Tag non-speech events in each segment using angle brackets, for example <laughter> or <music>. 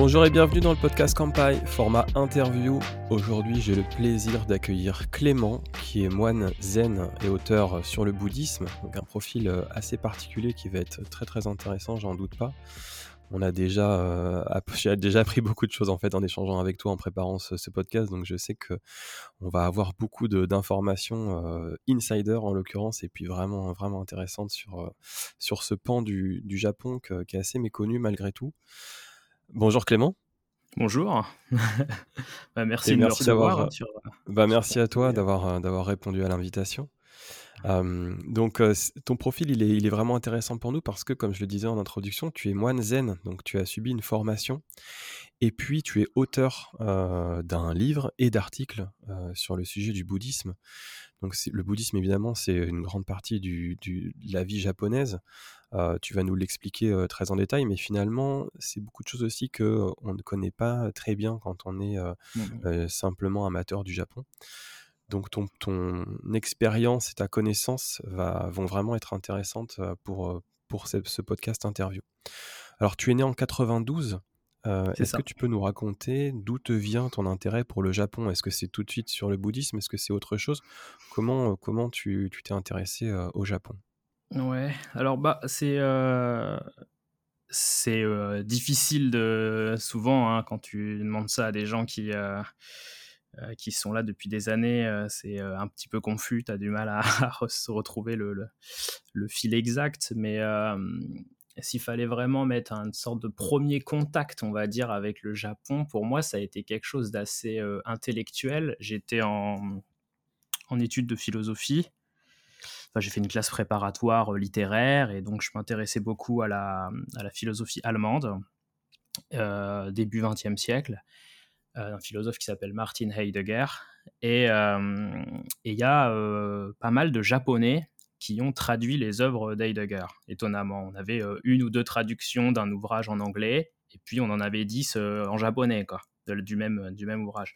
Bonjour et bienvenue dans le podcast Campai, format interview. Aujourd'hui, j'ai le plaisir d'accueillir Clément, qui est moine zen et auteur sur le bouddhisme, donc un profil euh, assez particulier qui va être très très intéressant, j'en doute pas. On a déjà, euh, <laughs> j'ai déjà appris beaucoup de choses en fait en échangeant avec toi en préparant ce, podcast, donc je sais que on va avoir beaucoup d'informations euh, insider en l'occurrence et puis vraiment vraiment intéressantes sur sur ce pan du, du Japon qui est assez méconnu malgré tout. Bonjour Clément. Bonjour. <laughs> bah, merci, de merci d'avoir. Hein, euh, bah, merci à toi d'avoir euh, d'avoir répondu à l'invitation. donc ton profil il est, il est vraiment intéressant pour nous parce que comme je le disais en introduction, tu es moine zen, donc tu as subi une formation et puis tu es auteur d'un livre et d'articles sur le sujet du bouddhisme. Donc le bouddhisme évidemment c'est une grande partie du, du, de la vie japonaise. Euh, tu vas nous l'expliquer euh, très en détail, mais finalement, c'est beaucoup de choses aussi que euh, on ne connaît pas très bien quand on est mmh simplement amateur du Japon. Donc ton, ton expérience et ta connaissance va, vont vraiment être intéressantes pour, pour ce, podcast interview. Alors tu es né en 92. Est-ce que tu peux nous raconter d'où te vient ton intérêt pour le Japon? Est-ce que c'est tout de suite sur le bouddhisme? Est-ce que c'est autre chose? Comment, comment tu t'es intéressé au Japon? Ouais, alors bah c'est euh, euh, difficile de souvent hein, quand tu demandes ça à des gens qui euh, qui sont là depuis des années, c'est un petit peu confus, tu as du mal à, <laughs> se retrouver le, le, fil exact, mais s'il fallait vraiment mettre une sorte de premier contact, on va dire, avec le Japon, pour moi, ça a été quelque chose d'assez intellectuel. J'étais en, en études de philosophie j'ai fait une classe préparatoire euh, littéraire et donc je m'intéressais beaucoup à la, philosophie allemande, euh, début XXe siècle, euh, un philosophe qui s'appelle Martin Heidegger. Et il y a pas mal de Japonais qui ont traduit les œuvres d'Heidegger, étonnamment. On avait une ou deux traductions d'un ouvrage en anglais, et puis on en avait dix en japonais, du même ouvrage.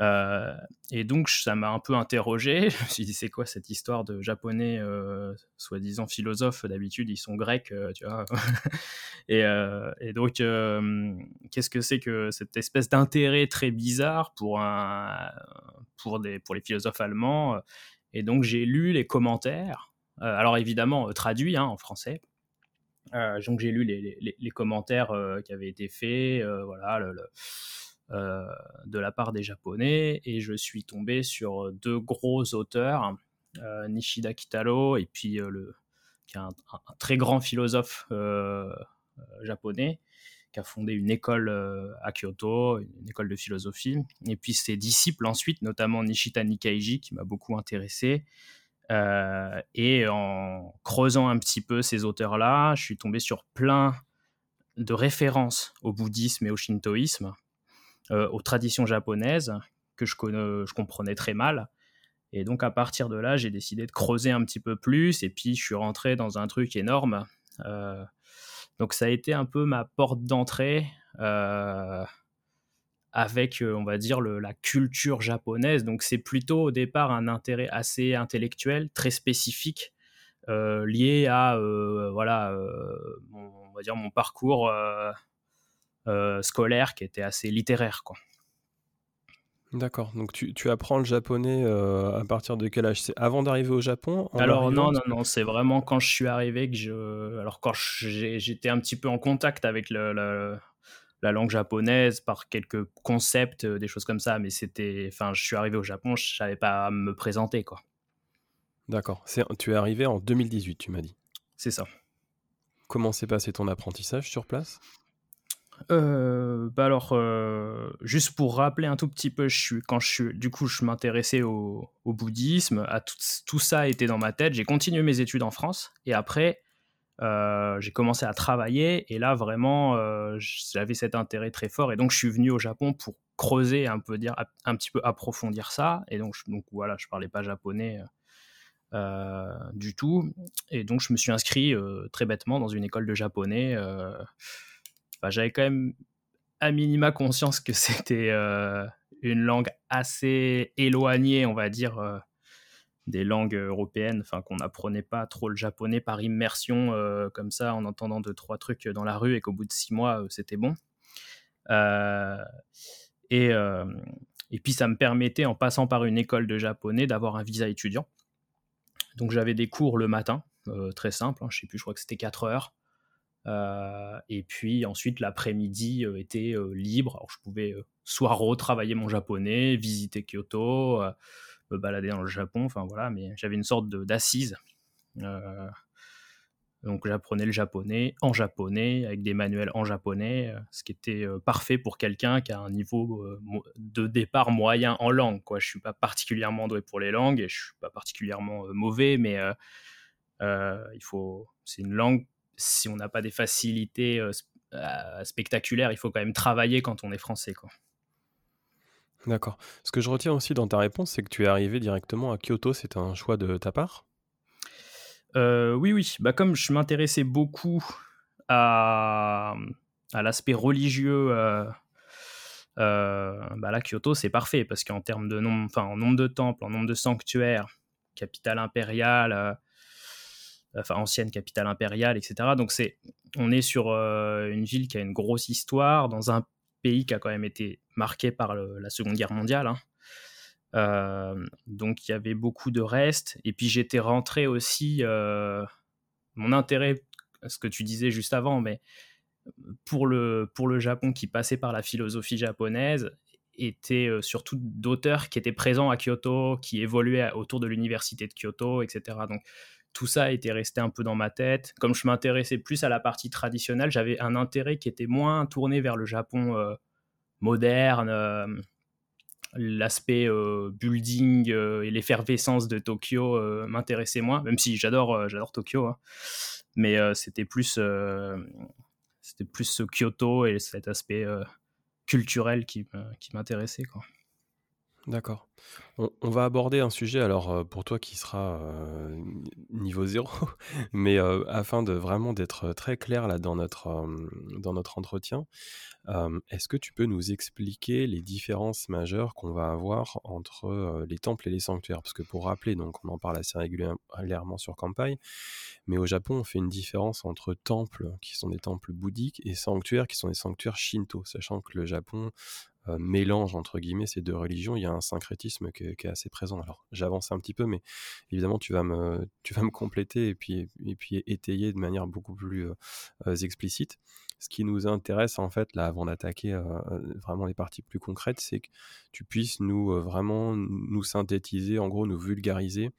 Euh, et donc, ça m'a un peu interrogé. <laughs> Je me suis dit, c'est quoi cette histoire de japonais, euh, soi-disant philosophes D'habitude, ils sont grecs, euh, tu vois. <laughs> et, donc, qu'est-ce que c'est que cette espèce d'intérêt très bizarre pour, les philosophes allemands? Et donc, j'ai lu les commentaires. alors, évidemment, traduits hein, en français. donc, j'ai lu les, commentaires qui avaient été faits. voilà, de la part des Japonais et je suis tombé sur deux gros auteurs, euh, Nishida Kitaro et puis euh, le, qui est un, très grand philosophe japonais qui a fondé une école à Kyoto, une école de philosophie, et puis ses disciples ensuite, notamment Nishita Nikkaiji, qui m'a beaucoup intéressé. et en creusant un petit peu ces auteurs-là, je suis tombé sur plein de références au bouddhisme et au shintoïsme, euh, aux traditions japonaises que je, comprenais très mal. Et donc à partir de là, j'ai décidé de creuser un petit peu plus et puis je suis rentré dans un truc énorme. Euh, donc ça a été un peu ma porte d'entrée euh, avec, on va dire, la culture japonaise. Donc c'est plutôt au départ un intérêt assez intellectuel, très spécifique, lié à, voilà, on va dire mon parcours euh, scolaire qui était assez littéraire. Quoi. D'accord. Donc tu, tu, apprends le japonais euh, à partir de quel âge? C'est avant d'arriver au Japon Alors non, non, non. C'est vraiment quand je suis arrivé que je. Alors quand j'étais un petit peu en contact avec le, la langue japonaise par quelques concepts, euh, des choses comme ça. Mais c'était. Enfin, je suis arrivé au Japon, je savais pas me présenter quoi. D'accord. Tu es arrivé en 2018, tu m'as dit. C'est ça. Comment s'est passé ton apprentissage sur place? Euh, bah alors, euh, juste pour rappeler un tout petit peu, quand je suis, du coup, je m'intéressais au, bouddhisme, à tout, ça était dans ma tête. J'ai continué mes études en France et après, euh, j'ai commencé à travailler et là, vraiment, j'avais cet intérêt très fort et donc je suis venu au Japon pour creuser, un peu dire, un petit peu approfondir ça. Et donc, donc voilà, je parlais pas japonais. du tout et donc je me suis inscrit très bêtement dans une école de japonais j'avais quand même à minima conscience que <laughs> c'était euh, une langue assez éloignée, on va dire, euh, des langues européennes, enfin qu'on n'apprenait pas trop le japonais par immersion euh, comme ça en entendant deux trois trucs dans la rue et qu'au bout de six mois c'était bon. et, puis ça me permettait, en passant par une école de japonais, d'avoir un visa étudiant. Donc j'avais des cours le matin, très simple, hein, je sais plus, je crois que c'était 4 heures. Et puis ensuite l'après-midi était libre. Alors je pouvais soit retravailler mon japonais, visiter Kyoto, me balader dans le Japon, enfin voilà, mais j'avais une sorte d'assise. donc j'apprenais le japonais en japonais, avec des manuels en japonais, ce qui était parfait pour quelqu'un qui a un niveau de départ moyen en langue. Je ne suis pas particulièrement doué pour les langues et je ne suis pas particulièrement mauvais, mais il faut, c'est une langue, si on n'a pas des facilités spectaculaires, il faut quand même travailler quand on est français. Quoi. D'accord. Ce que je retiens aussi dans ta réponse, c'est que tu es arrivé directement à Kyoto. C'est un choix de ta part? Euh, Oui, oui. Bah, comme je m'intéressais beaucoup à, à l'aspect religieux, euh, euh, bah là, Kyoto, c'est parfait parce qu'en termes de nombre, enfin, en nombre de temples, en nombre de sanctuaires, capitale impériale, enfin ancienne capitale impériale, etc. Donc c'est, on est sur une ville qui a une grosse histoire dans un pays qui a quand même été marqué par la Seconde Guerre mondiale. Hein. Euh, donc il y avait beaucoup de restes. Et puis j'étais rentré aussi, euh, mon intérêt, ce que tu disais juste avant, mais pour le, pour le Japon qui passait par la philosophie japonaise, était euh, surtout d'auteurs qui étaient présents à Kyoto, qui évoluaient autour de l'université de Kyoto, etc. Donc tout ça était resté un peu dans ma tête. Comme je m'intéressais plus à la partie traditionnelle, j'avais un intérêt qui était moins tourné vers le Japon euh, moderne, euh, l'aspect euh, building et l'effervescence de Tokyo m'intéressait moins, même si j'adore j'adore Tokyo. Hein. Mais c'était plus c'était plus ce Kyoto et cet aspect culturel qui, m'intéressait. D'accord. On, va aborder un sujet, alors euh, pour toi qui sera euh, niveau zéro, <laughs> mais euh, afin de vraiment d'être très clair là dans notre, dans notre entretien, est-ce que tu peux nous expliquer les différences majeures qu'on va avoir entre les temples et les sanctuaires? Parce que pour rappeler, donc on en parle assez régulièrement sur Kampai, mais au Japon on fait une différence entre temples qui sont des temples bouddhiques et sanctuaires qui sont des sanctuaires shinto, sachant que le Japon mélange entre guillemets ces deux religions, il y a un syncrétisme qui est, assez présent. Alors j'avance un petit peu, mais évidemment tu vas me, <laughs> tu vas me compléter et puis, et puis étayer de manière beaucoup plus euh, euh, explicite. Ce qui nous intéresse en fait là avant d'attaquer vraiment les parties plus concrètes, c'est que tu puisses nous vraiment nous synthétiser, en gros nous vulgariser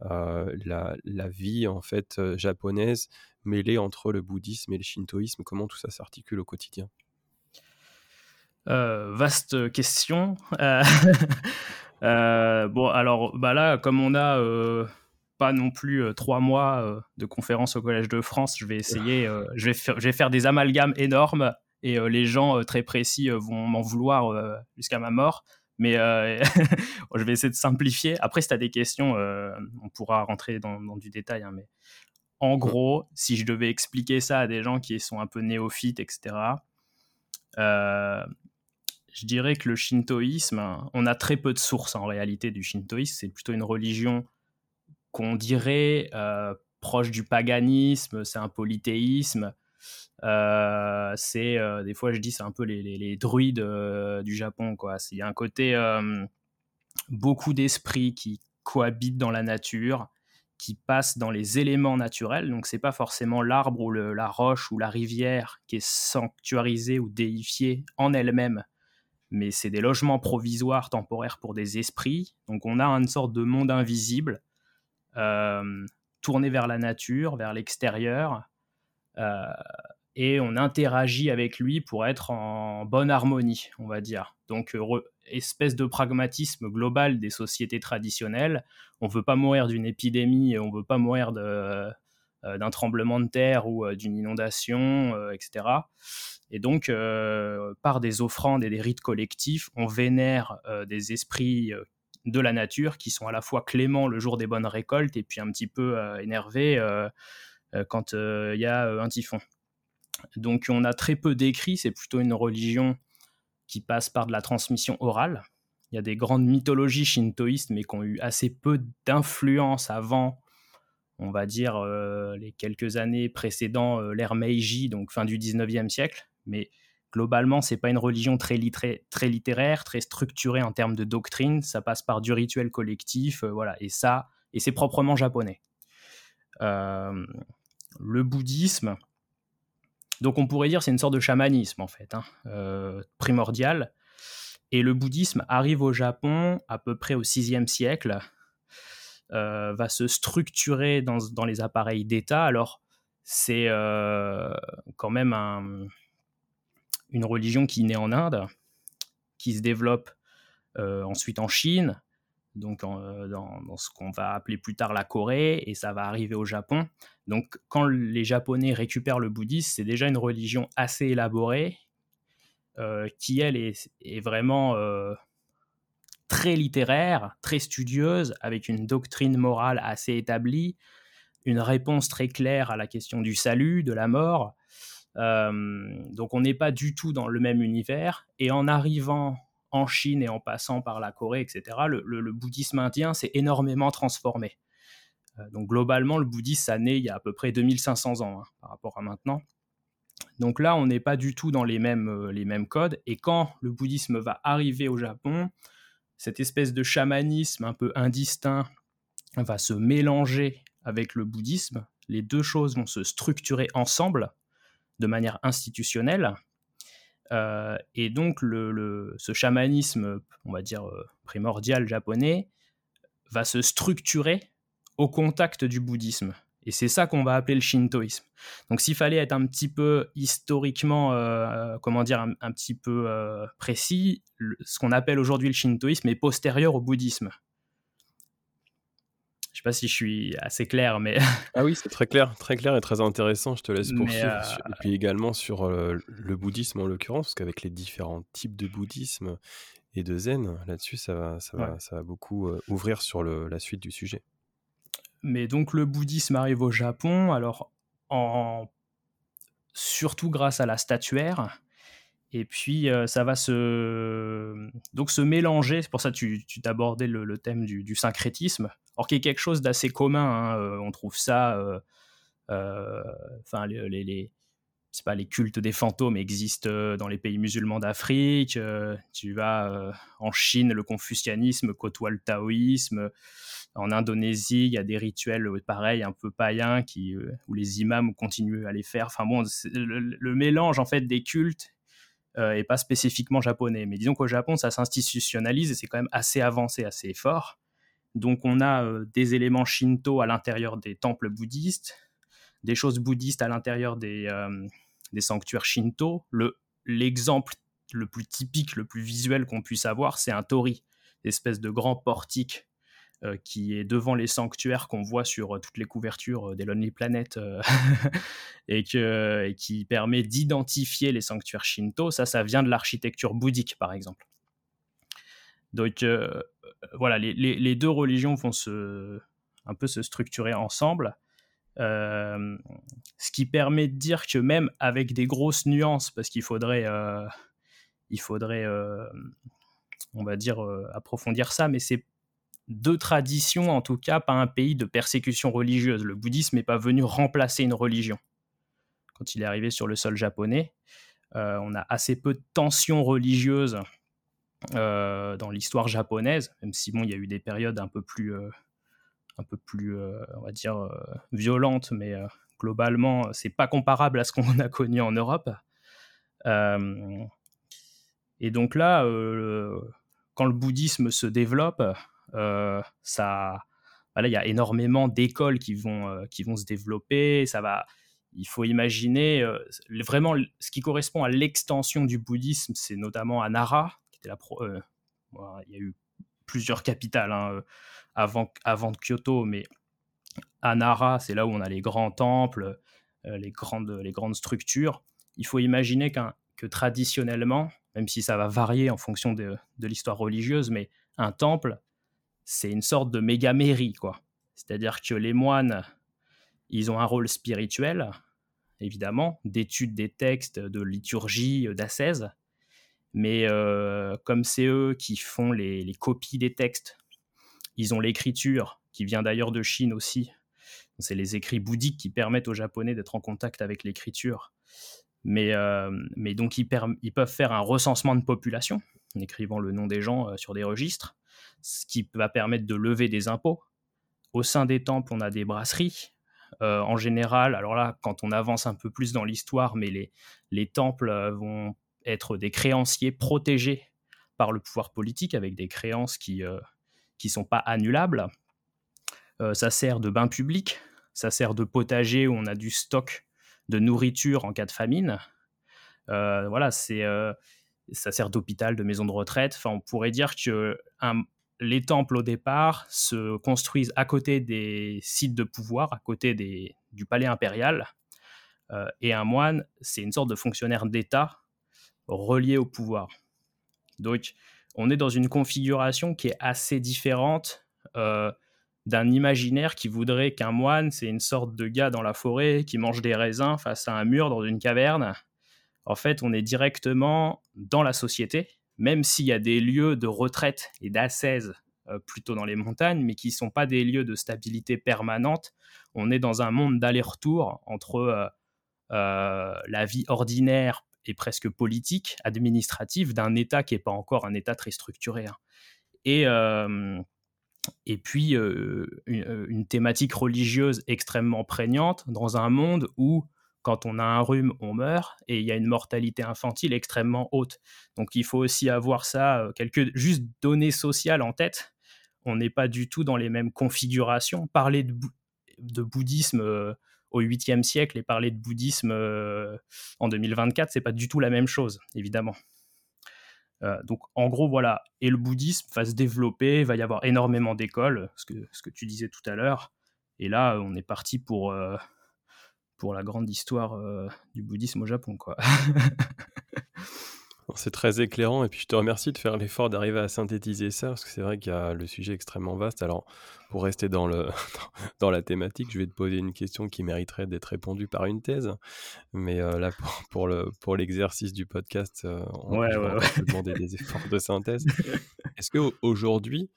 la, la, vie en fait japonaise mêlée entre le bouddhisme et le shintoïsme, comment tout ça s'articule au quotidien? Euh, vaste question. Euh, <laughs> euh, bon, alors bah là, comme on a pas non plus trois mois de conférence au Collège de France, je vais essayer, je, vais faire, je vais faire des amalgames énormes et les gens très précis vont m'en vouloir jusqu'à ma mort. Mais <laughs> je vais essayer de simplifier. Après, si tu as des questions, on pourra rentrer dans, du détail. Hein, mais en gros, si je devais expliquer ça à des gens qui sont un peu néophytes, etc., je dirais que le shintoïsme, on a très peu de sources en réalité du shintoïsme. C'est plutôt une religion qu'on dirait euh, proche du paganisme, c'est un polythéisme. Euh, c'est euh, des fois je dis c'est un peu les, druides du Japon quoi. Il y a un côté beaucoup d'esprits qui cohabitent dans la nature, qui passent dans les éléments naturels. Donc c'est pas forcément l'arbre ou la roche ou la rivière qui est sanctuarisée ou déifiée en elle-même, mais c'est des logements provisoires temporaires pour des esprits. Donc on a une sorte de monde invisible, euh, tourné vers la nature, vers l'extérieur, euh, et on interagit avec lui pour être en bonne harmonie, on va dire. Donc espèce de pragmatisme global des sociétés traditionnelles. On ne veut pas mourir d'une épidémie, on ne veut pas mourir euh, d'un tremblement de terre ou d'une inondation, etc. Et donc, par des offrandes et des rites collectifs, on vénère des esprits de la nature qui sont à la fois cléments le jour des bonnes récoltes et puis un petit peu énervés quand il y a un typhon. Donc on a très peu d'écrits, c'est plutôt une religion qui passe par de la transmission orale. Il y a des grandes mythologies shintoïstes, mais qui ont eu assez peu d'influence avant on va dire, euh, les quelques années précédant euh, l'ère Meiji, donc fin du 19e siècle. Mais globalement, c'est pas une religion très, littéraire, très structurée en termes de doctrine. Ça passe par du rituel collectif, voilà. Et ça, et c'est proprement japonais. le bouddhisme, donc on pourrait dire c'est une sorte de chamanisme en fait, hein, primordial. Et le bouddhisme arrive au Japon à peu près au VIe siècle, va se structurer dans les appareils d'État. Alors c'est quand même un, une religion qui naît en Inde, qui se développe euh, ensuite en Chine, donc euh, dans, ce qu'on va appeler plus tard la Corée, et ça va arriver au Japon. Donc quand les Japonais récupèrent le bouddhisme, c'est déjà une religion assez élaborée, euh, qui elle est, est vraiment très littéraire, très studieuse, avec une doctrine morale assez établie, une réponse très claire à la question du salut, de la mort, donc on n'est pas du tout dans le même univers. Et en arrivant en Chine et en passant par la Corée, etc., le, bouddhisme indien s'est énormément transformé. Euh, donc globalement, le bouddhisme, ça naît il y a à peu près 2500 ans hein, par rapport à maintenant. Donc là, on n'est pas du tout dans les mêmes, euh, les mêmes codes. Et quand le bouddhisme va arriver au Japon, cette espèce de chamanisme un peu indistinct va se mélanger avec le bouddhisme. Les deux choses vont se structurer ensemble de manière institutionnelle. Euh, et donc, le, ce chamanisme, on va dire, euh, primordial japonais, va se structurer au contact du bouddhisme. Et c'est ça qu'on va appeler le shintoïsme. Donc, s'il fallait être un petit peu historiquement, euh, comment dire, un, petit peu précis, ce qu'on appelle aujourd'hui le shintoïsme est postérieur au bouddhisme. Je sais pas si je suis assez clair, mais. ah oui, c'est très clair, très clair et très intéressant. Je te laisse poursuivre. Euh, et puis également sur euh, le bouddhisme en l'occurrence, parce qu'avec les différents types de bouddhisme et de zen, là-dessus, ça va, ça, va, ça va beaucoup euh, ouvrir sur le, la suite du sujet. Mais donc le bouddhisme arrive au Japon, alors en surtout grâce à la statuaire. Et puis, ça va se, donc, se mélanger. C'est pour ça que tu, t'abordais le, thème du, du, syncrétisme. Or, qui est quelque chose d'assez commun. Hein, on trouve ça. Enfin, les, les, c'est pas les cultes des fantômes existent dans les pays musulmans d'Afrique. tu vas en Chine, le confucianisme côtoie le taoïsme. En Indonésie, il y a des rituels pareils, un peu païens, qui, où les imams continuent à les faire. Enfin bon, le, le, mélange en fait des cultes euh, et pas spécifiquement japonais. Mais disons qu'au Japon, ça s'institutionnalise et c'est quand même assez avancé, assez fort. Donc on a euh, des éléments shinto à l'intérieur des temples bouddhistes, des choses bouddhistes à l'intérieur des, euh, des sanctuaires shinto. l'exemple le plus typique, le plus visuel qu'on puisse avoir, c'est un tori, espèce de grand portique euh, qui est devant les sanctuaires qu'on voit sur euh, toutes les couvertures euh, des Lonely Planet <laughs> et, qui permet d'identifier les sanctuaires shinto. Ça, ça vient de l'architecture bouddhique, par exemple. Donc voilà, les, deux religions vont un peu se structurer ensemble. ce qui permet de dire que même avec des grosses nuances, parce qu'il faudrait, il faudrait on va dire, approfondir ça, mais c'est de tradition, en tout cas, pas un pays de persécution religieuse. Le bouddhisme n'est pas venu remplacer une religion. Quand il est arrivé sur le sol japonais, euh, on a assez peu de tensions religieuses euh, dans l'histoire japonaise, même si bon, il y a eu des périodes un peu plus, euh, un peu plus, on va dire, violentes, mais globalement, c'est pas comparable à ce qu'on <laughs> a connu en Europe. et donc là, quand le bouddhisme se développe, euh, ça, il y a énormément d'écoles qui vont, euh, qui vont se développer. Ça va, il faut imaginer euh, vraiment ce qui correspond à l'extension du bouddhisme, c'est notamment à Nara, il y a eu plusieurs capitales hein, avant, avant Kyoto, mais à Nara, c'est là où on a les grands temples, les, grandes, les grandes structures. Il faut imaginer que traditionnellement, même si ça va varier en fonction de, de l'histoire religieuse, mais un temple, c'est une sorte de méga mairie, quoi. C'est-à-dire que les moines, ils ont un rôle spirituel, évidemment, d'étude des textes, de liturgie, d'ascèse. Mais euh, comme c'est eux qui font les, copies des textes, ils ont l'écriture, qui vient d'ailleurs de Chine aussi. C'est les écrits bouddhiques qui permettent aux Japonais d'être en contact avec l'écriture. Mais, mais donc, ils, peuvent faire un recensement de population en écrivant le nom des gens sur des registres, ce qui va permettre de lever des impôts. Au sein des temples, on a des brasseries. en général, alors là, quand on avance un peu plus dans l'histoire, mais les, les temples vont être des créanciers protégés par le pouvoir politique avec des créances qui ne qui sont pas annulables. ça sert de bain public, ça sert de potager où on a du stock de nourriture en cas de famine. Euh, voilà, c'est euh, ça sert d'hôpital, de maison de retraite. On pourrait dire que les temples au départ se construisent à côté des sites de pouvoir, à côté du palais impérial. Euh, et un moine, c'est une sorte de fonctionnaire d'État relié au pouvoir. Donc, on est dans une configuration qui est assez différente d'un imaginaire qui voudrait qu'un moine, c'est une sorte de gars dans la forêt qui mange des raisins face à un mur dans une caverne. En fait, on est directement dans la société, même s'il y a des lieux de retraite et d'assaise euh, plutôt dans les montagnes, mais qui ne sont pas des lieux de stabilité permanente. On est dans un monde d'aller-retour entre euh, euh, la vie ordinaire et presque politique, administrative, d'un État qui n'est pas encore un État très structuré. Hein. Et, et puis une, thématique religieuse extrêmement prégnante dans un monde où quand on a un rhume, on meurt et il y a une mortalité infantile extrêmement haute. Donc il faut aussi avoir ça, quelques juste données sociales en tête. On n'est pas du tout dans les mêmes configurations. Parler de, bouddhisme au 8e siècle et parler de bouddhisme en 2024, c'est pas du tout la même chose, évidemment. Euh, donc en gros voilà, et le bouddhisme va se développer, il va y avoir énormément d'écoles, ce que, ce que tu disais tout à l'heure, et là on est parti pour, euh, pour la grande histoire euh, du bouddhisme au Japon quoi. C'est très éclairant et puis je te remercie de faire l'effort d'arriver à synthétiser ça parce que c'est vrai qu'il y a le sujet extrêmement vaste. Alors pour rester dans, le, <laughs> dans la thématique, je vais te poser une question qui mériterait d'être répondue par une thèse. Mais euh, là, pour, le, pour l'exercice du podcast, euh, on va demander des efforts de synthèse. <laughs> Est-ce qu'aujourd'hui,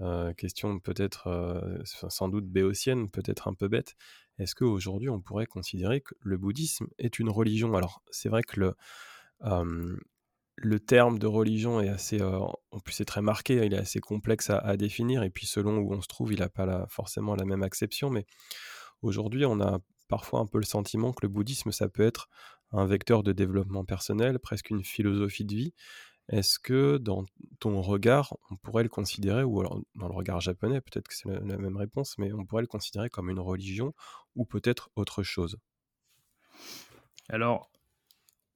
euh, question peut-être sans doute béotienne, peut-être un peu bête, est-ce qu'aujourd'hui on pourrait considérer que le bouddhisme est une religion? Alors c'est vrai que le, terme de religion est assez, en plus c'est très marqué, il est assez complexe à, définir, et puis selon où on se trouve, il n'a pas forcément la même acception, mais aujourd'hui on a parfois un peu le sentiment que le bouddhisme, ça peut être un vecteur de développement personnel, presque une philosophie de vie. Est-ce que dans ton regard, on pourrait le considérer, ou alors dans le regard japonais, peut-être que c'est la même réponse, mais on pourrait le considérer comme une religion, ou peut-être autre chose? Alors,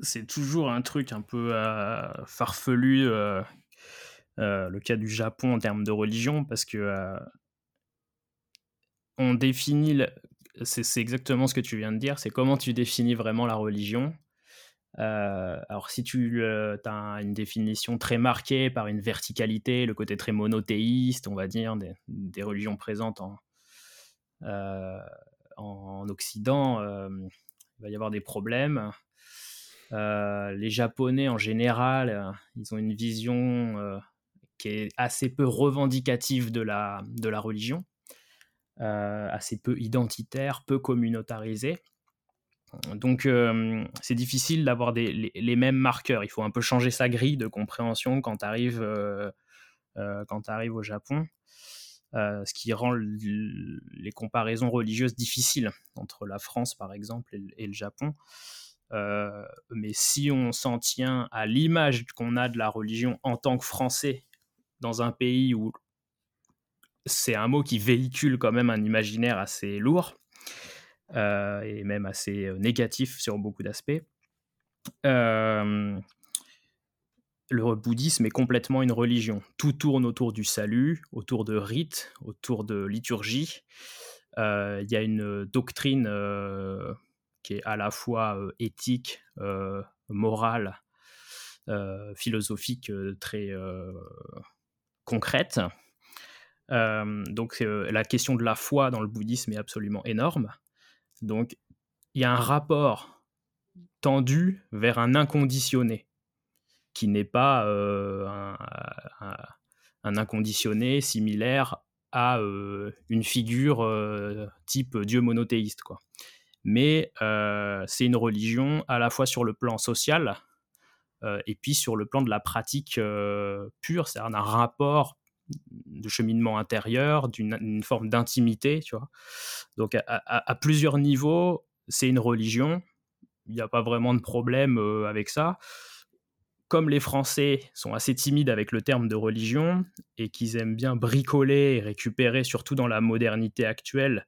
c'est toujours un truc un peu euh, farfelu, euh, euh, le cas du Japon en termes de religion, parce que on définit, c'est exactement ce que tu viens de dire, c'est comment tu définis vraiment la religion. Alors si tu as une définition très marquée par une verticalité, le côté très monothéiste, on va dire, des, religions présentes en, en Occident, il va y avoir des problèmes. Euh, les Japonais, en général, euh, ils ont une vision euh, qui est assez peu revendicative de la, de la religion, assez peu identitaire, peu communautarisée. Donc, c'est difficile d'avoir les, mêmes marqueurs. Il faut un peu changer sa grille de compréhension quand tu arrives, arrives au Japon. ce qui rend les comparaisons religieuses difficiles entre la France, par exemple, et le Japon. Euh, mais si on s'en tient à l'image qu'on a de la religion en tant que Français dans un pays où c'est un mot qui véhicule quand même un imaginaire assez lourd euh, et même assez euh, négatif sur beaucoup d'aspects. le bouddhisme est complètement une religion. Tout tourne autour du salut, autour de rites, autour de liturgie. Il y a une doctrine qui est à la fois éthique, morale, philosophique, très concrète. donc la question de la foi dans le bouddhisme est absolument énorme. Donc il y a un rapport tendu vers un inconditionné qui n'est pas un, un, inconditionné similaire à une figure type Dieu monothéiste. Quoi. mais c'est une religion à la fois sur le plan social et puis sur le plan de la pratique pure, c'est-à-dire un rapport de cheminement intérieur, d'une forme d'intimité, tu vois. Donc à, plusieurs niveaux, c'est une religion. Il n'y a pas vraiment de problème avec ça. Comme les Français sont assez timides avec le terme de religion et qu'ils aiment bien bricoler et récupérer, surtout dans la modernité actuelle,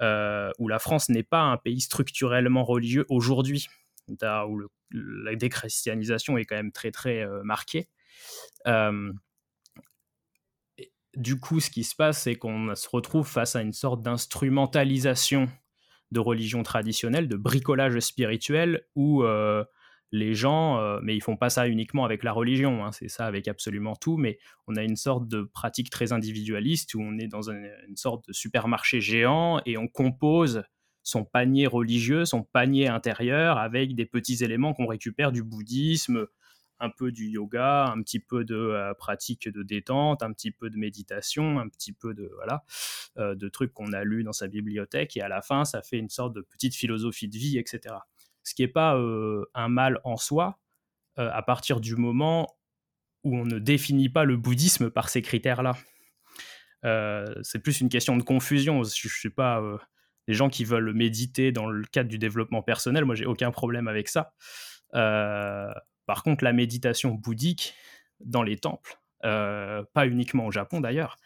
où la France n'est pas un pays structurellement religieux aujourd'hui, où la déchristianisation est quand même très très marquée du coup, ce qui se passe, c'est qu'on se retrouve face à une sorte d'instrumentalisation de religion traditionnelle, de bricolage spirituel, où euh, les gens, euh, mais ils font pas ça uniquement avec la religion, hein, c'est ça avec absolument tout, mais on a une sorte de pratique très individualiste où on est dans une sorte de supermarché géant et on compose son panier religieux, son panier intérieur avec des petits éléments qu'on récupère du bouddhisme, un peu du yoga, un petit peu de euh, pratique de détente, un petit peu de méditation, un petit peu de voilà euh, de trucs qu'on a lus dans sa bibliothèque et à la fin ça fait une sorte de petite philosophie de vie, etc. Ce qui n'est pas euh, un mal en soi à partir du moment où on ne définit pas le bouddhisme par ces critères-là. c'est plus une question de confusion. Je, ne sais pas les gens qui veulent méditer dans le cadre du développement personnel, moi j'ai aucun problème avec ça. Par contre, la méditation bouddhique dans les temples, euh, pas uniquement au Japon d'ailleurs,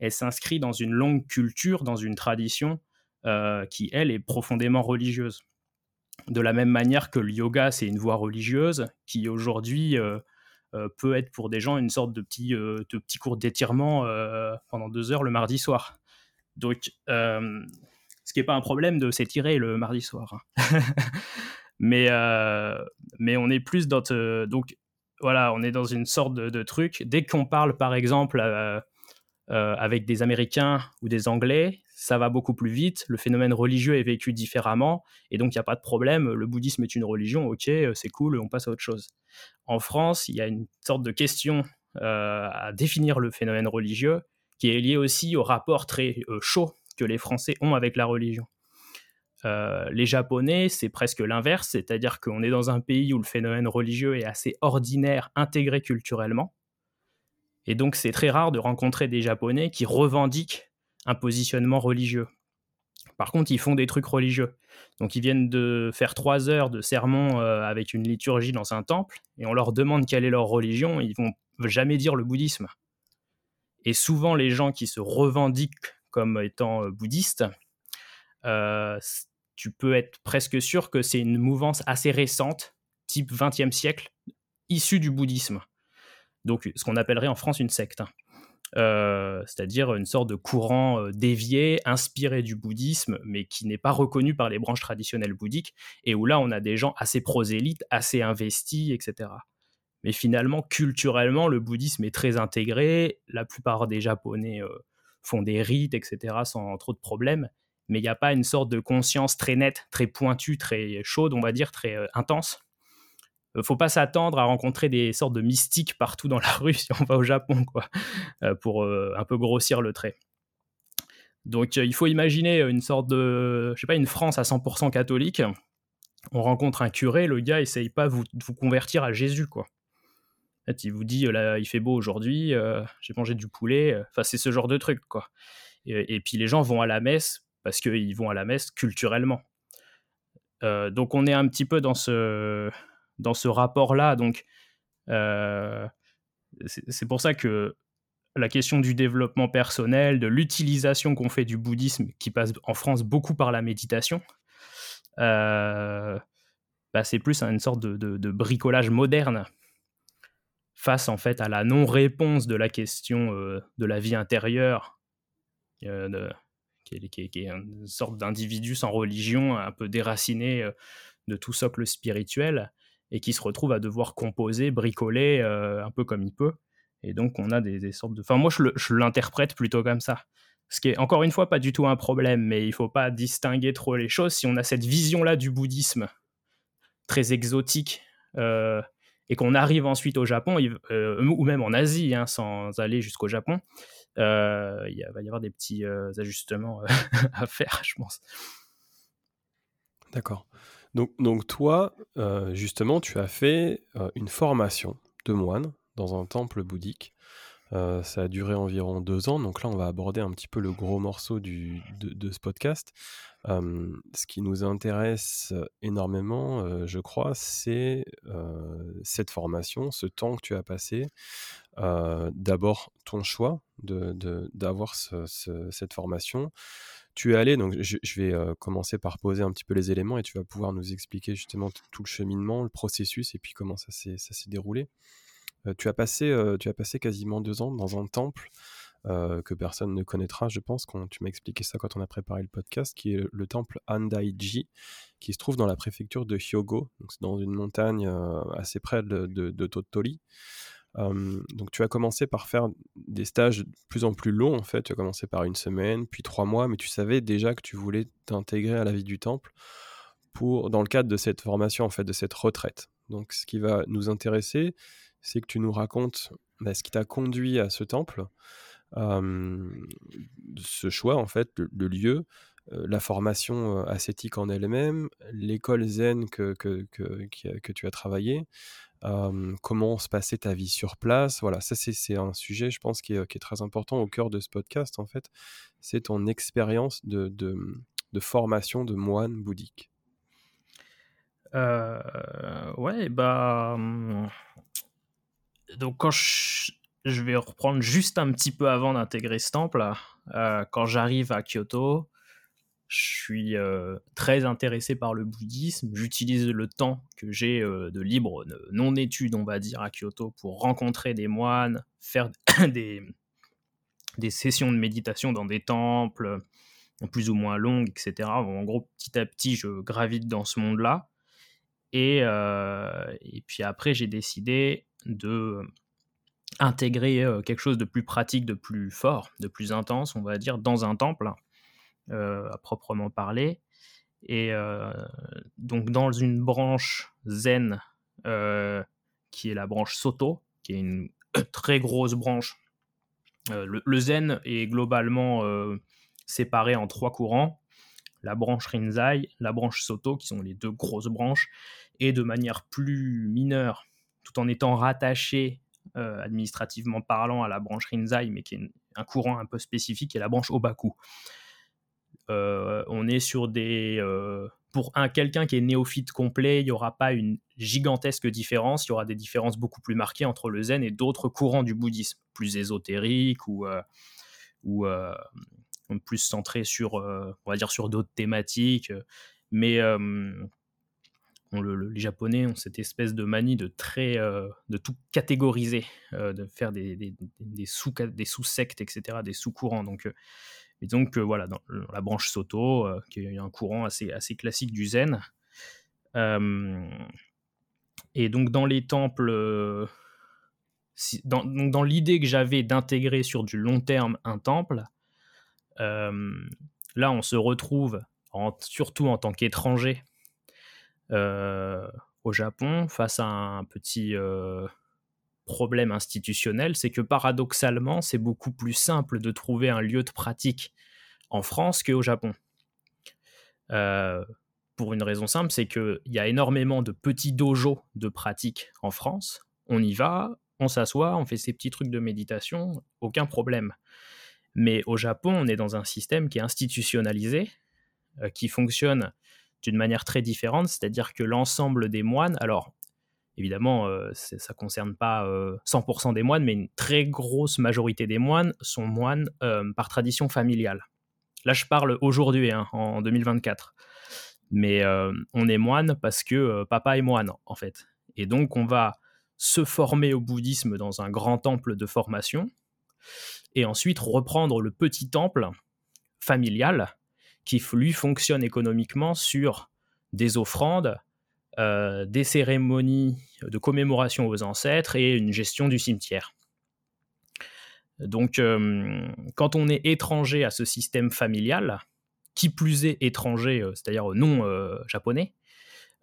elle s'inscrit dans une longue culture, dans une tradition euh, qui, elle, est profondément religieuse. De la même manière que le yoga, c'est une voie religieuse qui aujourd'hui euh, peut être pour des gens une sorte de petit, de petit cours d'étirement pendant deux heures le mardi soir. Donc, ce qui n'est pas un problème de s'étirer le mardi soir. <laughs> Mais, euh, mais on est plus dans. donc, voilà, on est dans une sorte de, truc. Dès qu'on parle, par exemple, euh, euh, avec des Américains ou des Anglais, ça va beaucoup plus vite. Le phénomène religieux est vécu différemment. Et donc, il n'y a pas de problème. Le bouddhisme est une religion. OK, c'est cool, on passe à autre chose. En France, il y a une sorte de question à définir le phénomène religieux qui est lié aussi au rapport très chaud que les Français ont avec la religion. Euh, les Japonais, c'est presque l'inverse, c'est-à-dire qu'on est dans un pays où le phénomène religieux est assez ordinaire, intégré culturellement. Et donc c'est très rare de rencontrer des Japonais qui revendiquent un positionnement religieux. Par contre, ils font des trucs religieux. Donc ils viennent de faire trois heures de sermon euh, avec une liturgie dans un temple, et on leur demande quelle est leur religion, ils vont jamais dire le bouddhisme. Et souvent, les gens qui se revendiquent comme étant euh, bouddhistes, tu peux être presque sûr que c'est une mouvance assez récente, type 20e siècle, issue du bouddhisme. Donc, ce qu'on appellerait en France une secte. Hein. Euh, c'est-à-dire une sorte de courant euh, dévié, inspiré du bouddhisme, mais qui n'est pas reconnu par les branches traditionnelles bouddhiques, et où là, on a des gens assez prosélytes, assez investis, etc. Mais finalement, culturellement, le bouddhisme est très intégré, la plupart des Japonais euh, font des rites, etc., sans trop de problèmes, mais il n'y a pas une sorte de conscience très nette, très pointue, très chaude, on va dire, très euh, intense. Il euh, faut pas s'attendre à rencontrer des sortes de mystiques partout dans la <laughs> rue si on va au Japon, quoi, euh, pour un peu grossir le trait. Donc il faut imaginer une sorte de, je sais pas, une France à 100% catholique. On rencontre un curé, le gars essaye pas de vous, vous convertir à Jésus, quoi. En fait, il vous dit, là, il fait beau aujourd'hui, j'ai mangé du poulet. Enfin, c'est ce genre de truc, quoi. et, puis les gens vont à la messe parce qu'ils vont à la messe culturellement. Euh, donc on est un petit peu dans ce, dans ce rapport-là. Donc euh, c'est pour ça que la question du développement personnel, de l'utilisation qu'on fait du bouddhisme, qui passe en France beaucoup par la méditation, euh, bah, c'est plus une sorte de, bricolage moderne face en fait à la non-réponse de la question de la vie intérieure, qui est, une sorte d'individu sans religion, un peu déraciné euh, de tout socle spirituel, et qui se retrouve à devoir composer, bricoler euh, un peu comme il peut. Et donc, on a des, sortes de. Enfin, moi, je l'interprète plutôt comme ça. Ce qui est, encore une fois, pas du tout un problème, mais il faut pas distinguer trop les choses. Si on a cette vision-là du bouddhisme, très exotique, euh, et qu'on arrive ensuite au Japon, ou même en Asie, hein, sans aller jusqu'au Japon, euh, il va y avoir des petits euh, ajustements euh, <laughs> à faire, je pense. D'accord. Donc, donc toi, justement, tu as fait une formation de moine dans un temple bouddhique. Euh, ça a duré environ deux ans. Donc là, on va aborder un petit peu le gros morceau du, de, ce podcast. ce qui nous intéresse énormément, je crois, c'est cette formation, ce temps que tu as passé. D'abord, ton choix d'avoir de, cette formation tu es allé, donc je, vais commencer par poser un petit peu les éléments et tu vas pouvoir nous expliquer justement tout le cheminement, le processus et puis comment ça s'est déroulé. Tu, as passé, tu as passé quasiment deux ans dans un temple que personne ne connaîtra, je pense, quand tu m'as expliqué ça quand on a préparé le podcast, qui est le temple Andaiji, qui se trouve dans la préfecture de Hyogo, donc c'est dans une montagne assez près de, de, Tottori donc tu as commencé par faire des stages de plus en plus longs en fait. Tu as commencé par une semaine, puis trois mois, mais tu savais déjà que tu voulais t'intégrer à la vie du temple pour dans le cadre de cette formation en fait, de cette retraite. Donc ce qui va nous intéresser, c'est que tu nous racontes bah, ce qui t'a conduit à ce temple, ce choix en fait, le, lieu, la formation ascétique en elle-même, l'école zen que, que, que, que, tu as travaillé, comment se passait ta vie sur place. Voilà, ça c'est un sujet, je pense, qui est, très important au cœur de ce podcast, en fait. C'est ton expérience de, de, formation de moine bouddhique. Euh, ouais, bah. Donc, quand je, vais reprendre juste un petit peu avant d'intégrer ce temple, euh, quand j'arrive à Kyoto, je suis euh, très intéressé par le bouddhisme. J'utilise le temps que j'ai euh, de libre non-études, on va dire, à Kyoto pour rencontrer des moines, faire <coughs> des, sessions de méditation dans des temples plus ou moins longues, etc. En gros, petit à petit, je gravite dans ce monde-là. Et puis après, j'ai décidé de intégrer quelque chose de plus pratique, de plus fort, de plus intense, on va dire, dans un temple euh, à proprement parler. Et euh, donc dans une branche zen, euh, qui est la branche Soto, qui est une <coughs> très grosse branche. Le, zen est globalement séparé en trois courants la branche Rinzai, la branche Soto, qui sont les deux grosses branches, et de manière plus mineure, tout en étant rattaché administrativement parlant à la branche Rinzai, mais qui est un courant un peu spécifique, est la branche Obaku. Euh, on est sur des. Euh, pour un quelqu'un qui est néophyte complet, il n'y aura pas une gigantesque différence. Il y aura des différences beaucoup plus marquées entre le zen et d'autres courants du bouddhisme, plus ésotériques ou, euh, ou plus centrés sur, on va dire, sur d'autres thématiques. Mais les Japonais ont cette espèce de manie de très, de tout catégoriser, de faire des, sous des sous-sectes, etc., des sous-courants. Donc et donc, euh, voilà, dans, la branche Soto, euh, qui est un courant assez, classique du zen. Euh, et donc, dans les temples, dans l'idée que j'avais d'intégrer sur du long terme un temple, là, on se retrouve, surtout en tant qu'étranger, au Japon, face à un petit problème institutionnel, c'est que paradoxalement, c'est beaucoup plus simple de trouver un lieu de pratique en France qu'au Japon. Euh, pour une raison simple, c'est qu'il y a énormément de petits dojos de pratique en France. On y va, on s'assoit, on fait ses petits trucs de méditation, aucun problème. Mais au Japon, on est dans un système qui est institutionnalisé, euh, qui fonctionne d'une manière très différente, c'est-à-dire que l'ensemble des moines, alors Évidemment, euh, ça ne concerne pas 100% euh, des moines, mais une très grosse majorité des moines sont moines euh, par tradition familiale. Là, je parle aujourd'hui, hein, en 2024. Mais on est moine parce que papa est moine, en fait. Et donc, on va se former au bouddhisme dans un grand temple de formation, et ensuite reprendre le petit temple familial qui, lui, fonctionne économiquement sur des offrandes, euh, des cérémonies de commémoration aux ancêtres et une gestion du cimetière. Donc, euh, quand on est étranger à ce système familial, qui plus est étranger, euh, c'est-à-dire non japonais,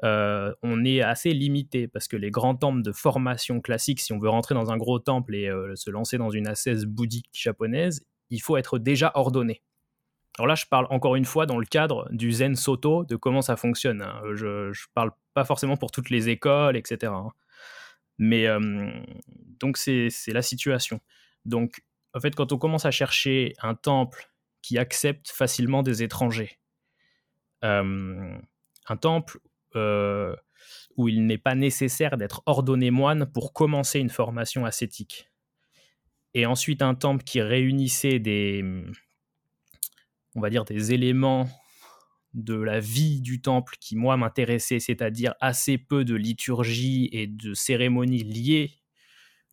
on est assez limité parce que les grands temples de formation classique, si on veut rentrer dans un gros temple et se lancer dans une ascèse bouddhique japonaise, il faut être déjà ordonné. Alors là, je parle encore une fois dans le cadre du Zen Soto, de comment ça fonctionne. Hein. Je ne parle pas forcément pour toutes les écoles, etc. Hein. Mais donc, c'est la situation. Donc, en fait, quand on commence à chercher un temple qui accepte facilement des étrangers, un temple où il n'est pas nécessaire d'être ordonné moine pour commencer une formation ascétique. Et ensuite un temple qui réunissait des, on va dire, des éléments de la vie du temple qui, moi, m'intéressaient, c'est-à-dire assez peu de liturgie et de cérémonies liées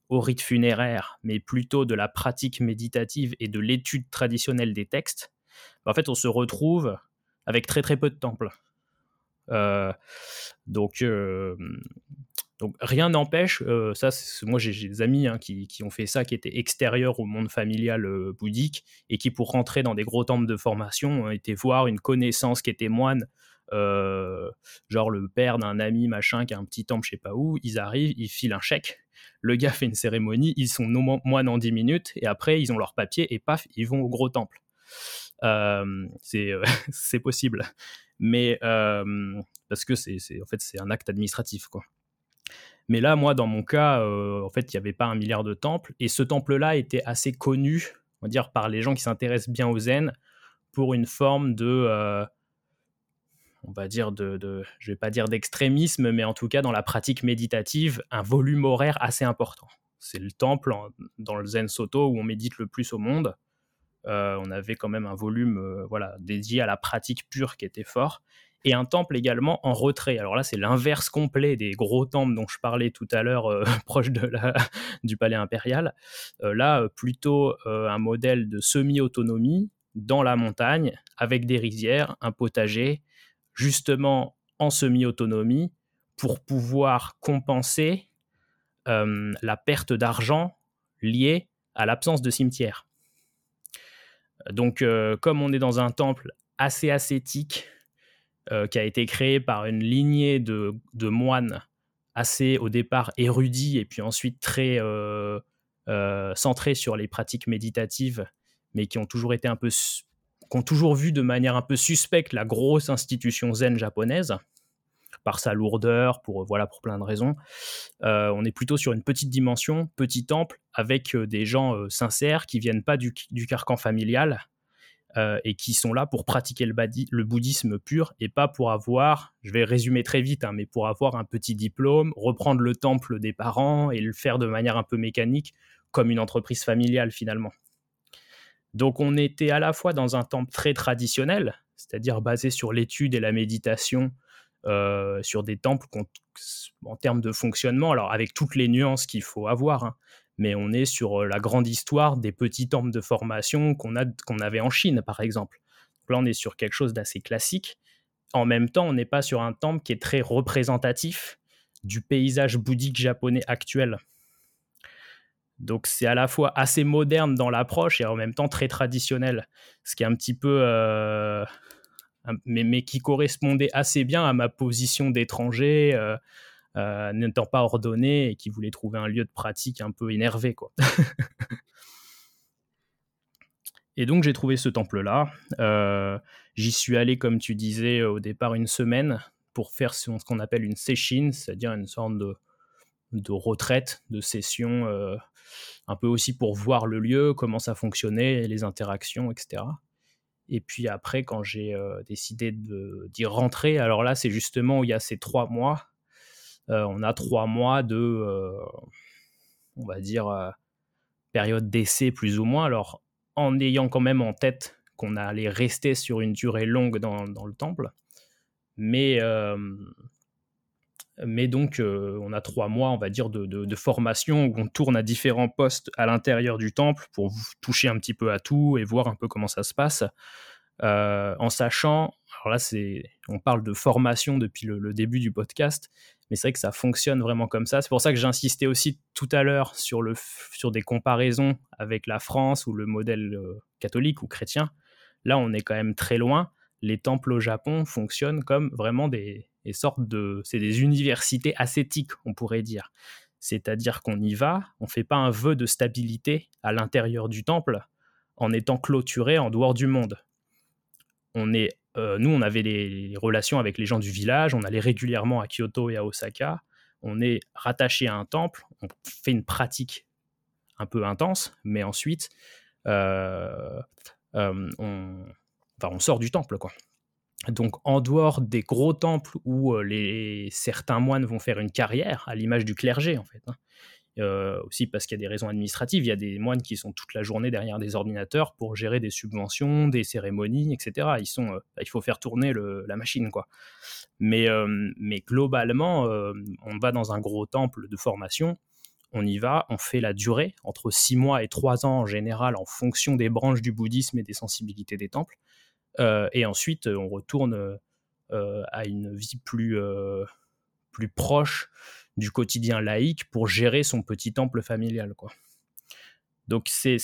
au rite funéraire, mais plutôt de la pratique méditative et de l'étude traditionnelle des textes, en fait, on se retrouve avec très très peu de temples. Euh, donc, euh, donc rien n'empêche, euh, ça, moi j'ai des amis hein, qui, ont fait ça, qui étaient extérieurs au monde familial bouddhique et qui, pour rentrer dans des gros temples de formation, ont été voir une connaissance qui était moine, genre le père d'un ami machin qui a un petit temple, je sais pas où. Ils arrivent, ils filent un chèque. Le gars fait une cérémonie, ils sont moines en 10 minutes et après ils ont leur papier et paf, ils vont au gros temple. <laughs> c'est possible mais parce que c'est en fait c'est un acte administratif quoi. Mais là, moi, dans mon cas, en fait, il n'y avait pas un milliard de temples et ce temple-là était assez connu, on va dire, par les gens qui s'intéressent bien au zen pour une forme de on va dire de, de, je vais pas dire d'extrémisme, mais en tout cas dans la pratique méditative, un volume horaire assez important. C'est le temple dans le Zen Soto où on médite le plus au monde. Euh, on avait quand même un volume euh, voilà, dédié à la pratique pure qui était fort. Et un temple également en retrait. Alors là, c'est l'inverse complet des gros temples dont je parlais tout à l'heure, euh, <laughs> proche du palais impérial. là, plutôt un modèle de semi-autonomie dans la montagne, avec des rizières, un potager, justement en semi-autonomie, pour pouvoir compenser la perte d'argent liée à l'absence de cimetière. Donc, euh, comme on est dans un temple assez ascétique, euh, qui a été créé par une lignée de, moines assez au départ érudits et puis ensuite très euh, centrés sur les pratiques méditatives, mais qui ont toujours été un peu, qui ont toujours vu de manière un peu suspecte la grosse institution zen japonaise par sa lourdeur, pour, voilà, pour plein de raisons. Euh, on est plutôt sur une petite dimension, petit temple, avec euh, des gens euh, sincères qui viennent pas du, carcan familial et qui sont là pour pratiquer le, le, bouddhisme pur et pas pour avoir, je vais résumer très vite, hein, mais pour avoir un petit diplôme, reprendre le temple des parents et le faire de manière un peu mécanique, comme une entreprise familiale finalement. Donc on était à la fois dans un temple très traditionnel, c'est-à-dire basé sur l'étude et la méditation, euh, sur des temples en termes de fonctionnement, alors avec toutes les nuances qu'il faut avoir, hein, mais on est sur euh, la grande histoire des petits temples de formation qu'on avait en Chine, par exemple. là, on est sur quelque chose d'assez classique. En même temps, on n'est pas sur un temple qui est très représentatif du paysage bouddhique japonais actuel. Donc c'est à la fois assez moderne dans l'approche et en même temps très traditionnel, ce qui est un petit peu euh, mais, qui correspondait assez bien à ma position d'étranger, euh, euh, n'étant pas ordonné et qui voulait trouver un lieu de pratique un peu énervé. Quoi. <laughs> et donc j'ai trouvé ce temple-là. Euh, j'y suis allé, comme tu disais, au départ une semaine pour faire ce qu'on appelle une session, c'est-à-dire une sorte de, de retraite, de session, un peu aussi pour voir le lieu, comment ça fonctionnait, les interactions, etc. Et puis après, quand j'ai euh, décidé d'y rentrer, alors là, c'est justement où il y a ces trois mois. Euh, on a trois mois de, euh, on va dire, période d'essai plus ou moins. Alors, en ayant quand même en tête qu'on allait rester sur une durée longue dans, le temple. Mais, donc, on a trois mois, on va dire, de, formation où on tourne à différents postes à l'intérieur du temple pour toucher un petit peu à tout et voir un peu comment ça se passe. en sachant, alors là, on parle de formation depuis le, début du podcast, mais c'est vrai que ça fonctionne vraiment comme ça. C'est pour ça que j'insistais aussi tout à l'heure sur, le, sur des comparaisons avec la France ou le modèle catholique ou chrétien. Là, on est quand même très loin. Les temples au Japon fonctionnent comme vraiment des, sortes de. C'est des universités ascétiques, on pourrait dire. C'est-à-dire qu'on y va, on ne fait pas un vœu de stabilité à l'intérieur du temple en étant clôturé en dehors du monde. on est, nous, on avait des relations avec les gens du village, on allait régulièrement à Kyoto et à Osaka. On est rattaché à un temple, on fait une pratique un peu intense, mais ensuite, on, on sort du temple. Donc, en dehors des gros temples où les, certains moines vont faire une carrière, à l'image du clergé, en fait, hein, aussi parce qu'il y a des raisons administratives, il y a des moines qui sont toute la journée derrière des ordinateurs pour gérer des subventions, des cérémonies, etc. Ils sont, bah, il faut faire tourner la machine, quoi. Mais, mais globalement, on va dans un gros temple de formation, on y va, on fait la durée, entre 6 mois et 3 ans en général, en fonction des branches du bouddhisme et des sensibilités des temples. Euh, et ensuite, on retourne euh, à une vie plus, euh, plus proche du quotidien laïque pour gérer son petit temple familial. Quoi. Donc c'est,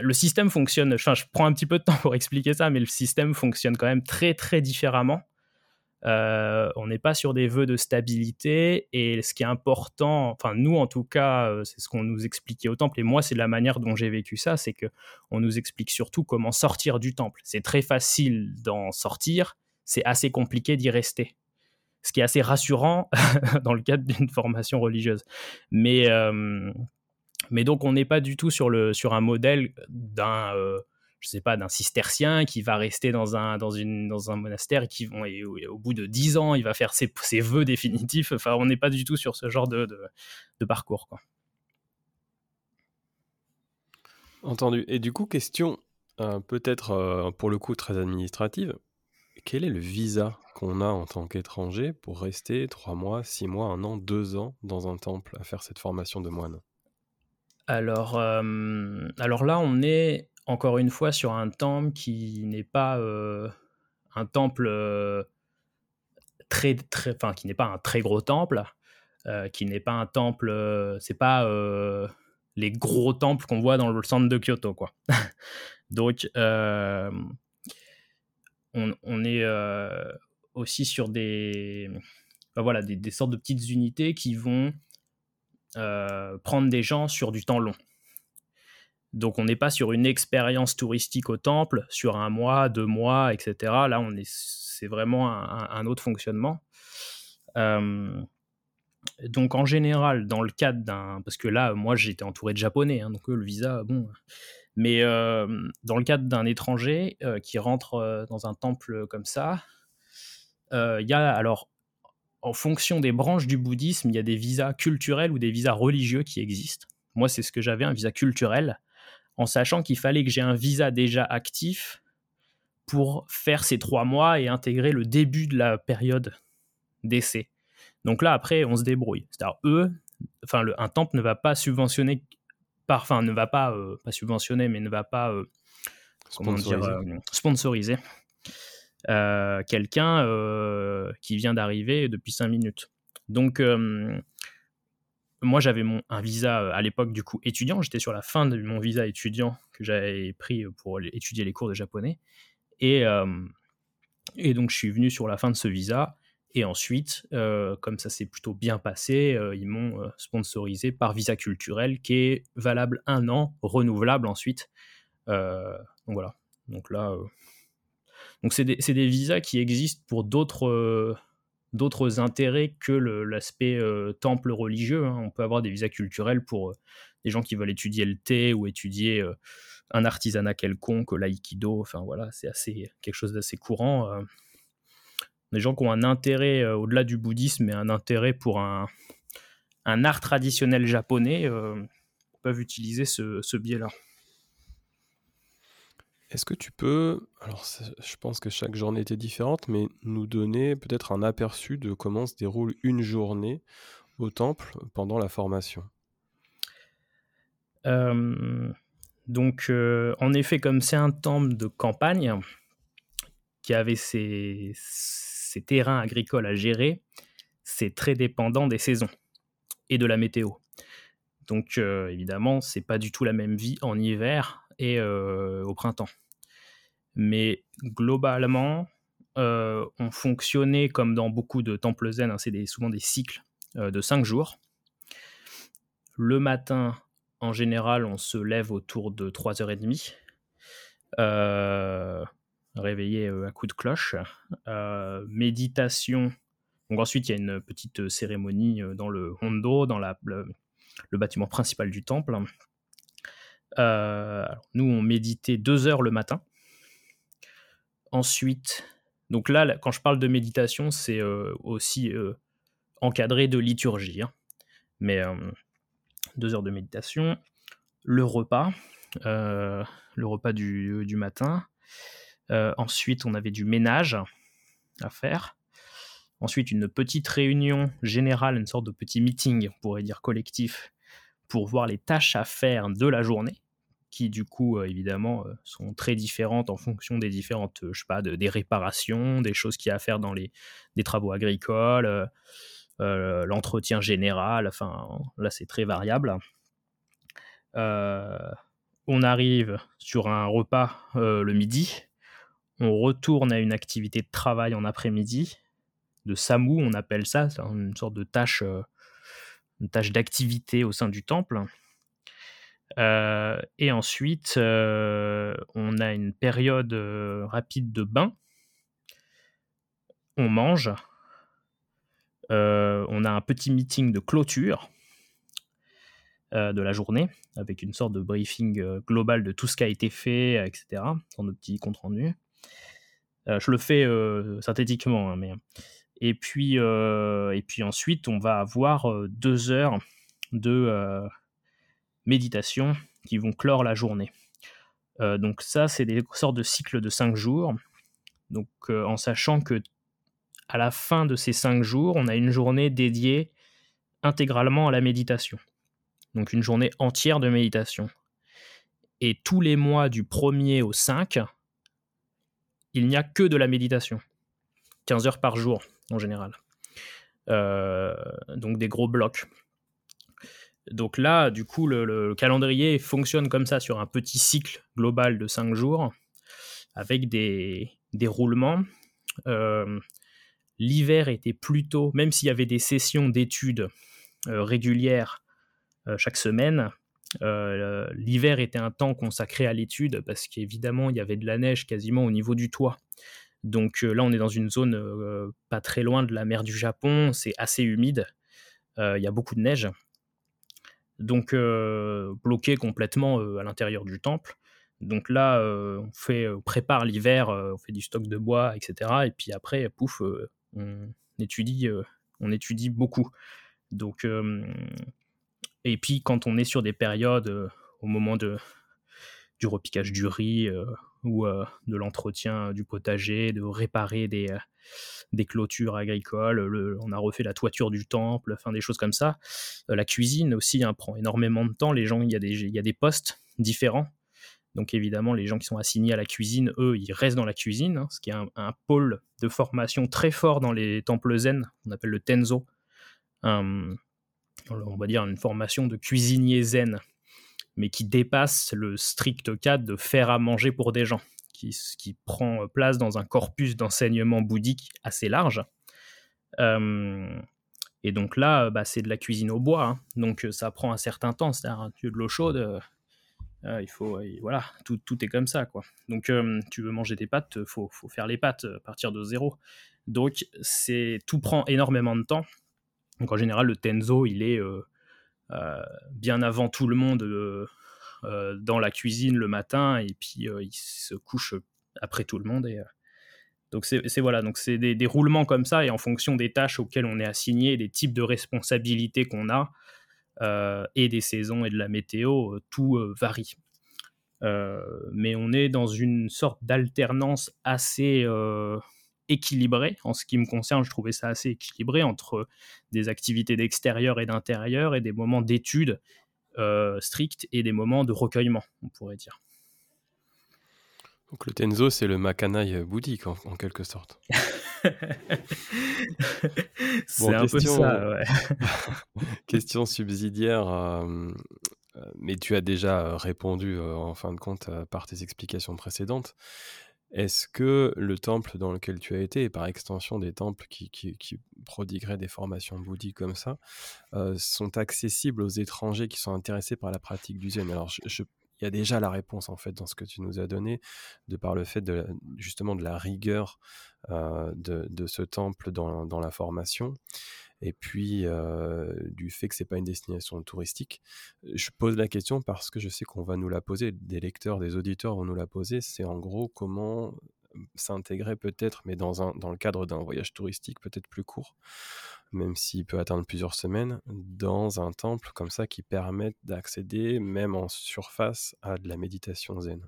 le système fonctionne, enfin, je prends un petit peu de temps pour expliquer ça, mais le système fonctionne quand même très très différemment euh, on n'est pas sur des vœux de stabilité et ce qui est important, enfin nous en tout cas, euh, c'est ce qu'on nous expliquait au temple et moi c'est la manière dont j'ai vécu ça, c'est que on nous explique surtout comment sortir du temple. C'est très facile d'en sortir, c'est assez compliqué d'y rester. Ce qui est assez rassurant <laughs> dans le cadre d'une formation religieuse. Mais, euh, mais donc on n'est pas du tout sur, le, sur un modèle d'un je sais pas, d'un cistercien qui va rester dans un, dans une, dans un monastère et qui vont, et, au bout de dix ans, il va faire ses, ses vœux définitifs. Enfin, on n'est pas du tout sur ce genre de, de, parcours. Entendu. Et du coup, question euh, peut-être euh, pour le coup très administrative. Quel est le visa qu'on a en tant qu'étranger pour rester trois mois, six mois, un an, deux ans dans un temple à faire cette formation de moine? Alors, euh, là, on est encore une fois sur un temple qui n'est pas euh, un temple euh, très très qui n'est pas un très gros temple qui n'est pas un temple c'est pas les gros temples qu'on voit dans le centre de Kyoto quoi. <laughs> Donc on, est aussi sur des voilà des, sortes de petites unités qui vont prendre des gens sur du temps long donc on n'est pas sur une expérience touristique au temple, sur un mois, deux mois, etc. Là, on est, c'est vraiment un, autre fonctionnement. Euh, donc en général, dans le cadre d'un, parce que là, moi, j'étais entouré de japonais, hein, donc le visa, bon. Mais euh, dans le cadre d'un étranger euh, qui rentre dans un temple comme ça, il y a alors en fonction des branches du bouddhisme, il y a des visas culturels ou des visas religieux qui existent. Moi, c'est ce que j'avais, un visa culturel en sachant qu'il fallait que j'ai un visa déjà actif pour faire ces trois mois et intégrer le début de la période d'essai. Donc là, après, on se débrouille. C'est-à-dire, eux, enfin, un temple ne va pas subventionner, par, enfin, ne va pas, euh, pas subventionner, mais ne va pas, euh, sponsoriser, euh, quelqu'un qui vient d'arriver depuis cinq minutes. Donc, moi, j'avais un visa à l'époque, du coup, étudiant. J'étais sur la fin de mon visa étudiant que j'avais pris pour étudier les cours de japonais. Et, et donc, je suis venu sur la fin de ce visa. Et ensuite, euh, comme ça s'est plutôt bien passé, ils m'ont sponsorisé par visa culturel qui est valable un an, renouvelable ensuite. donc voilà. Donc là, donc c'est des, visas qui existent pour d'autres intérêts que l'aspect euh, temple religieux. Hein. On peut avoir des visas culturels pour euh, des gens qui veulent étudier le thé ou étudier euh, un artisanat quelconque, l'aïkido. Enfin voilà, c'est quelque chose d'assez courant. Des gens qui ont un intérêt au-delà du bouddhisme, mais un intérêt pour un, un art traditionnel japonais peuvent utiliser ce, ce biais-là. Est-ce que tu peux, alors je pense que chaque journée était différente, mais nous donner peut-être un aperçu de comment se déroule une journée au temple pendant la formation? Donc, en effet, comme c'est un temple de campagne qui avait ses, ses terrains agricoles à gérer, c'est très dépendant des saisons et de la météo. Donc, évidemment, c'est pas du tout la même vie en hiver et euh, au printemps. Mais globalement, euh, on fonctionnait comme dans beaucoup de temples zen, hein, c'est souvent des cycles euh, de 5 jours. Le matin, en général, on se lève autour de 3h30. Réveil réveiller à coup de cloche. méditation. Donc ensuite, il y a une petite cérémonie dans le Hondo, dans le, bâtiment principal du temple. nous, on méditait deux heures le matin. Ensuite, donc là, quand je parle de méditation, c'est aussi encadré de liturgie. Hein. Mais deux heures de méditation. Le repas, le repas du, matin. Ensuite, on avait du ménage à faire. Ensuite, une petite réunion générale, une sorte de petit meeting, on pourrait dire collectif, pour voir les tâches à faire de la journée, qui du coup, évidemment, sont très différentes en fonction des différentes, je sais pas, des réparations, des choses qu'il y a à faire dans les des travaux agricoles, euh, l'entretien général, enfin là c'est très variable. Euh, on arrive sur un repas euh, le midi, on retourne à une activité de travail en après-midi, de SAMU on appelle ça, une sorte de tâche, une tâche d'activité au sein du temple. et ensuite, on a une période rapide de bain. On mange, euh, on a un petit meeting de clôture euh, de la journée, avec une sorte de briefing euh, global de tout ce qui a été fait, etc., dans nos petits comptes rendus. Je le fais synthétiquement, hein, mais... Et puis, et puis ensuite, on va avoir deux heures de méditation qui vont clore la journée. donc ça, c'est des sortes de cycles de cinq jours. Donc en sachant que à la fin de ces cinq jours, on a une journée dédiée intégralement à la méditation. Donc une journée entière de méditation. Et tous les mois du 1er au 5, il n'y a que de la méditation. 15 heures par jour en général. Euh, donc des gros blocs. Donc là, du coup, le, calendrier fonctionne comme ça sur un petit cycle global de 5 jours avec des, des roulements. Euh, l'hiver était plutôt, même s'il y avait des sessions d'études euh, régulières chaque semaine, euh, l'hiver était un temps consacré à l'étude parce qu'évidemment il y avait de la neige quasiment au niveau du toit. Donc là on est dans une zone pas très loin de la mer du Japon, c'est assez humide, il y a beaucoup de neige. Donc bloqué complètement à l'intérieur du temple. Donc là, on, fait, prépare l'hiver, on fait du stock de bois, etc. Et puis après, pouf, on étudie, euh, on étudie beaucoup. Donc, euh, et puis quand on est sur des périodes euh, au moment de, du repiquage du riz ou de l'entretien du potager, de réparer des, des clôtures agricoles, on a refait la toiture du temple, enfin des choses comme ça. la cuisine aussi hein, prend énormément de temps. Les gens, il y, a des, y a des postes différents. Donc évidemment, les gens qui sont assignés à la cuisine, eux, ils restent dans la cuisine, hein, ce qui est un, pôle de formation très fort dans les temples zen, on appelle le tenzo. On va dire une formation de cuisinier zen, mais qui dépasse le strict cadre de faire à manger pour des gens, qui, qui prend place dans un corpus d'enseignement bouddhique assez large. et donc là, bah, c'est de la cuisine au bois, hein. donc ça prend un certain temps, c'est-à-dire de l'eau chaude, euh, il faut, voilà, tout, est comme ça, quoi. Donc, euh, tu veux manger des pâtes, faut, faut faire les pâtes à partir de zéro. Donc, c'est tout prend énormément de temps. Donc, en général, le Tenzo, il est euh, bien avant tout le monde dans la cuisine le matin, et puis il se couche après tout le monde. Donc c'est voilà, donc c'est des, roulements comme ça, et en fonction des tâches auxquelles on est assigné, des types de responsabilités qu'on a, euh, et des saisons et de la météo, euh, tout euh, varie. mais on est dans une sorte d'alternance assez équilibrée. En ce qui me concerne, je trouvais ça assez équilibré entre des activités d'extérieur et d'intérieur et des moments d'études stricts et des moments de recueillement, on pourrait dire. Donc le Tenzo, c'est le Makanai bouddhique en, quelque sorte. <laughs> c'est un peu ça, ouais. <laughs> question subsidiaire, euh, mais tu as déjà répondu en fin de compte par tes explications précédentes. Est-ce que le temple dans lequel tu as été, et par extension des temples qui, prodigueraient des formations bouddhiques comme ça, sont accessibles aux étrangers qui sont intéressés par la pratique du zen? Alors, il y a déjà la réponse en fait dans ce que tu nous as donné, de par le fait de justement de la rigueur de, ce temple dans, la formation, et puis du fait que c'est pas une destination touristique. Je pose la question parce que je sais qu'on va nous la poser, des lecteurs, des auditeurs vont nous la poser. C'est en gros comment s'intégrer peut-être, mais dans, un, dans le cadre d'un voyage touristique peut-être plus court, même s'il peut atteindre plusieurs semaines, dans un temple comme ça qui permette d'accéder, même en surface, à de la méditation zen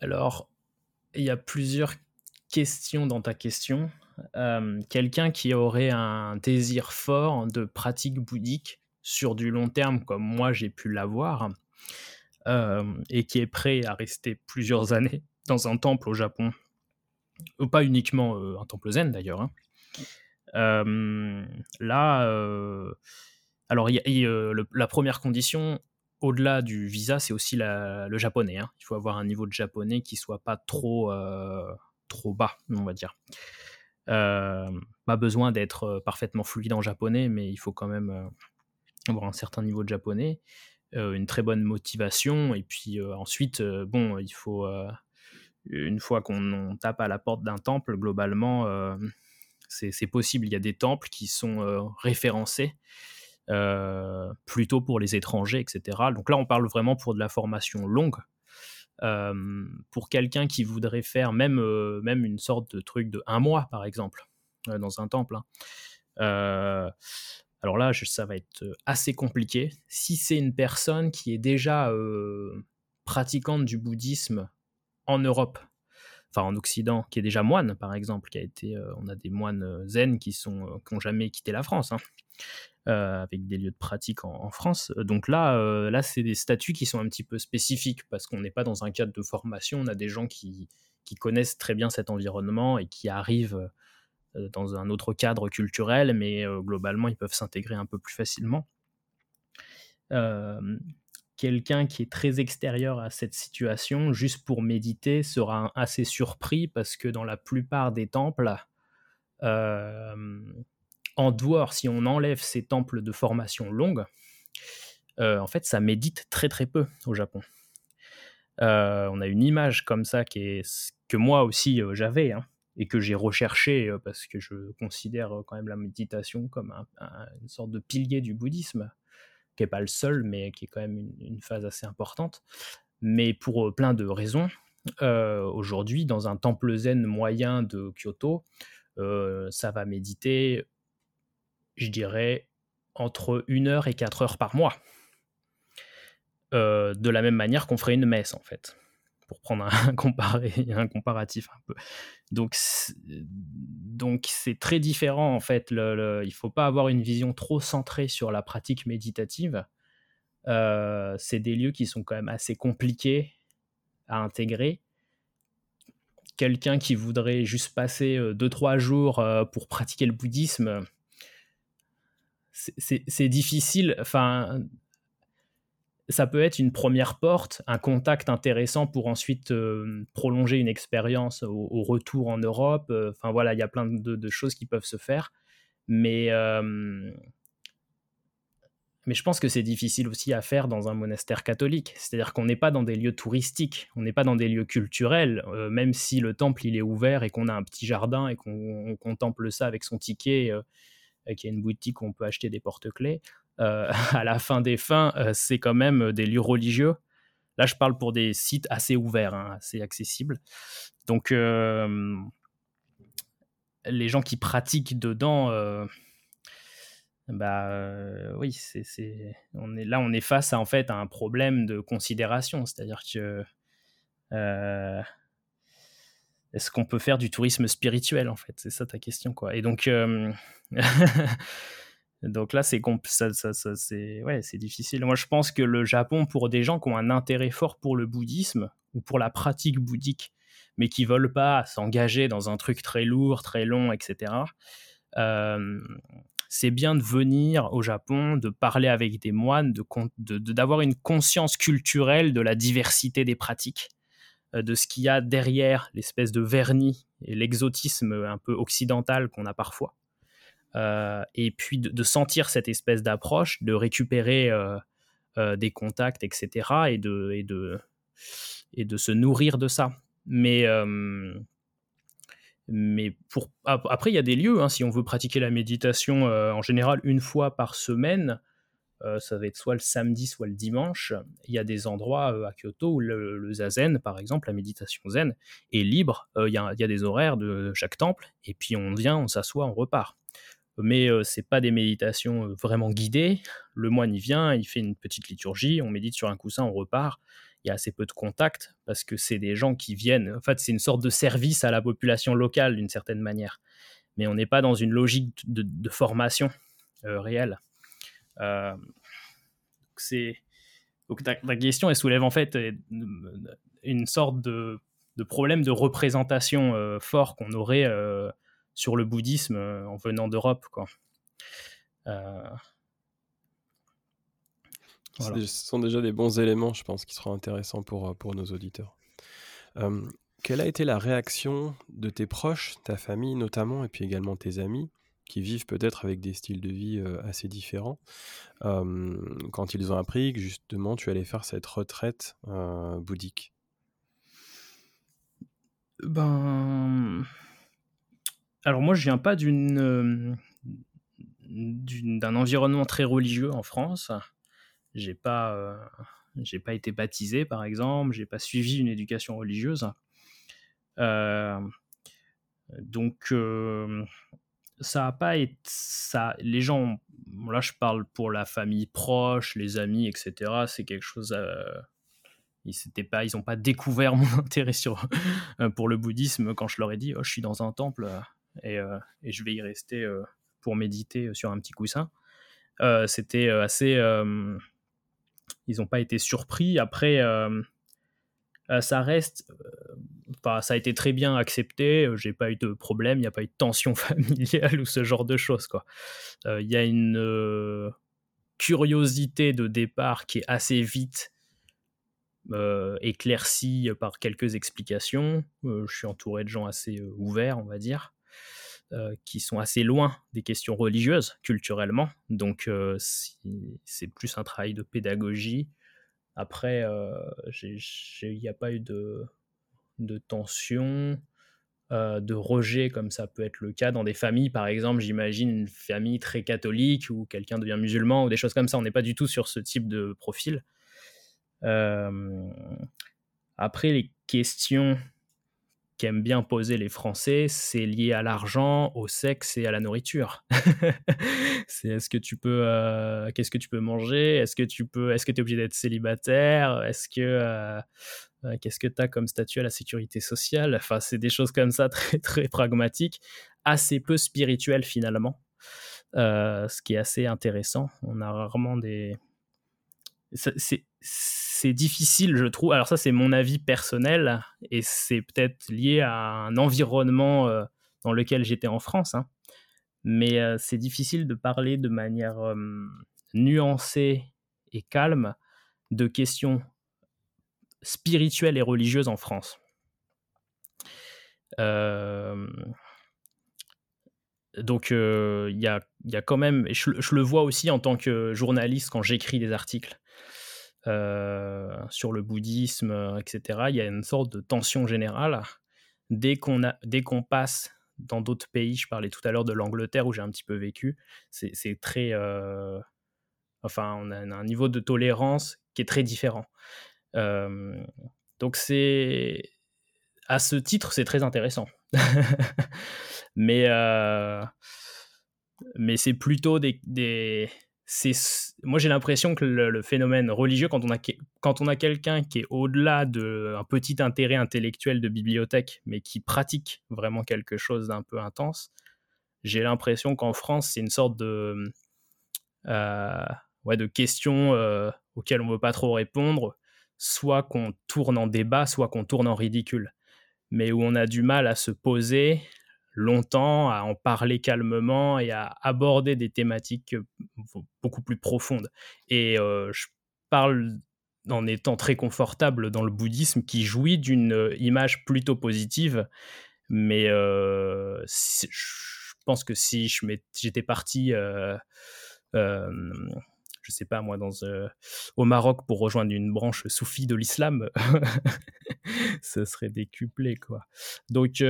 Alors, il y a plusieurs questions dans ta question. Euh, quelqu'un qui aurait un désir fort de pratique bouddhique sur du long terme, comme moi j'ai pu l'avoir, euh, et qui est prêt à rester plusieurs années dans un temple au Japon, ou pas uniquement euh, un temple zen d'ailleurs. Hein. là, alors la première condition, au-delà du visa, c'est aussi le japonais. Hein. Il faut avoir un niveau de japonais qui soit pas trop, trop bas, on va dire. Pas besoin d'être parfaitement fluide en japonais, mais il faut quand même avoir un certain niveau de japonais, une très bonne motivation, et puis ensuite, bon, il faut une fois qu'on tape à la porte d'un temple, globalement, c'est possible. Il y a des temples qui sont référencés plutôt pour les étrangers, etc. Donc là, on parle vraiment pour de la formation longue. Pour quelqu'un qui voudrait faire même, même une sorte de truc de un mois, par exemple, dans un temple. Hein. alors là, ça va être assez compliqué. Si c'est une personne qui est déjà pratiquante du bouddhisme en Europe, enfin en Occident, qui est déjà moine, par exemple, qui a été, on a des moines zen qui sont, qui jamais quitté la France, hein, avec des lieux de pratique en, France. Donc là, là, c'est des statuts qui sont un petit peu spécifiques parce qu'on n'est pas dans un cadre de formation. On a des gens qui, qui connaissent très bien cet environnement et qui arrivent dans un autre cadre culturel, mais globalement, ils peuvent s'intégrer un peu plus facilement quelqu'un qui est très extérieur à cette situation, juste pour méditer, sera assez surpris parce que dans la plupart des temples, euh, en dehors, si on enlève ces temples de formation longue, euh, en fait, ça médite très très peu au Japon. Euh, on a une image comme ça qui est, que moi aussi j'avais hein, et que j'ai recherché parce que je considère quand même la méditation comme une sorte de pilier du bouddhisme qui n'est pas le seul, mais qui est quand même une, phase assez importante. Mais pour euh, plein de raisons, euh, aujourd'hui, dans un temple zen moyen de Kyoto, euh, ça va méditer, je dirais, entre une heure et quatre heures par mois. de la même manière qu'on ferait une messe, en fait pour prendre un, <laughs> comparé, un comparatif un peu. Donc, donc c'est très différent en fait. Il ne faut pas avoir une vision trop centrée sur la pratique méditative. Euh, c'est des lieux qui sont quand même assez compliqués à intégrer. Quelqu'un qui voudrait juste passer 2-3 euh, jours euh, pour pratiquer le bouddhisme, c'est difficile. Enfin, ça peut être une première porte, un contact intéressant pour ensuite euh, prolonger une expérience au, retour en Europe. Euh, enfin voilà, il y a plein de, choses qui peuvent se faire. Mais, euh, mais je pense que c'est difficile aussi à faire dans un monastère catholique. C'est-à-dire qu'on n'est pas dans des lieux touristiques, on n'est pas dans des lieux culturels, même si le temple il est ouvert et qu'on a un petit jardin et qu'on contemple ça avec son ticket, qu'il y a une boutique où on peut acheter des porte-clés. Euh, <laughs> à la fin des fins, euh, c'est quand même des lieux religieux. Là, je parle pour des sites assez ouverts, hein, assez accessibles. Donc, euh, les gens qui pratiquent dedans, bah oui, c'est, on est là, on est face à en fait à un problème de considération, c'est-à-dire que est-ce qu'on peut faire du tourisme spirituel en fait C'est ça ta question quoi. Et donc <laughs> Donc là, c'est ça, ouais, difficile. Moi, je pense que le Japon, pour des gens qui ont un intérêt fort pour le bouddhisme ou pour la pratique bouddhique, mais qui veulent pas s'engager dans un truc très lourd, très long, etc., euh, c'est bien de venir au Japon, de parler avec des moines, d'avoir de, une conscience culturelle de la diversité des pratiques, euh, de ce qu'il y a derrière l'espèce de vernis et l'exotisme un peu occidental qu'on a parfois. Euh, et puis de, sentir cette espèce d'approche, de récupérer euh, des contacts, etc. Et de, et, de, et de se nourrir de ça. Mais, mais pour, après, il y a des lieux, hein, si on veut pratiquer la méditation en général une fois par semaine, euh, ça va être soit le samedi, soit le dimanche. Il y a des endroits euh, à Kyoto où le, zazen, par exemple, la méditation zen, est libre. Euh, il y, a, des horaires de chaque temple, et puis on vient, on s'assoit, on repart. Mais ce c'est pas des méditations vraiment guidées. Le moine y vient, il fait une petite liturgie, on médite sur un coussin, on repart. Il y a assez peu de contact parce que c'est des gens qui viennent. En fait, c'est une sorte de service à la population locale d'une certaine manière. Mais on n'est pas dans une logique de, formation réelle. Euh, c'est donc ta, question, elle soulève en fait euh, une sorte de, problème de représentation euh, fort qu'on aurait sur le bouddhisme en venant d'Europe. Quoi. Ce sont déjà des bons éléments, je pense, qui seront intéressants pour, pour nos auditeurs. quelle a été la réaction de tes proches, ta famille notamment, et puis également tes amis, qui vivent peut-être avec des styles de vie assez différents, quand ils ont appris que justement tu allais faire cette retraite bouddhique Ben. Alors moi, je viens pas d'une d'un environnement très religieux en France. J'ai pas j'ai pas été baptisé par exemple, j'ai pas suivi une éducation religieuse. donc ça a pas été ça. Les gens là je parle pour la famille proche les amis etc c'est quelque chose euh, ils pas ils ont pas découvert mon <laughs> intérêt euh, pour le bouddhisme quand je leur ai dit oh, je suis dans un temple euh, et, je vais y rester pour méditer sur un petit coussin. C'était assez ils n'ont pas été surpris. Après ça reste ça a été très bien accepté, euh, j'ai pas eu de problème, il n'y a pas eu de tension <laughs> familiale ou ce genre de choses. Euh, il y a une euh, curiosité de départ qui est assez vite éclaircie par quelques explications. je suis entouré de gens assez ouverts, on va dire. qui sont assez loin des questions religieuses culturellement. Donc c'est plus un travail de pédagogie. Après, il n'y a pas eu de, de tension, euh, de rejet, comme ça peut être le cas dans des familles, par exemple, j'imagine une famille très catholique où quelqu'un devient musulman ou des choses comme ça. On n'est pas du tout sur ce type de profil. Euh, après, les questions qu'aiment bien poser les Français, c'est lié à l'argent, au sexe et à la nourriture. <laughs> c'est est-ce que tu peux, euh, qu'est-ce que tu peux manger? Est-ce que tu peux, est-ce que tu es obligé d'être célibataire? Est-ce que euh, qu'est-ce que tu as comme statut à la sécurité sociale? Enfin, c'est des choses comme ça <laughs> très, très pragmatiques, assez peu spirituelles finalement, euh, ce qui est assez intéressant. On a rarement des. C'est difficile, je trouve. Alors, ça, c'est mon avis personnel et c'est peut-être lié à un environnement euh, dans lequel j'étais en France. Hein. Mais c'est difficile de parler de manière nuancée et calme de questions spirituelle et religieuse en France. Euh, donc il y, a, quand même, je, le vois aussi en tant que journaliste quand j'écris des articles euh, sur le bouddhisme, etc., il y a une sorte de tension générale. Dès qu'on qu'on passe dans d'autres pays, je parlais tout à l'heure de l'Angleterre où j'ai un petit peu vécu, c'est très... Euh, enfin, on a un niveau de tolérance qui est très différent donc c'est à ce titre, c'est très intéressant. <laughs> mais mais c'est plutôt des, des moi j'ai l'impression que le, phénomène religieux quand on a quand on a quelqu'un qui est au-delà d'un petit intérêt intellectuel de bibliothèque mais qui pratique vraiment quelque chose d'un peu intense j'ai l'impression qu'en France c'est une sorte de ouais de questions auxquelles on veut pas trop répondre soit qu'on tourne en débat, soit qu'on tourne en ridicule, mais où on a du mal à se poser longtemps, à en parler calmement et à aborder des thématiques euh, beaucoup plus profondes. Et euh, je parle en étant très confortable dans le bouddhisme qui jouit d'une euh, image plutôt positive, mais je pense que si j'étais parti je sais pas moi, dans, au Maroc pour rejoindre une branche soufie de l'islam, <laughs> ce serait décuplé, quoi. Donc,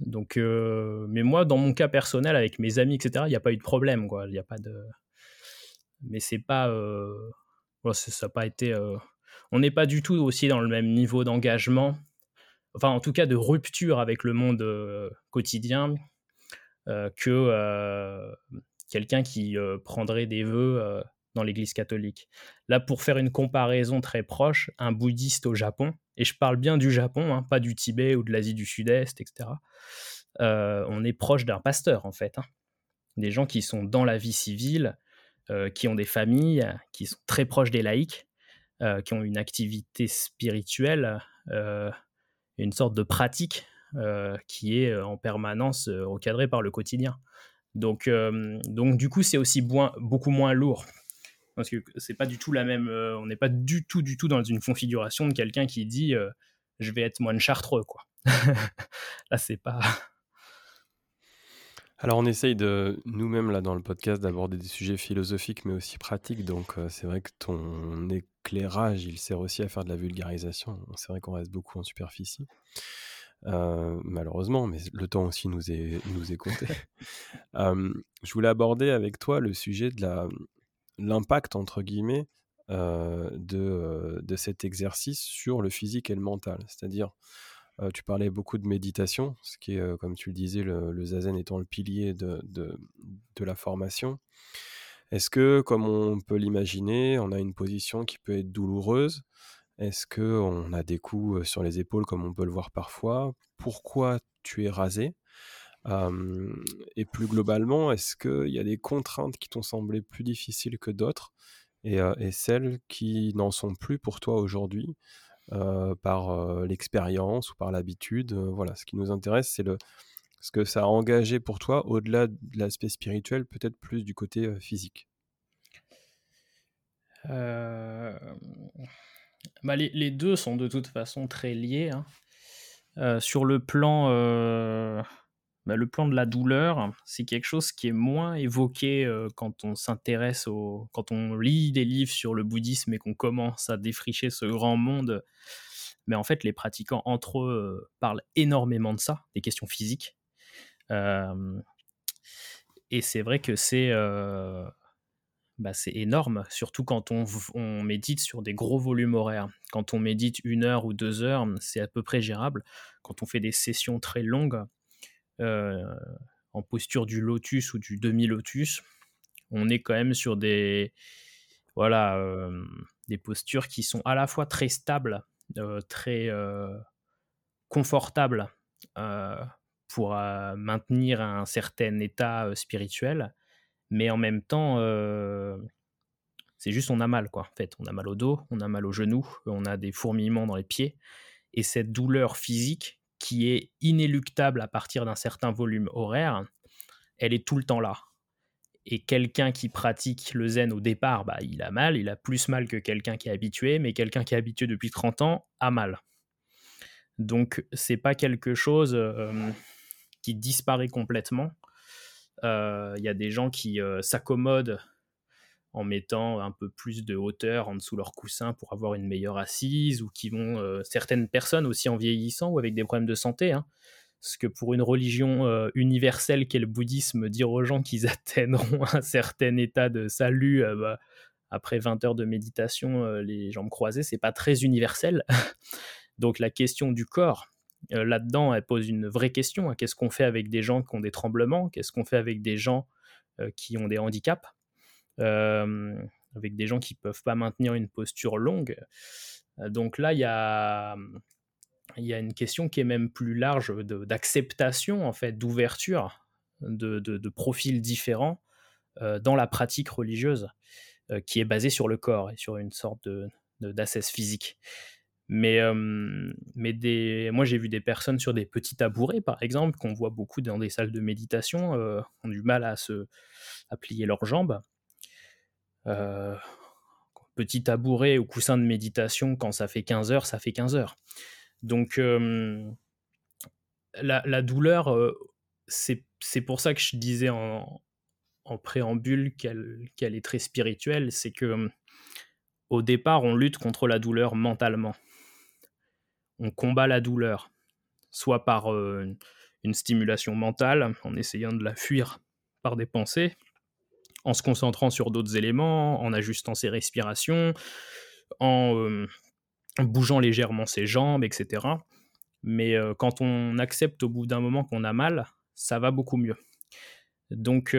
donc mais moi, dans mon cas personnel, avec mes amis, etc., il n'y a pas eu de problème, quoi. Il n'y a pas de. Mais c'est pas. ça n'a pas été. On n'est pas du tout aussi dans le même niveau d'engagement, enfin, en tout cas, de rupture avec le monde quotidien que quelqu'un qui prendrait des vœux l'Église catholique. Là, pour faire une comparaison très proche, un bouddhiste au Japon, et je parle bien du Japon, hein, pas du Tibet ou de l'Asie du Sud-Est, etc., on est proche d'un pasteur, en fait. Hein. Des gens qui sont dans la vie civile, qui ont des familles, qui sont très proches des laïcs, qui ont une activité spirituelle, une sorte de pratique qui est en permanence recadrée par le quotidien. Donc, donc du coup, c'est aussi beaucoup moins lourd. Parce que c'est pas du tout la même. on n'est pas du tout, du tout dans une configuration de quelqu'un qui dit je vais être moine chartreux, quoi. <laughs> là, c'est pas. <laughs> Alors, on essaye de nous-mêmes, là, dans le podcast, d'aborder des sujets philosophiques, mais aussi pratiques. Donc, c'est vrai que ton éclairage, il sert aussi à faire de la vulgarisation. C'est vrai qu'on reste beaucoup en superficie. Euh, malheureusement, mais le temps aussi nous est, nous est compté. <laughs> je voulais aborder avec toi le sujet de la, l'impact, entre guillemets, euh, de, de cet exercice sur le physique et le mental. C'est-à-dire, tu parlais beaucoup de méditation, ce qui est, comme tu le disais, le, zazen étant le pilier de, de, de la formation. Est-ce que, comme on peut l'imaginer, on a une position qui peut être douloureuse? Est-ce qu'on a des coups sur les épaules comme on peut le voir parfois? Pourquoi tu es rasé? Et plus globalement, est-ce qu'il y a des contraintes qui t'ont semblé plus difficiles que d'autres? Et, celles qui n'en sont plus pour toi aujourd'hui par l'expérience ou par l'habitude Voilà, ce qui nous intéresse, c'est ce que ça a engagé pour toi au-delà de l'aspect spirituel, peut-être plus du côté physique? Bah, les, deux sont de toute façon très liés. Hein. Sur le plan, bah, le plan de la douleur, c'est quelque chose qui est moins évoqué euh, quand on s'intéresse au, quand on lit des livres sur le bouddhisme et qu'on commence à défricher ce grand monde. Mais en fait, les pratiquants entre eux parlent énormément de ça, des questions physiques. et c'est vrai que c'est bah, énorme, surtout quand on, médite sur des gros volumes horaires. Quand on médite une heure ou deux heures, c'est à peu près gérable. Quand on fait des sessions très longues, euh, en posture du lotus ou du demi-lotus, on est quand même sur des, voilà, euh, des postures qui sont à la fois très stables, euh, très confortables pour maintenir un certain état spirituel, mais en même temps, euh, c'est juste on a mal, quoi. En fait, on a mal au dos, on a mal au genou, on a des fourmillements dans les pieds, et cette douleur physique qui est inéluctable à partir d'un certain volume horaire, elle est tout le temps là. Et quelqu'un qui pratique le zen au départ, bah, il a mal, il a plus mal que quelqu'un qui est habitué, mais quelqu'un qui est habitué depuis 30 ans a mal. Donc c'est pas quelque chose qui disparaît complètement. Euh, il y a des gens qui euh, s'accommodent en mettant un peu plus de hauteur en dessous leur coussin pour avoir une meilleure assise, ou qui vont, euh, certaines personnes aussi en vieillissant ou avec des problèmes de santé, hein, parce que pour une religion universelle qu'est le bouddhisme, dire aux gens qu'ils <laughs> atteindront un certain état de salut bah, après 20 heures de méditation, les jambes croisées, c'est pas très universel. <laughs> Donc la question du corps, euh, là-dedans, elle pose une vraie question. Hein. Qu'est-ce qu'on fait avec des gens qui ont des tremblements? Qu'est-ce qu'on fait avec des gens euh, qui ont des handicaps? euh, Avec des gens qui ne peuvent pas maintenir une posture longue Donc là, il y a, une question qui est même plus large d'acceptation, en fait, d'ouverture de, profils différents dans la pratique religieuse qui est basée sur le corps et sur une sorte d'assesse physique. Mais, moi, j'ai vu des personnes sur des petits tabourets, par exemple, qu'on voit beaucoup dans des salles de méditation, euh, ont du mal à, se, à plier leurs jambes. Euh, petit tabouret ou coussin de méditation, quand ça fait 15 heures, ça fait 15 heures. Donc, la, la, douleur, c'est pour ça que je disais en, en préambule qu'elle est très spirituelle, c'est que au départ, on lutte contre la douleur mentalement. On combat la douleur, soit par euh, une stimulation mentale, en essayant de la fuir par des pensées, en se concentrant sur d'autres éléments, en ajustant ses respirations, en euh, bougeant légèrement ses jambes, etc. Mais euh, quand on accepte au bout d'un moment qu'on a mal, ça va beaucoup mieux. Donc,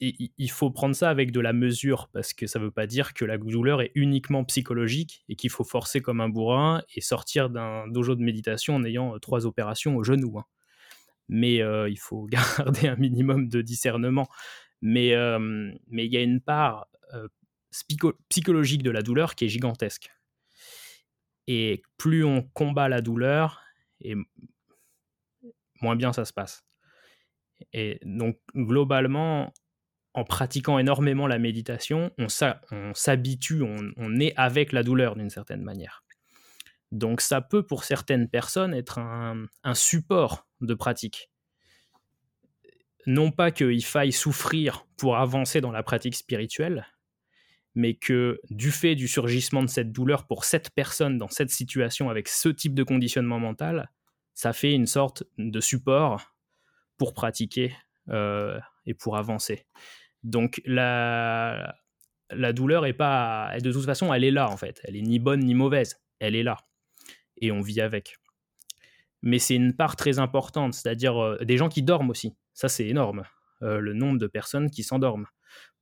il faut prendre ça avec de la mesure, parce que ça ne veut pas dire que la douleur est uniquement psychologique et qu'il faut forcer comme un bourrin et sortir d'un dojo de méditation en ayant trois opérations au genou. Hein. Mais il faut <laughs> garder un minimum de discernement. Mais il y a une part psychologique de la douleur qui est gigantesque. Et plus on combat la douleur, et moins bien ça se passe. Et donc, globalement, en pratiquant énormément la méditation, on s'habitue, on, est avec la douleur d'une certaine manière. Donc, ça peut pour certaines personnes être un, support de pratique. Non pas qu'il faille souffrir pour avancer dans la pratique spirituelle, mais que du fait du surgissement de cette douleur pour cette personne dans cette situation avec ce type de conditionnement mental, ça fait une sorte de support pour pratiquer euh, et pour avancer. Donc la, la douleur est pas, de toute façon, elle est là en fait. Elle est ni bonne ni mauvaise. Elle est là et on vit avec. Mais c'est une part très importante, c'est-à-dire euh, des gens qui dorment aussi. Ça c'est énorme, euh, le nombre de personnes qui s'endorment.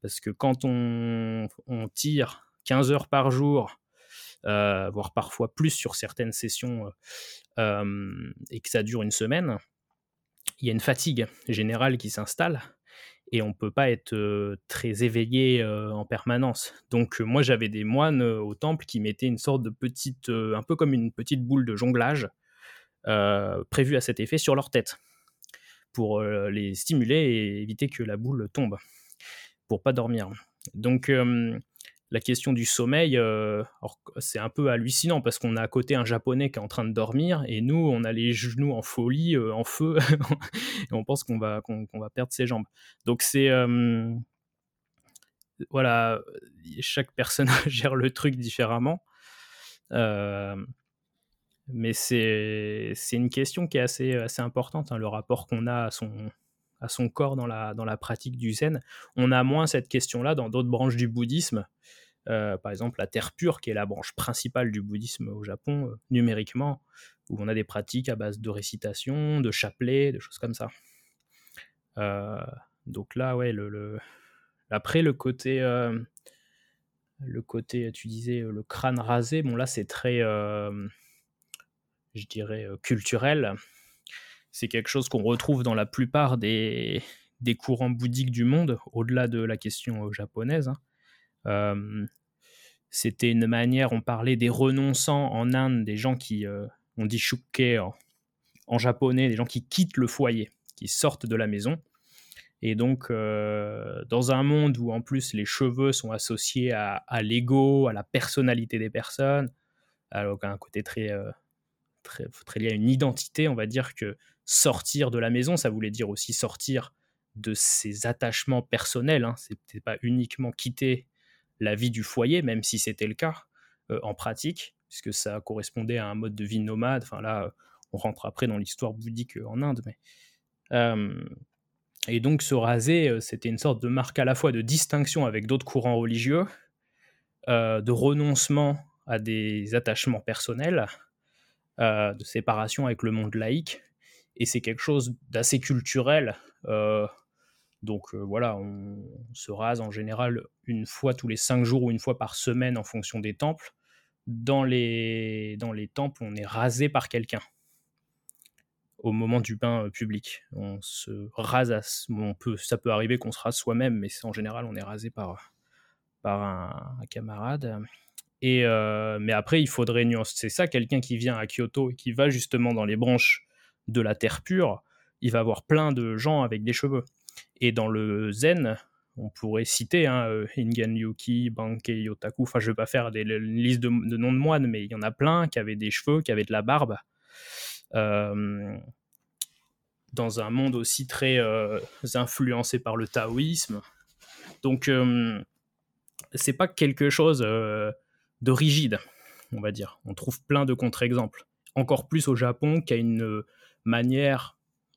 Parce que quand on, on, tire 15 heures par jour, voire parfois plus sur certaines sessions, et que ça dure une semaine, il y a une fatigue générale qui s'installe et on ne peut pas être très éveillé en permanence. Donc moi j'avais des moines au temple qui mettaient une sorte de petite, un peu comme une petite boule de jonglage prévue à cet effet sur leur tête pour les stimuler et éviter que la boule tombe pour pas dormir. Donc la question du sommeil, euh, c'est un peu hallucinant parce qu'on a à côté un japonais qui est en train de dormir et nous, on a les genoux en folie, euh, en feu, <laughs> et on pense qu'on va, qu'on, va perdre ses jambes. Donc c'est... Euh, voilà, chaque <laughs> personne gère le truc différemment. Mais c'est, une question qui est assez, importante, hein, le rapport qu'on a à son, corps dans la, dans la pratique du zen. On a moins cette question-là dans d'autres branches du bouddhisme. Euh, par exemple, la terre pure, qui est la branche principale du bouddhisme au Japon, euh, numériquement, où on a des pratiques à base de récitation, de chapelet, de choses comme ça. Euh, donc là, ouais, le, après le côté, le côté, tu disais, le crâne rasé, bon là c'est très, je dirais, culturel. C'est quelque chose qu'on retrouve dans la plupart des, des courants bouddhiques du monde, au-delà de la question japonaise. Hein. Euh, c'était une manière, on parlait des renonçants en Inde, des gens qui, euh, on dit shukke en, japonais, des gens qui quittent le foyer, qui sortent de la maison. Et donc, euh, dans un monde où en plus les cheveux sont associés à, l'ego, à la personnalité des personnes, alors un côté très, très, très, lié à une identité, on va dire que sortir de la maison, ça voulait dire aussi sortir de ses attachements personnels. Hein. C'était pas uniquement quitter la vie du foyer, même si c'était le cas euh, en pratique, puisque ça correspondait à un mode de vie nomade. Enfin là, on rentre après dans l'histoire bouddhique euh, en Inde, mais euh, et donc se raser, c'était une sorte de marque à la fois de distinction avec d'autres courants religieux, de renoncement à des attachements personnels, de séparation avec le monde laïque, et c'est quelque chose d'assez culturel. Donc voilà, on se rase en général une fois tous les cinq jours ou une fois par semaine en fonction des temples. Dans les, dans les temples, on est rasé par quelqu'un au moment du bain public. On se rase, on peut, ça peut arriver qu'on se rase soi-même, mais en général, on est rasé par, par un, camarade. Et, mais après, il faudrait nuancer C'est ça, quelqu'un qui vient à Kyoto et qui va justement dans les branches de la terre pure, il va avoir plein de gens avec des cheveux. Et dans le zen, on pourrait citer hein, euh, Ingen Yuki, Bankei Yotaku, enfin je ne vais pas faire des, une liste de, noms de moines, mais il y en a plein qui avaient des cheveux, qui avaient de la barbe. Euh, dans un monde aussi très influencé par le taoïsme. Donc, c'est pas quelque chose de rigide, on va dire. On trouve plein de contre-exemples. Encore plus au Japon, qui a une manière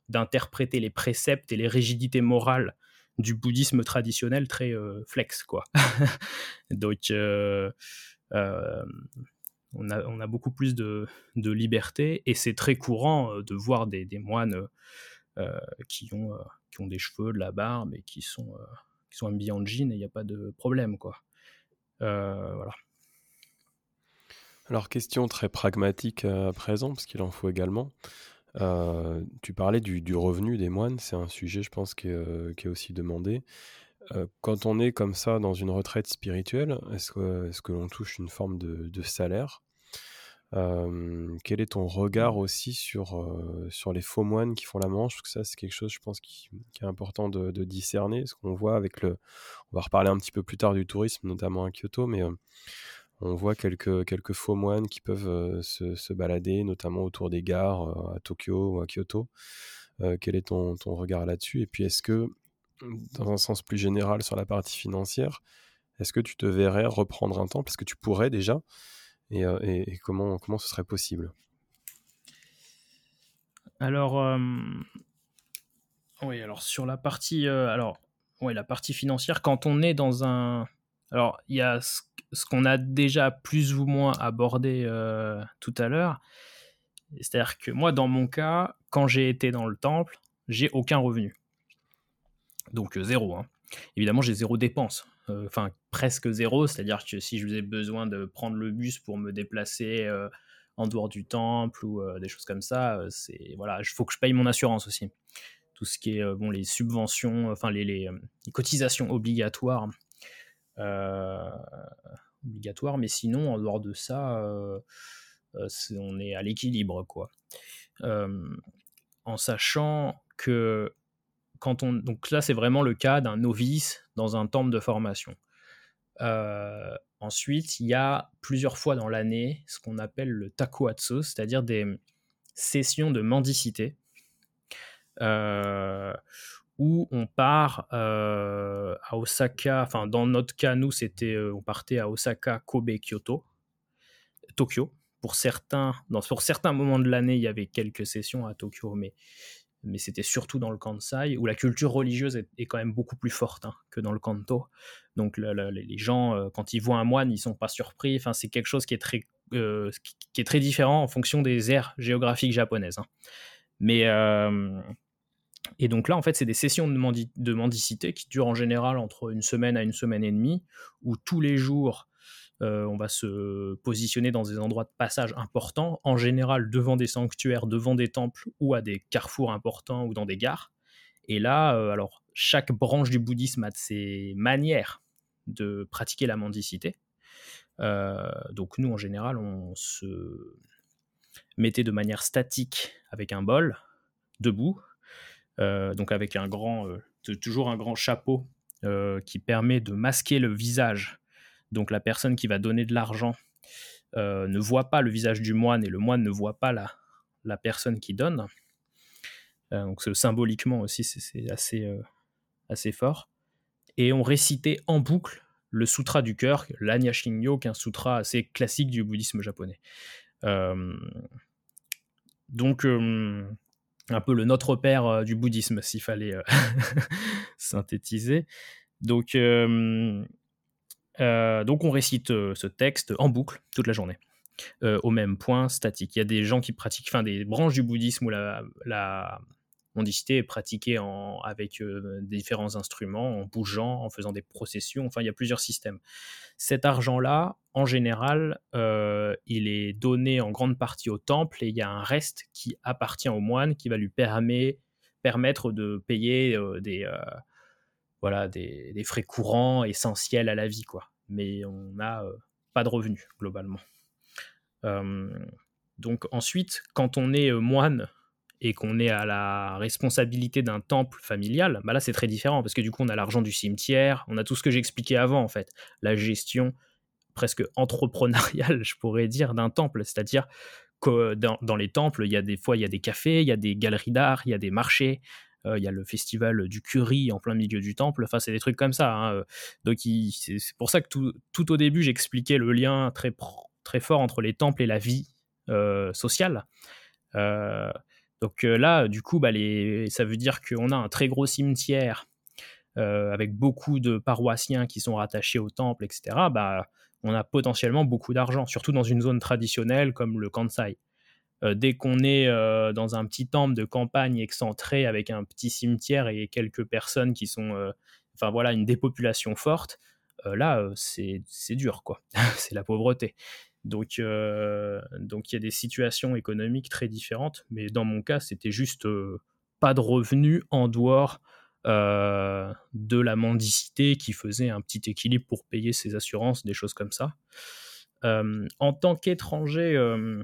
d'interpréter les préceptes et les rigidités morales du bouddhisme traditionnel très flex, quoi. <laughs> Donc, on a, beaucoup plus de, liberté et c'est très courant euh, de voir des, moines euh, euh, qui, ont, qui ont des cheveux, de la barbe et qui sont, qui sont habillés en jean et il n'y a pas de problème. Quoi. voilà. Alors, question très pragmatique à présent, parce qu'il en faut également. tu parlais du, revenu des moines, c'est un sujet, je pense, qui est, aussi demandé. quand on est comme ça dans une retraite spirituelle, est-ce que, l'on touche une forme de salaire? Quel est ton regard aussi sur, les faux moines qui font la manche? Parce que ça, c'est quelque chose, je pense, qui, est important de, discerner. Ce qu'on voit avec le. On va reparler un petit peu plus tard du tourisme, notamment à Kyoto, mais on voit quelques, faux moines qui peuvent se, balader, notamment autour des gares à Tokyo ou à Kyoto. quel est ton, regard là-dessus? Et puis, est-ce que, dans un sens plus général sur la partie financière, est-ce que tu te verrais reprendre un temple? Est-ce que tu pourrais déjà? Et, comment, comment ce serait possible? Alors, oui, alors sur la partie, la partie financière, quand on est dans un. Alors, il y a ce, qu'on a déjà plus ou moins abordé tout à l'heure. C'est-à-dire que moi, dans mon cas, quand j'ai été dans le temple, j'ai aucun revenu. Donc zéro. Hein. Évidemment, j'ai zéro dépense. Euh, enfin presque zéro, c'est-à-dire que si je ai besoin de prendre le bus pour me déplacer euh, en dehors du temple ou euh, des choses comme ça, c'est voilà, il faut que je paye mon assurance aussi. Tout ce qui est bon, les subventions, enfin les, cotisations obligatoires, obligatoires, mais sinon en dehors de ça, on est à l'équilibre quoi. en sachant que quand on, donc là, c'est vraiment le cas d'un novice dans un temple de formation. Euh, ensuite, il y a plusieurs fois dans l'année ce qu'on appelle le takuatsu, c'est-à-dire des sessions de mendicité, euh, où on part euh, à Osaka, enfin dans notre cas, nous, c'était, on partait à Osaka, Kobe, Kyoto, Tokyo. Pour certains, pour certains moments de l'année, il y avait quelques sessions à Tokyo, mais mais c'était surtout dans le Kansai, où la culture religieuse est, quand même beaucoup plus forte hein, que dans le Kanto. Donc les gens, euh, quand ils voient un moine, ils sont pas surpris. Enfin, c'est quelque chose qui est très, euh, qui est très différent en fonction des aires géographiques japonaises. Hein. Mais euh, et donc là, en fait, c'est des sessions de, de, mendicité qui durent en général entre une semaine à une semaine et demie, où tous les jours euh, on va se positionner dans des endroits de passage importants, en général devant des sanctuaires, devant des temples ou à des carrefours importants ou dans des gares. Et là, euh, alors, chaque branche du bouddhisme a ses manières de pratiquer la mendicité. Euh, donc nous, en général, on se mettait de manière statique avec un bol, debout, donc avec un grand, toujours un grand chapeau qui permet de masquer le visage donc la personne qui va donner de l'argent euh, ne voit pas le visage du moine et le moine ne voit pas la, personne qui donne. Euh, donc symboliquement aussi, c'est assez, euh, fort. Et on récitait en boucle le sutra du cœur, l'Anya Shingyo, qui est un sutra assez classique du bouddhisme japonais. donc, un peu le Notre Père du bouddhisme, s'il fallait <laughs> synthétiser. Donc, euh, donc on récite euh, ce texte en boucle toute la journée, euh, au même point statique. Il y a des gens qui pratiquent, enfin des branches du bouddhisme où la mendicité est pratiquée en, avec différents instruments, en bougeant, en faisant des processions, enfin il y a plusieurs systèmes. Cet argent-là, en général, il est donné en grande partie au temple et il y a un reste qui appartient au moine qui va lui permettre de payer des voilà, des, frais courants essentiels à la vie, quoi. Mais on n'a euh, pas de revenus, globalement. donc ensuite, quand on est euh, moine et qu'on est à la responsabilité d'un temple familial, bah là c'est très différent parce que du coup on a l'argent du cimetière, on a tout ce que j'expliquais avant en fait, la gestion presque entrepreneuriale, <laughs> je pourrais dire, d'un temple, c'est-à-dire dans, les temples, il y a des fois il y a des cafés, il y a des galeries d'art, il y a des marchés, il y a le festival du curry en plein milieu du temple. Enfin, c'est des trucs comme ça. Hein, Donc, c'est pour ça que tout, tout au début, j'expliquais le lien très, très fort entre les temples et la vie sociale. Donc là, du coup, bah, ça veut dire qu'on a un très gros cimetière avec beaucoup de paroissiens qui sont rattachés au temple, etc. Bah, on a potentiellement beaucoup d'argent, surtout dans une zone traditionnelle comme le Kansai. Euh, dès qu'on est euh, dans un petit temple de campagne excentré avec un petit cimetière et quelques personnes qui sont, euh, enfin voilà, une dépopulation forte, là c'est dur quoi, <laughs> c'est la pauvreté. Donc donc il y a des situations économiques très différentes, mais dans mon cas c'était juste pas de revenus en dehors euh, de la mendicité qui faisait un petit équilibre pour payer ses assurances, des choses comme ça. Euh, en tant qu'étranger, euh,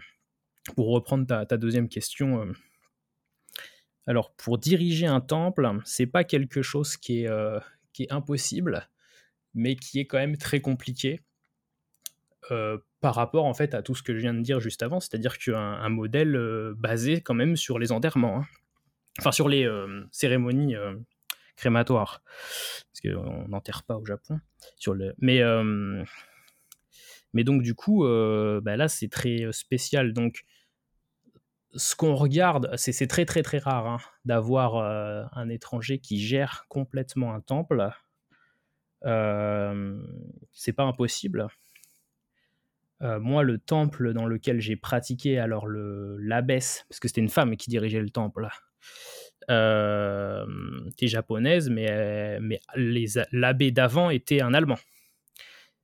pour reprendre ta, deuxième question, alors pour diriger un temple, c'est pas quelque chose qui est impossible, mais qui est quand même très compliqué. Par rapport en fait à tout ce que je viens de dire juste avant, c'est-à-dire qu'un un modèle basé quand même sur les enterrements, hein. enfin sur les cérémonies crématoire. Parce qu'on n'enterre pas au Japon. Mais, euh, mais donc, du coup, euh, bah là, c'est très spécial. Donc, ce qu'on regarde, c'est très, très, très rare hein, d'avoir euh, un étranger qui gère complètement un temple. c'est pas impossible. Moi, le temple dans lequel j'ai pratiqué, alors l'abbesse, parce que c'était une femme qui dirigeait le temple, euh, était japonaise, mais, mais l'abbé d'avant était un Allemand.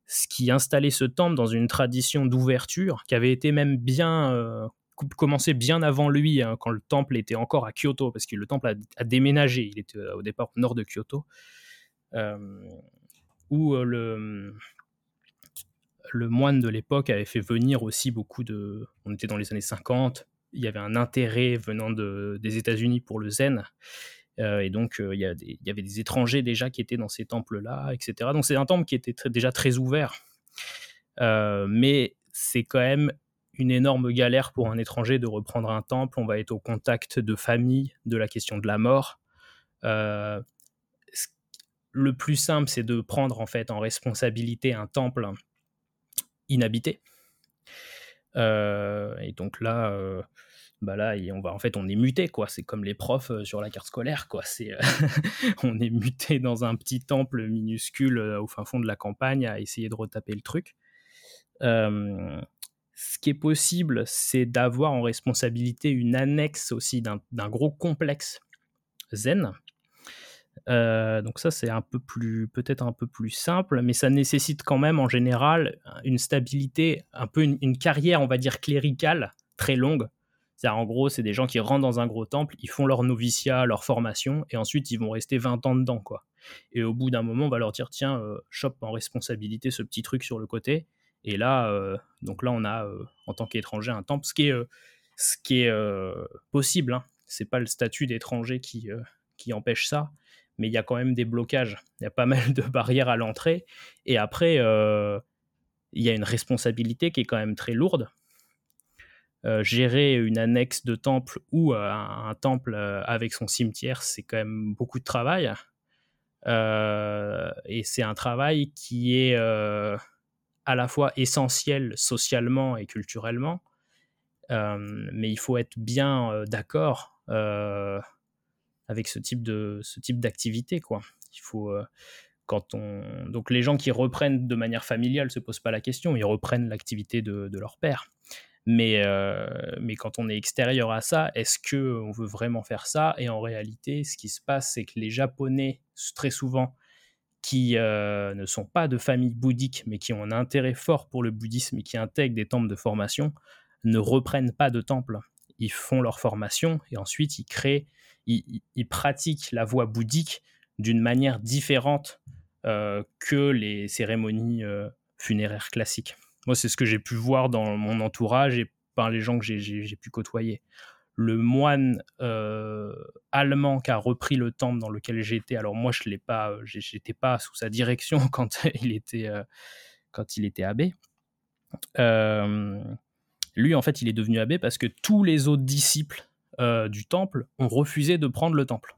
Ce qui installait ce temple dans une tradition d'ouverture qui avait été même bien euh, commencé bien avant lui, hein, quand le temple était encore à Kyoto, parce que le temple a, déménagé. Il était euh, au départ au nord de Kyoto, où le le moine de l'époque avait fait venir aussi beaucoup de. On était dans les années 50, il y avait un intérêt venant des États-Unis pour le zen. Euh, et donc, euh, il, y avait des étrangers déjà qui étaient dans ces temples-là, etc. Donc, c'est un temple qui était déjà très ouvert. Euh, mais c'est quand même une énorme galère pour un étranger de reprendre un temple. On va être au contact de famille, de la question de la mort. le plus simple, c'est de prendre en fait en responsabilité un temple inhabité. Euh, et donc là, euh, bah là, on va en fait, on est muté quoi. C'est comme les profs euh, sur la carte scolaire quoi. C'est, <laughs> on est muté dans un petit temple minuscule au fin fond de la campagne à essayer de retaper le truc. ce qui est possible, c'est d'avoir en responsabilité une annexe aussi d'un gros complexe zen euh, donc ça, c'est un peu plus, peut-être un peu plus simple, mais ça nécessite quand même en général une stabilité, un peu une, carrière, on va dire cléricale très longue. C'est en gros, c'est des gens qui rentrent dans un gros temple, ils font leur noviciat, leur formation, et ensuite ils vont rester 20 ans dedans, quoi. Et au bout d'un moment, on va leur dire tiens, euh, chope en responsabilité ce petit truc sur le côté. Et là, euh, donc là, on a en tant qu'étranger un temple, ce qui est, possible. Hein. C'est pas le statut d'étranger qui empêche ça, mais il y a quand même des blocages. Il y a pas mal de <laughs> barrières à l'entrée. Et après, euh, il y a une responsabilité qui est quand même très lourde. Euh, gérer une annexe de temple ou euh, un, temple avec son cimetière, c'est quand même beaucoup de travail. et c'est un travail qui est à la fois essentiel socialement et culturellement, mais il faut être bien d'accord avec ce type de ce type d'activité quoi. Il faut euh, quand on donc les gens qui reprennent de manière familiale se posent pas la question, ils reprennent l'activité de, de, leur père. Mais euh, mais quand on est extérieur à ça, est-ce que on veut vraiment faire ça? Et en réalité, ce qui se passe, c'est que les Japonais très souvent qui euh, ne sont pas de famille bouddhique, mais qui ont un intérêt fort pour le bouddhisme et qui intègrent des temples de formation, ne reprennent pas de temples. Ils font leur formation et ensuite ils créent ils, pratiquent la voie bouddhique d'une manière différente euh, que les cérémonies euh, funéraires classiques. Moi, c'est ce que j'ai pu voir dans mon entourage et par les gens que j'ai pu côtoyer. Le moine euh, allemand qui a repris le temple dans lequel j'étais, alors moi, je l'ai pas, j'étais pas sous sa direction <laughs> quand il était abbé Lui, en fait, il est devenu abbé parce que tous les autres disciples du temple ont refusé de prendre le temple.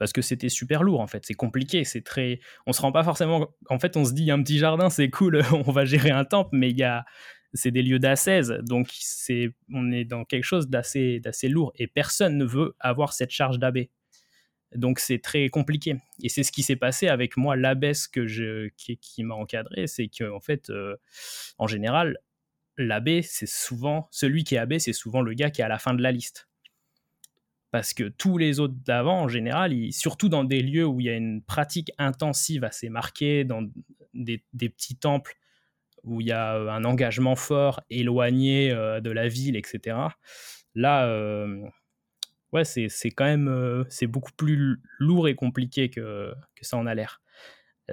Parce que c'était super lourd en fait, c'est compliqué, c'est très on se rend pas forcément en fait, on se dit un petit jardin, c'est cool, <laughs> on va gérer un temple mais il y a c'est des lieux d'ascèse donc c'est on est dans quelque chose d'assez d'assez lourd. Et personne ne veut avoir cette charge d'abbé. Donc c'est très compliqué. Et c'est ce qui s'est passé avec moi l'abbesse que je qui, m'a encadré, c'est que en fait euh, en général l'abbé c'est souvent celui qui est abbé, c'est souvent le gars qui est à la fin de la liste parce que tous les autres d'avant, en général, surtout dans des lieux où il y a une pratique intensive assez marquée, dans des, petits temples où il y a euh, un engagement fort, éloigné euh, de la ville, etc. Là, euh, ouais, c'est quand même c'est beaucoup plus lourd et compliqué que, que ça en a l'air.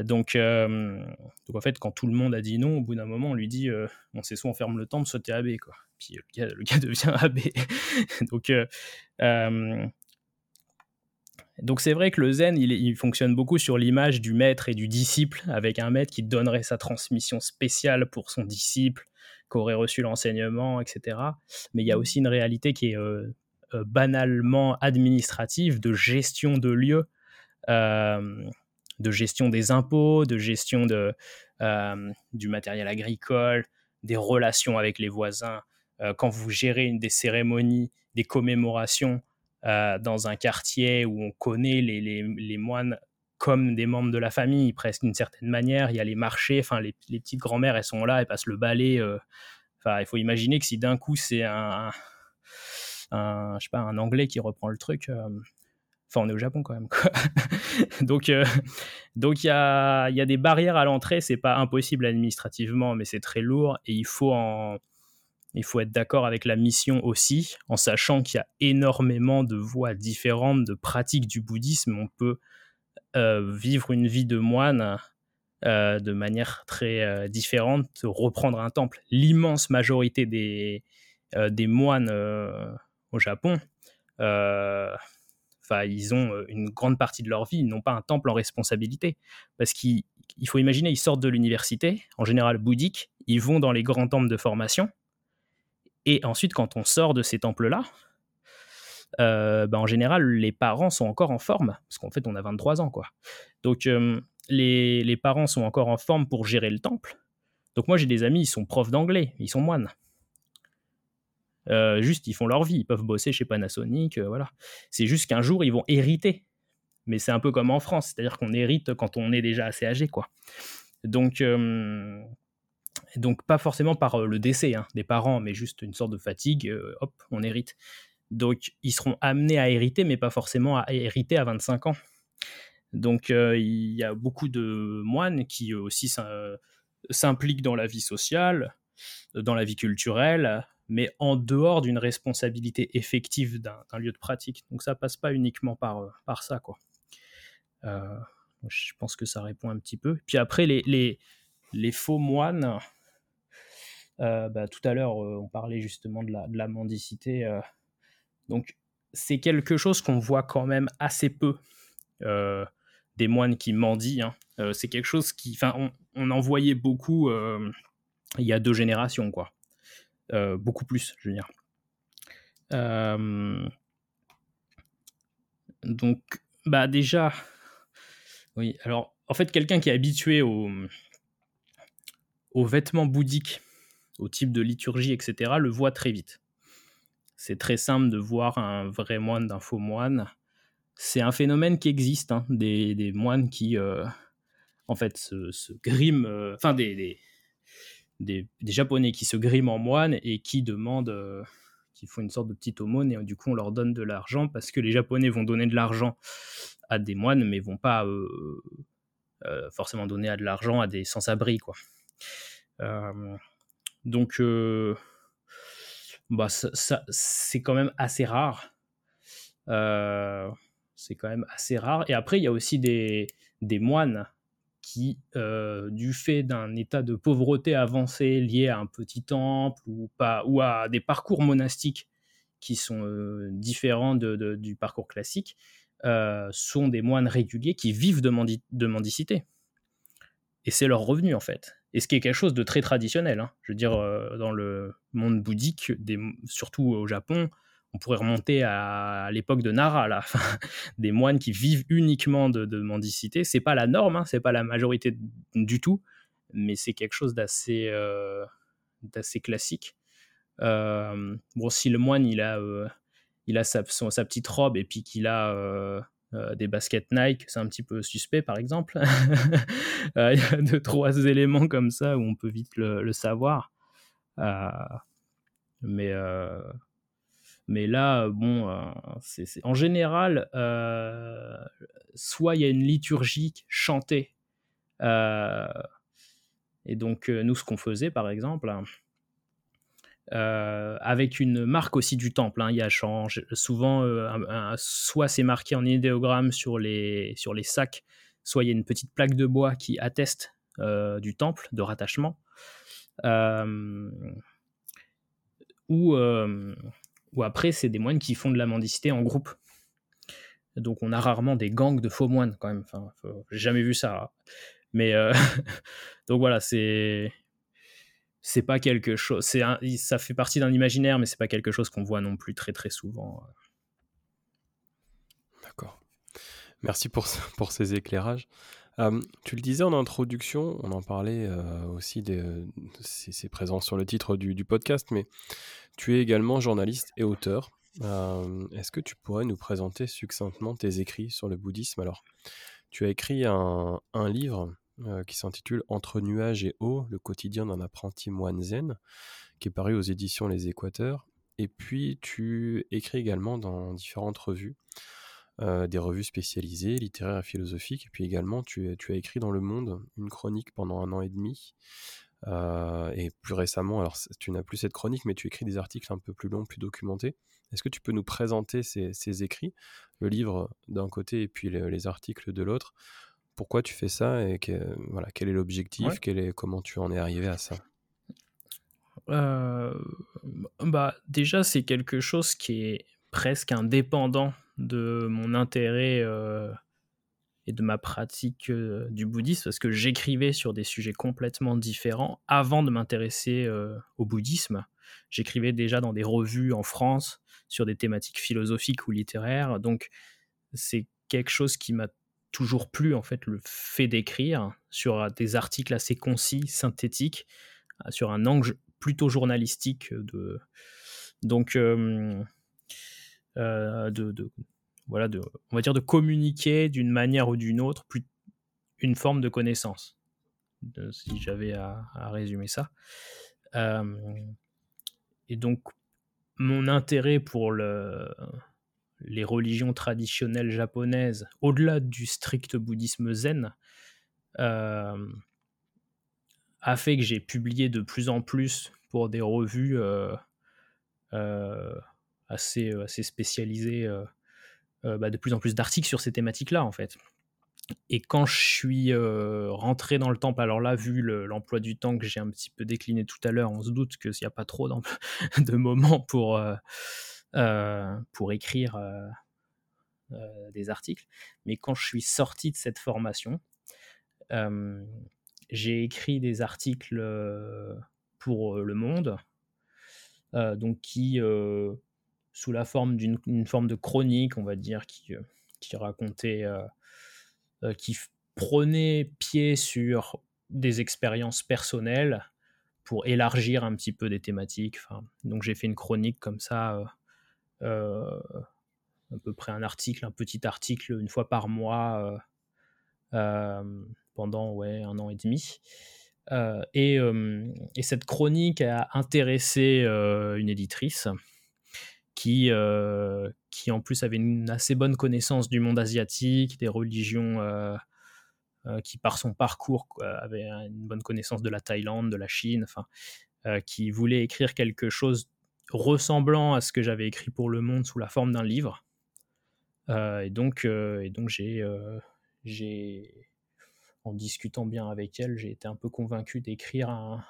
Donc, donc, en fait, quand tout le monde a dit non, au bout d'un moment, on lui dit bon, c'est soit on ferme le temple, soit t'es abbé. Quoi. Puis le gars, le gars <laughs> devient abbé. <laughs> donc, donc c'est vrai que le zen, il, il fonctionne beaucoup sur l'image du maître et du disciple, avec un maître qui donnerait sa transmission spéciale pour son disciple, qui aurait reçu l'enseignement, etc. Mais il y a aussi une réalité qui est banalement administrative, de gestion de lieux de gestion des impôts, de gestion de, euh, du matériel agricole, des relations avec les voisins. Euh, quand vous gérez des cérémonies, des commémorations euh, dans un quartier où on connaît les, les, moines comme des membres de la famille, presque d'une certaine manière, il y a les marchés, enfin les, les petites grand-mères, elles sont là, elles passent le balai. Enfin, il faut imaginer que si d'un coup c'est un, je sais pas, un Anglais qui reprend le truc, Enfin, on est au Japon quand même. <laughs> donc, euh, donc il y a, y a, des barrières à l'entrée. C'est pas impossible administrativement, mais c'est très lourd et il faut il faut être d'accord avec la mission aussi, en sachant qu'il y a énormément de voies différentes, de pratiques du bouddhisme. On peut euh, vivre une vie de moine euh, de manière très différente, reprendre un temple. L'immense majorité des, des moines au Japon ils ont euh, une grande partie de leur vie, ils n'ont pas un temple en responsabilité. Parce qu'il faut imaginer, ils sortent de l'université, en général bouddhique, ils vont dans les grands temples de formation. Et ensuite, quand on sort de ces temples-là, euh, bah, en général, les parents sont encore en forme, parce qu'en fait, on a 23 ans, quoi. Donc, euh, les, les, parents sont encore en forme pour gérer le temple. Donc, moi, j'ai des amis, ils sont profs d'anglais, ils sont moines. Euh, juste, ils font leur vie, ils peuvent bosser chez Panasonic, euh, voilà. C'est juste qu'un jour, ils vont hériter. Mais c'est un peu comme en France, c'est-à-dire qu'on hérite quand on est déjà assez âgé, quoi. Donc, euh, donc pas forcément par le décès hein, des parents, mais juste une sorte de fatigue, hop, on hérite. Donc, ils seront amenés à hériter, mais pas forcément à hériter à 25 ans. Donc, il y a beaucoup de moines qui aussi s'impliquent dans la vie sociale, dans la vie culturelle, mais en dehors d'une responsabilité effective d'un lieu de pratique. Donc ça passe pas uniquement par, euh, par ça. Quoi. Euh, je pense que ça répond un petit peu. Puis après, les, les, faux moines, euh, bah, tout à l'heure, on parlait justement de la, de la mendicité. donc c'est quelque chose qu'on voit quand même assez peu. des moines qui mendient. Hein. c'est quelque chose qui... Enfin, on, on, en voyait beaucoup il y a deux générations, quoi. Euh, beaucoup plus, je veux dire. Euh, donc, bah déjà, oui, alors en fait, quelqu'un qui est habitué aux, aux vêtements bouddhiques, au type de liturgie, etc., le voit très vite. C'est très simple de voir un vrai moine d'un faux moine. C'est un phénomène qui existe, hein, des, moines qui, euh, en fait, se, griment, enfin, des, des, Japonais qui se griment en moine et qui demandent, euh, qui font une sorte de petite aumône et du coup on leur donne de l'argent parce que les Japonais vont donner de l'argent à des moines mais vont pas euh, euh, forcément donner de l'argent à des sans-abri quoi. donc bah, ça, c'est quand même assez rare. c'est quand même assez rare. Et après, il y a aussi des, des moines qui, euh, du fait d'un état de pauvreté avancé lié à un petit temple ou, pas, ou à des parcours monastiques qui sont euh, différents de, du parcours classique, euh, sont des moines réguliers qui vivent de, mendicité. Et c'est leur revenu en fait. et ce qui est quelque chose de très traditionnel. Hein. Je veux dire, dans le monde bouddhique, surtout au Japon, on pourrait remonter à, l'époque de Nara, là. <laughs> des moines qui vivent uniquement de, de mendicité. C'est pas la norme, hein, c'est pas la majorité du tout, mais c'est quelque chose d'assez d'assez classique. bon, si le moine il a il a sa, petite robe et puis qu'il a euh, des baskets Nike, c'est un petit peu suspect par exemple. <laughs> Euh, il y a deux, trois éléments comme ça où on peut vite le, savoir. Euh, mais, mais là, bon, c'est, en général, soit il y a une liturgie chantée. et donc, nous, ce qu'on faisait par exemple, euh, avec une marque aussi du temple. Hein. Il y a souvent, euh, soit c'est marqué en idéogramme sur les, sur les sacs, soit il y a une petite plaque de bois qui atteste euh, du temple de rattachement. ou, ou après, c'est des moines qui font de la mendicité en groupe. Donc on a rarement des gangs de faux moines quand même. Enfin, j'ai jamais vu ça. Mais <laughs> donc voilà, c'est c'est pas quelque chose. C'est ça fait partie d'un imaginaire, mais c'est pas quelque chose qu'on voit non plus très très souvent. Euh. D'accord. Merci pour, pour ces éclairages. tu le disais en introduction, on en parlait euh, aussi, c'est présent sur le titre du, podcast, mais tu es également journaliste et auteur. Est-ce que tu pourrais nous présenter succinctement tes écrits sur le bouddhisme? Alors, tu as écrit un, livre euh, qui s'intitule Entre nuages et eau, le quotidien d'un apprenti moine zen, qui est paru aux éditions Les Équateurs. Et puis tu écris également dans différentes revues, euh, des revues spécialisées, littéraires et philosophiques. Et puis également tu, as écrit dans Le Monde une chronique pendant un an et demi. Euh, et plus récemment, alors tu n'as plus cette chronique, mais tu écris des articles un peu plus longs, plus documentés. Est-ce que tu peux nous présenter ces, écrits, le livre d'un côté et puis les articles de l'autre, pourquoi tu fais ça et voilà, quel est l'objectif, est, comment tu en es arrivé à ça? Euh, bah, Déjà, c'est quelque chose qui est presque indépendant de mon intérêt euh, et de ma pratique euh, du bouddhisme, parce que j'écrivais sur des sujets complètement différents avant de m'intéresser au bouddhisme. J'écrivais déjà dans des revues en France sur des thématiques philosophiques ou littéraires, donc c'est quelque chose qui m'a toujours plus en fait le fait d'écrire sur des articles assez concis, synthétiques, euh, sur un angle plutôt journalistique de donc euh, de, voilà on va dire de communiquer d'une manière ou d'une autre plus une forme de connaissance. Si j'avais à, résumer ça. Et donc mon intérêt pour le les religions traditionnelles japonaises, au-delà du strict bouddhisme zen, euh, a fait que j'ai publié de plus en plus pour des revues euh, euh, assez, assez spécialisées, bah, de plus en plus d'articles sur ces thématiques-là, en fait. Et quand je suis rentré dans le temple, alors là, vu l'emploi du temps que j'ai un petit peu décliné tout à l'heure, on se doute qu'il n'y a pas trop <laughs> de moments pour, euh, pour écrire euh, euh, des articles. Mais quand je suis sorti de cette formation, j'ai écrit des articles pour Le Monde, donc qui, sous la forme d'une forme de chronique, on va dire, qui, qui racontait, qui prenait pied sur des expériences personnelles pour élargir un petit peu des thématiques. Donc j'ai fait une chronique comme ça euh, à peu près un article, un petit article une fois par mois euh, euh, pendant un an et demi. et, cette chronique a intéressé une éditrice qui, qui en plus avait une assez bonne connaissance du monde asiatique, des religions, qui par son parcours avait une bonne connaissance de la Thaïlande, de la Chine, enfin, qui voulait écrire quelque chose ressemblant à ce que j'avais écrit pour Le Monde sous la forme d'un livre. Euh, et donc, euh, donc j'ai, euh, j'ai, en discutant bien avec elle, j'ai été un peu convaincu d'écrire un,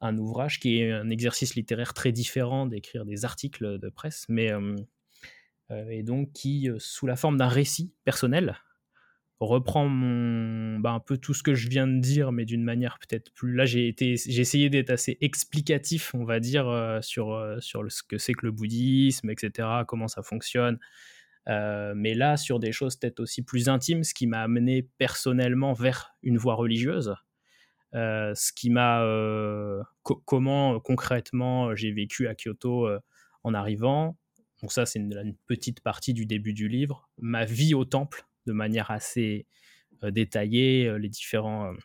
un, ouvrage qui est un exercice littéraire très différent d'écrire des articles de presse, mais et donc qui, sous la forme d'un récit personnel, reprend mon, bah, un peu tout ce que je viens de dire, mais d'une manière peut-être plus. Là, j'ai été, j'ai essayé d'être assez explicatif, on va dire, euh, sur, euh, sur ce que c'est que le bouddhisme, etc., comment ça fonctionne. Euh, mais là, sur des choses peut-être aussi plus intimes, ce qui m'a amené personnellement vers une voie religieuse, ce qui m'a, comment concrètement j'ai vécu à Kyoto en arrivant. Donc ça, c'est une petite partie du début du livre. Ma vie au temple, de manière assez euh, détaillée euh, les différents, euh,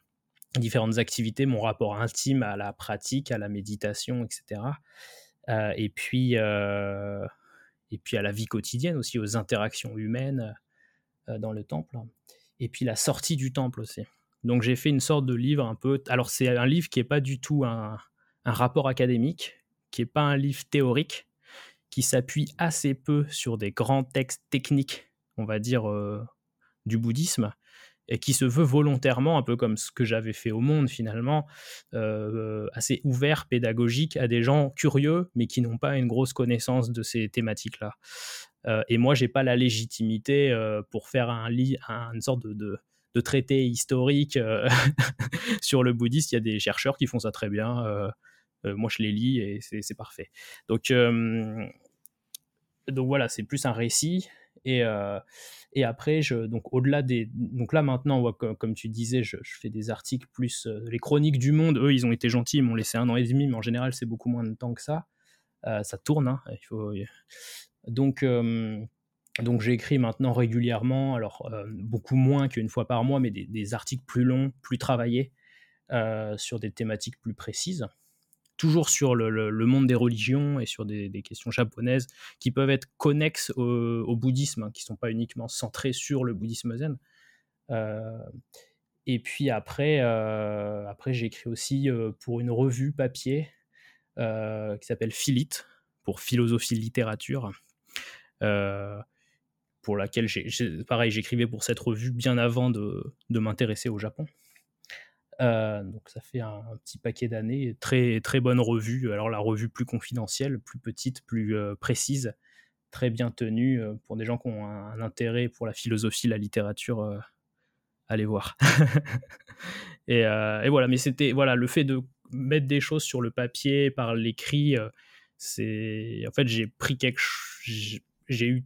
différentes activités, mon rapport intime à la pratique, à la méditation, etc. et puis et puis à la vie quotidienne aussi, aux interactions humaines dans le temple. Et puis la sortie du temple aussi. Donc j'ai fait une sorte de livre un peu. Alors c'est un livre qui n'est pas du tout un, rapport académique, qui n'est pas un livre théorique, qui s'appuie assez peu sur des grands textes techniques, on va dire du bouddhisme et qui se veut volontairement, un peu comme ce que j'avais fait au monde finalement, euh, assez ouvert, pédagogique à des gens curieux, mais qui n'ont pas une grosse connaissance de ces thématiques-là. Euh, et moi, j'ai pas la légitimité euh, pour faire un une sorte de, traité historique <laughs> sur le bouddhisme. Il y a des chercheurs qui font ça très bien. moi, je les lis et c'est parfait. Donc, donc voilà, c'est plus un récit. Et, et après, je, donc au-delà des, donc là maintenant, comme, tu disais, je, fais des articles plus euh, les chroniques du Monde. Eux, ils ont été gentils, ils m'ont laissé un an et demi, mais en général, c'est beaucoup moins de temps que ça. Euh, ça tourne, hein, il faut. Donc euh, donc j'écris maintenant régulièrement, alors beaucoup moins qu'une fois par mois, mais des, articles plus longs, plus travaillés sur des thématiques plus précises toujours sur le, monde des religions et sur des, questions japonaises qui peuvent être connexes au, bouddhisme, hein, qui ne sont pas uniquement centrées sur le bouddhisme zen. Euh, et puis après, euh, après j'ai aussi euh, pour une revue papier qui s'appelle Philit, pour philosophie littérature, pour laquelle, j'ai, pareil, j'écrivais pour cette revue bien avant de m'intéresser au Japon. Euh, donc ça fait un, petit paquet d'années, très très bonne revue. Alors la revue plus confidentielle, plus petite, plus euh, précise, très bien tenue euh, pour des gens qui ont un, intérêt pour la philosophie, la littérature. allez voir. <laughs> et, et, voilà, mais c'était voilà le fait de mettre des choses sur le papier par l'écrit. c'est en fait j'ai pris quelque j'ai eu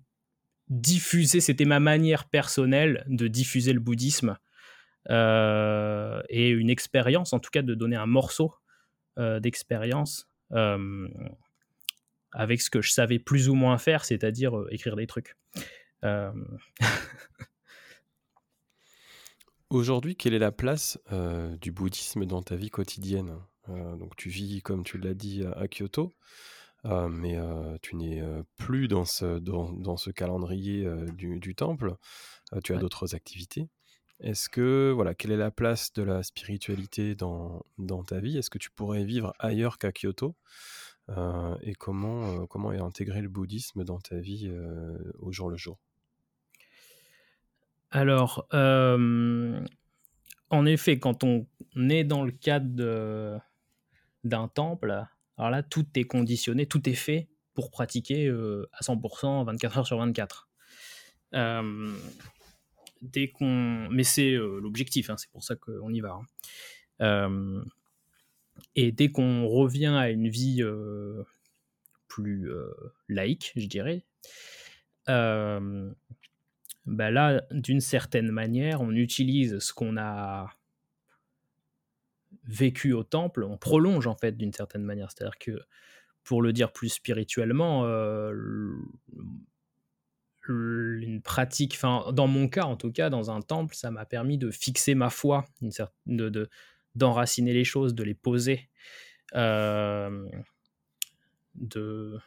diffusé, c'était ma manière personnelle de diffuser le bouddhisme euh, et une expérience, en tout cas de donner un morceau euh, d'expérience euh, avec ce que je savais plus ou moins faire, c'est-à-dire écrire des trucs. <laughs> Aujourd'hui, quelle est la place du bouddhisme dans ta vie quotidienne? Donc, tu vis, comme tu l'as dit, à, Kyoto, mais tu n'es plus dans ce, dans, dans ce calendrier du, du, temple. tu as d'autres activités. Est-ce que, voilà, quelle est la place de la spiritualité dans, dans ta vie? Est-ce que tu pourrais vivre ailleurs qu'à Kyoto? Euh, Et comment, euh, comment est intégré le bouddhisme dans ta vie euh, au jour le jour? Alors, en effet, quand on est dans le cadre d'un temple, alors là, tout est conditionné, tout est fait pour pratiquer à 100% 24 heures sur 24 dès qu'on. Mais c'est euh, l'objectif, hein, c'est pour ça qu'on y va. Hein. Euh, et dès qu'on revient à une vie euh, plus laïque, je dirais, bah là, d'une certaine manière, on utilise ce qu'on a vécu au temple, on prolonge en fait d'une certaine manière. C'est-à-dire que, pour le dire plus spirituellement, une pratique, enfin dans mon cas en tout cas, dans un temple, ça m'a permis de fixer ma foi, de, d'enraciner les choses, de les poser, euh, de,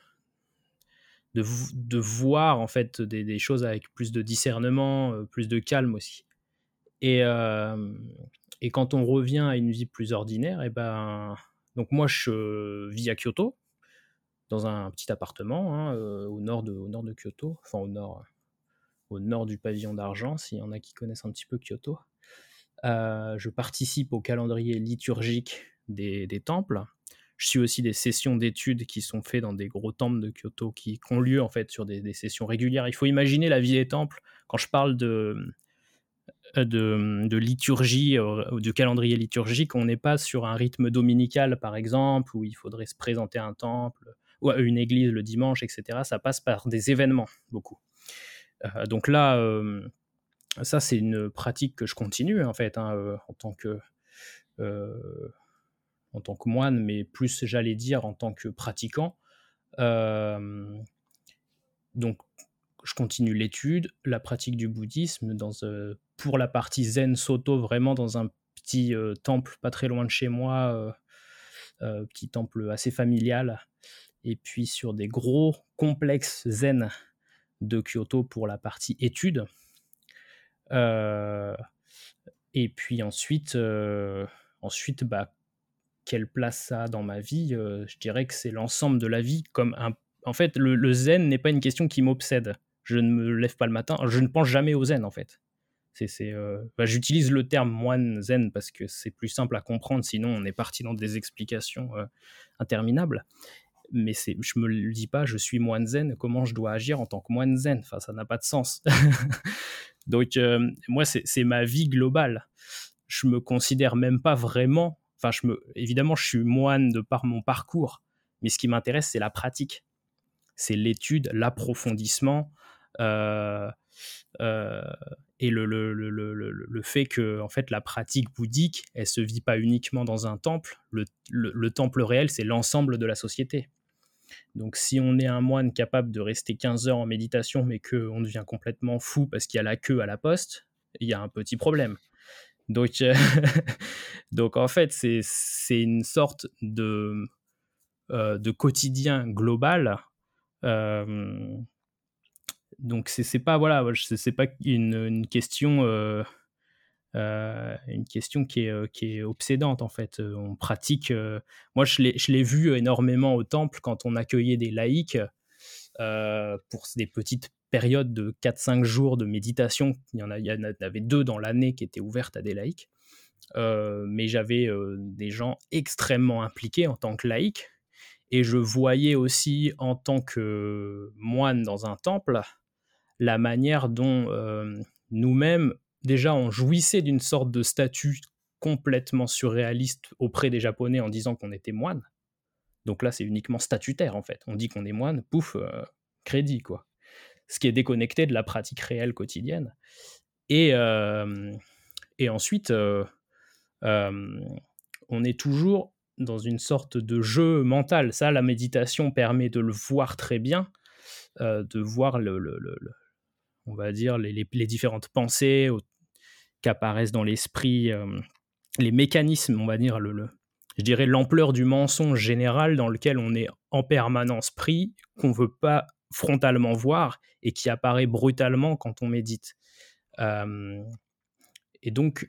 de, voir en fait des, choses avec plus de discernement, euh, plus de calme aussi. Et, euh, et quand on revient à une vie plus ordinaire, et eh ben donc moi je vis à Kyoto, dans un petit appartement hein, euh, au, nord de, au nord de Kyoto, enfin au nord, au nord du pavillon d'argent, s'il y en a qui connaissent un petit peu Kyoto. Euh, je participe au calendrier liturgique des, temples. Je suis aussi des sessions d'études qui sont faites dans des gros temples de Kyoto qui, ont lieu en fait sur des, sessions régulières. Il faut imaginer la vie des temples. Quand je parle de, de, liturgie, ou de calendrier liturgique. On n'est pas sur un rythme dominical, par exemple, où il faudrait se présenter à un temple ou à une église le dimanche, etc. Ça passe par des événements, beaucoup. donc là, ça, c'est une pratique que je continue, en fait, hein, en tant que en tant que moine, mais plus, j'allais dire, en tant que pratiquant. donc, je continue l'étude, la pratique du bouddhisme dans, pour la partie zen soto, vraiment dans un petit temple pas très loin de chez moi, petit temple assez familial, et puis sur des gros complexes zen de Kyoto pour la partie étude. et puis ensuite, ensuite bah, quelle place ça a dans ma vie Je dirais que c'est l'ensemble de la vie. Comme un... En fait, le zen n'est pas une question qui m'obsède je ne me lève pas le matin, je ne pense jamais au zen en fait. C'est, euh, j'utilise le terme moine zen parce que c'est plus simple à comprendre, sinon on est parti dans des explications euh, interminables. Mais c'est, je me le dis pas, je suis moine zen, comment je dois agir en tant que moine zen? Enfin, ça n'a pas de sens. <laughs> Donc, euh, moi, c'est, ma vie globale. Je me considère même pas vraiment. Enfin, je me, évidemment, je suis moine de par mon parcours, mais ce qui m'intéresse, c'est la pratique. C'est l'étude, l'approfondissement, et le, le, le, le, fait que en fait la pratique bouddhique elle se vit pas uniquement dans un temple. Le, temple réel c'est l'ensemble de la société. Donc si on est un moine capable de rester 15 heures en méditation mais qu'on devient complètement fou parce qu'il y a la queue à la poste il y a un petit problème. Donc, <laughs> donc en fait c'est une sorte de, euh, de quotidien global euh, donc c'est pas voilà, c'est pas une, question euh, euh, une question qui est, euh, qui est obsédante en fait. On pratique. moi, je l'ai vu énormément au temple quand on accueillait des laïcs pour des petites périodes de 4-5 jours de méditation. Il y en, a, il y en avait deux dans l'année qui étaient ouvertes à des laïcs. mais j'avais des gens extrêmement impliqués en tant que laïcs. Et je voyais aussi en tant que moine dans un temple la manière dont euh, nous-mêmes, déjà, on jouissait d'une sorte de statut complètement surréaliste auprès des Japonais en disant qu'on était moine. Donc là, c'est uniquement statutaire, en fait. On dit qu'on est moine, pouf, euh, crédit, quoi. Ce qui est déconnecté de la pratique réelle quotidienne. Et, euh, et ensuite, on est toujours dans une sorte de jeu mental. Ça, la méditation permet de le voir très bien, de voir le, on va dire, les, différentes pensées qu'apparaissent dans l'esprit, les mécanismes, on va dire, le, je dirais l'ampleur du mensonge général dans lequel on est en permanence pris, qu'on ne veut pas frontalement voir et qui apparaît brutalement quand on médite. Et donc,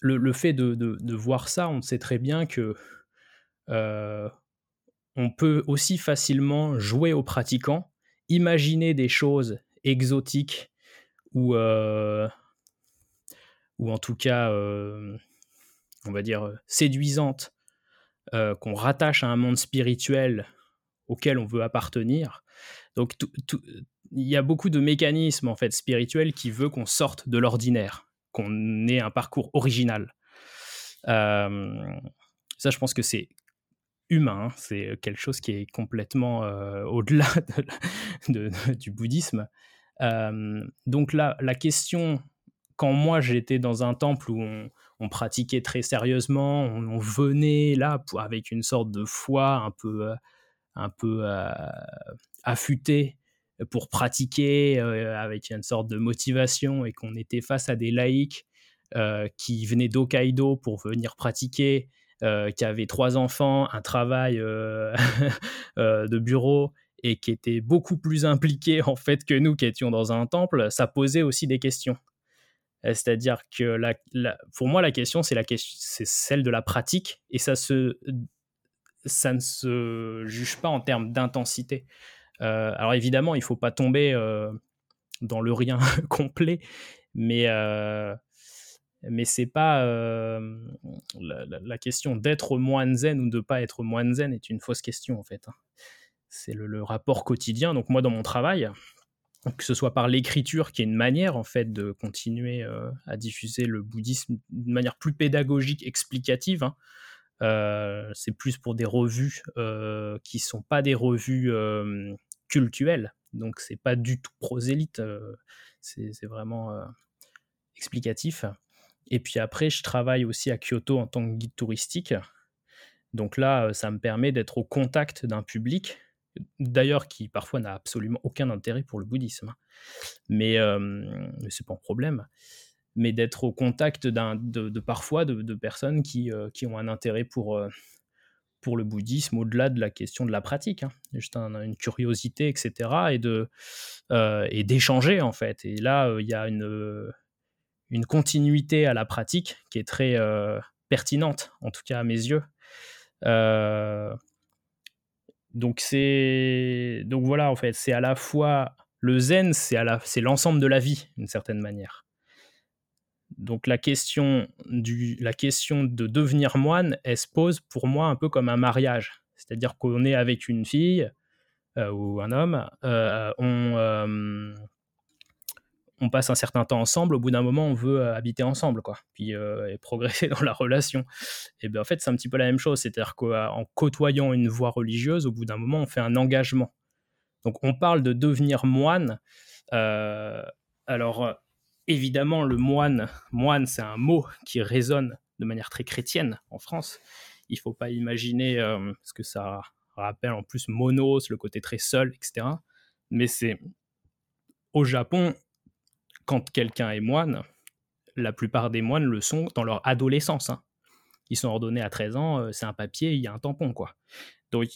le, fait de, voir ça, on sait très bien que euh, on peut aussi facilement jouer aux pratiquants, imaginer des choses exotique ou, euh, ou en tout cas, euh, on va dire, séduisante, euh, qu'on rattache à un monde spirituel auquel on veut appartenir. Donc, il y a beaucoup de mécanismes en fait spirituels qui veulent qu'on sorte de l'ordinaire, qu'on ait un parcours original. ça, je pense que c'est humain, hein. c'est quelque chose qui est complètement au-delà <laughs> du bouddhisme donc là, la question, quand moi j'étais dans un temple où on, pratiquait très sérieusement, on, venait là avec une sorte de foi un peu, euh, un euh, affûtée pour pratiquer euh, avec une sorte de motivation et qu'on était face à des laïcs qui venaient d'Hokkaido pour venir pratiquer, qui avaient trois enfants, un travail <laughs> de bureau et qui était beaucoup plus impliqué en fait que nous qui étions dans un temple, ça posait aussi des questions. Euh, c'est-à-dire que pour moi, la question, c'est, celle de la pratique et ça, ne se juge pas en termes d'intensité. Euh, alors évidemment, il ne faut pas tomber euh, dans le rien <laughs> complet, mais, c'est pas la, la, question d'être moine zen ou de ne pas être moine zen est une fausse question en fait. C'est le, rapport quotidien. Donc moi, dans mon travail, que ce soit par l'écriture, qui est une manière en fait de continuer à diffuser le bouddhisme d'une manière plus pédagogique, explicative. Hein. c'est plus pour des revues qui sont pas des revues cultuelles, donc c'est pas du tout prosélyte, c'est vraiment explicatif. Et puis après, je travaille aussi à Kyoto en tant que guide touristique. Donc là, ça me permet d'être au contact d'un public d'ailleurs qui parfois n'a absolument aucun intérêt pour le bouddhisme. Mais, euh, c'est pas un problème. Mais d'être au contact de, parfois de, personnes qui, euh, qui, ont un intérêt pour, euh, pour le bouddhisme au-delà de la question de la pratique. Hein. Juste une curiosité, etc. Et, de, et d'échanger en fait. Et là, il y a une, une continuité à la pratique qui est très pertinente, en tout cas à mes yeux. Donc c'est donc voilà en fait, c'est à la fois le zen, c'est à la c'est l'ensemble de la vie d'une certaine manière. Donc la question du la question de devenir moine, elle se pose pour moi un peu comme un mariage, c'est-à-dire qu'on est avec une fille euh, ou un homme, euh, on euh, on passe un certain temps ensemble, au bout d'un moment, on veut euh, habiter ensemble, quoi, puis euh, et <laughs> progresser dans la relation. Et bien en fait, c'est un petit peu la même chose, c'est-à-dire qu'en côtoyant une voie religieuse, au bout d'un moment, on fait un engagement. Donc on parle de devenir moine. Euh, alors évidemment, le moine, moine, c'est un mot qui résonne de manière très chrétienne en France. Il faut pas imaginer, parce que ça rappelle en plus monos, le côté très seul, etc. Mais c'est au Japon, quand quelqu'un est moine, la plupart des moines le sont dans leur adolescence. Hein. Ils sont ordonnés à 13 ans, euh, c'est un papier, il y a un tampon, quoi. Donc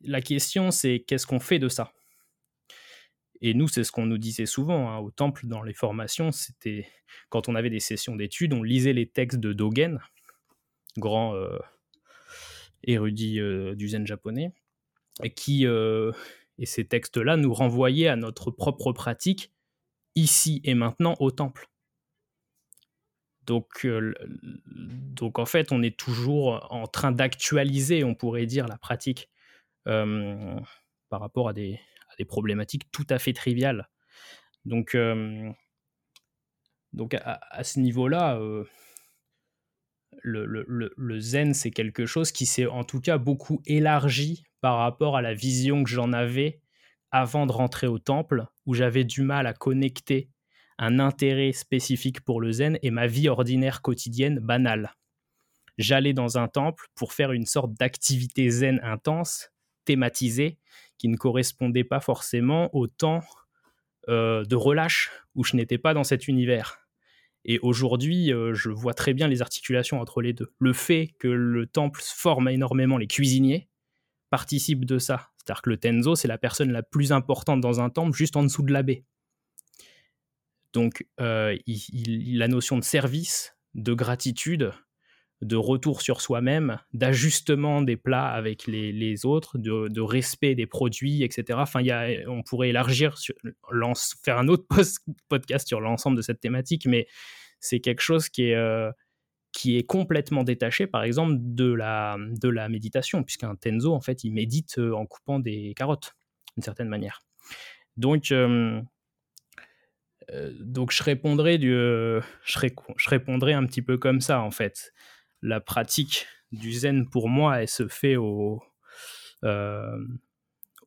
la question, c'est qu'est-ce qu'on fait de ça? Et nous, c'est ce qu'on nous disait souvent hein, au temple dans les formations. C'était quand on avait des sessions d'études, on lisait les textes de Dogen, grand euh, érudit euh, du zen japonais, et qui et ces textes-là nous renvoyaient à notre propre pratique ici et maintenant au temple. Donc, euh, donc en fait, on est toujours en train d'actualiser, on pourrait dire, la pratique euh, par rapport à des, problématiques tout à fait triviales. Donc, euh, donc à, ce niveau-là, le, zen, c'est quelque chose qui s'est en tout cas beaucoup élargi par rapport à la vision que j'en avais avant de rentrer au temple, où j'avais du mal à connecter un intérêt spécifique pour le zen et ma vie ordinaire quotidienne banale. J'allais dans un temple pour faire une sorte d'activité zen intense, thématisée, qui ne correspondait pas forcément au temps euh, de relâche où je n'étais pas dans cet univers. Et aujourd'hui, euh, je vois très bien les articulations entre les deux. Le fait que le temple forme énormément les cuisiniers participe de ça. C'est-à-dire que le Tenzo, c'est la personne la plus importante dans un temple, juste en dessous de l'abbé. Donc, euh, la notion de service, de gratitude, de retour sur soi-même, d'ajustement des plats avec les, autres, de, respect des produits, etc. Enfin, y a, on pourrait élargir, sur, faire un autre <laughs> podcast sur l'ensemble de cette thématique, mais c'est quelque chose qui est, euh, qui est complètement détaché, par exemple, de la, de la méditation, puisqu'un tenzo, en fait, il médite euh, en coupant des carottes, d'une certaine manière. Donc, euh, euh, donc je, répondrai du, je, je, répondrai un petit peu comme ça, en fait. La pratique du zen, pour moi, elle se fait au,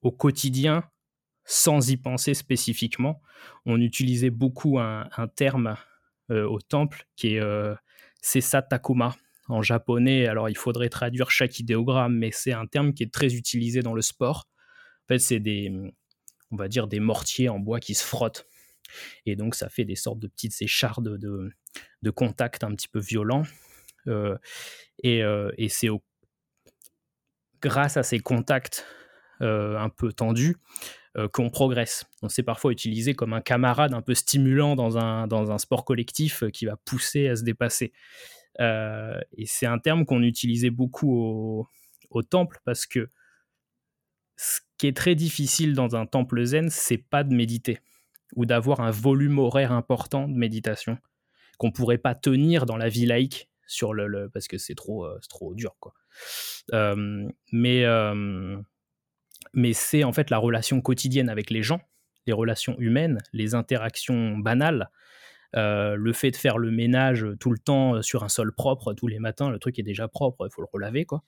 au quotidien, sans y penser spécifiquement. On utilisait beaucoup un, un terme au temple qui est c'est Satakuma en japonais. Alors, il faudrait traduire chaque idéogramme, mais c'est un terme qui est très utilisé dans le sport. En fait, c'est des, on va dire, des mortiers en bois qui se frottent. Et donc, ça fait des sortes de petites échardes de, de contact un petit peu violents. Euh, euh, et, c'est grâce à ces contacts euh, un peu tendus qu'on progresse. On s'est parfois utilisé comme un camarade un peu stimulant dans un, dans un sport collectif qui va pousser à se dépasser. et c'est un terme qu'on utilisait beaucoup au, temple parce que ce qui est très difficile dans un temple zen, c'est pas de méditer ou d'avoir un volume horaire important de méditation qu'on pourrait pas tenir dans la vie laïque sur le, parce que c'est trop, trop dur quoi. mais mais c'est en fait la relation quotidienne avec les gens, les relations humaines, les interactions banales, le fait de faire le ménage tout le temps sur un sol propre tous les matins, le truc est déjà propre, il faut le relaver quoi.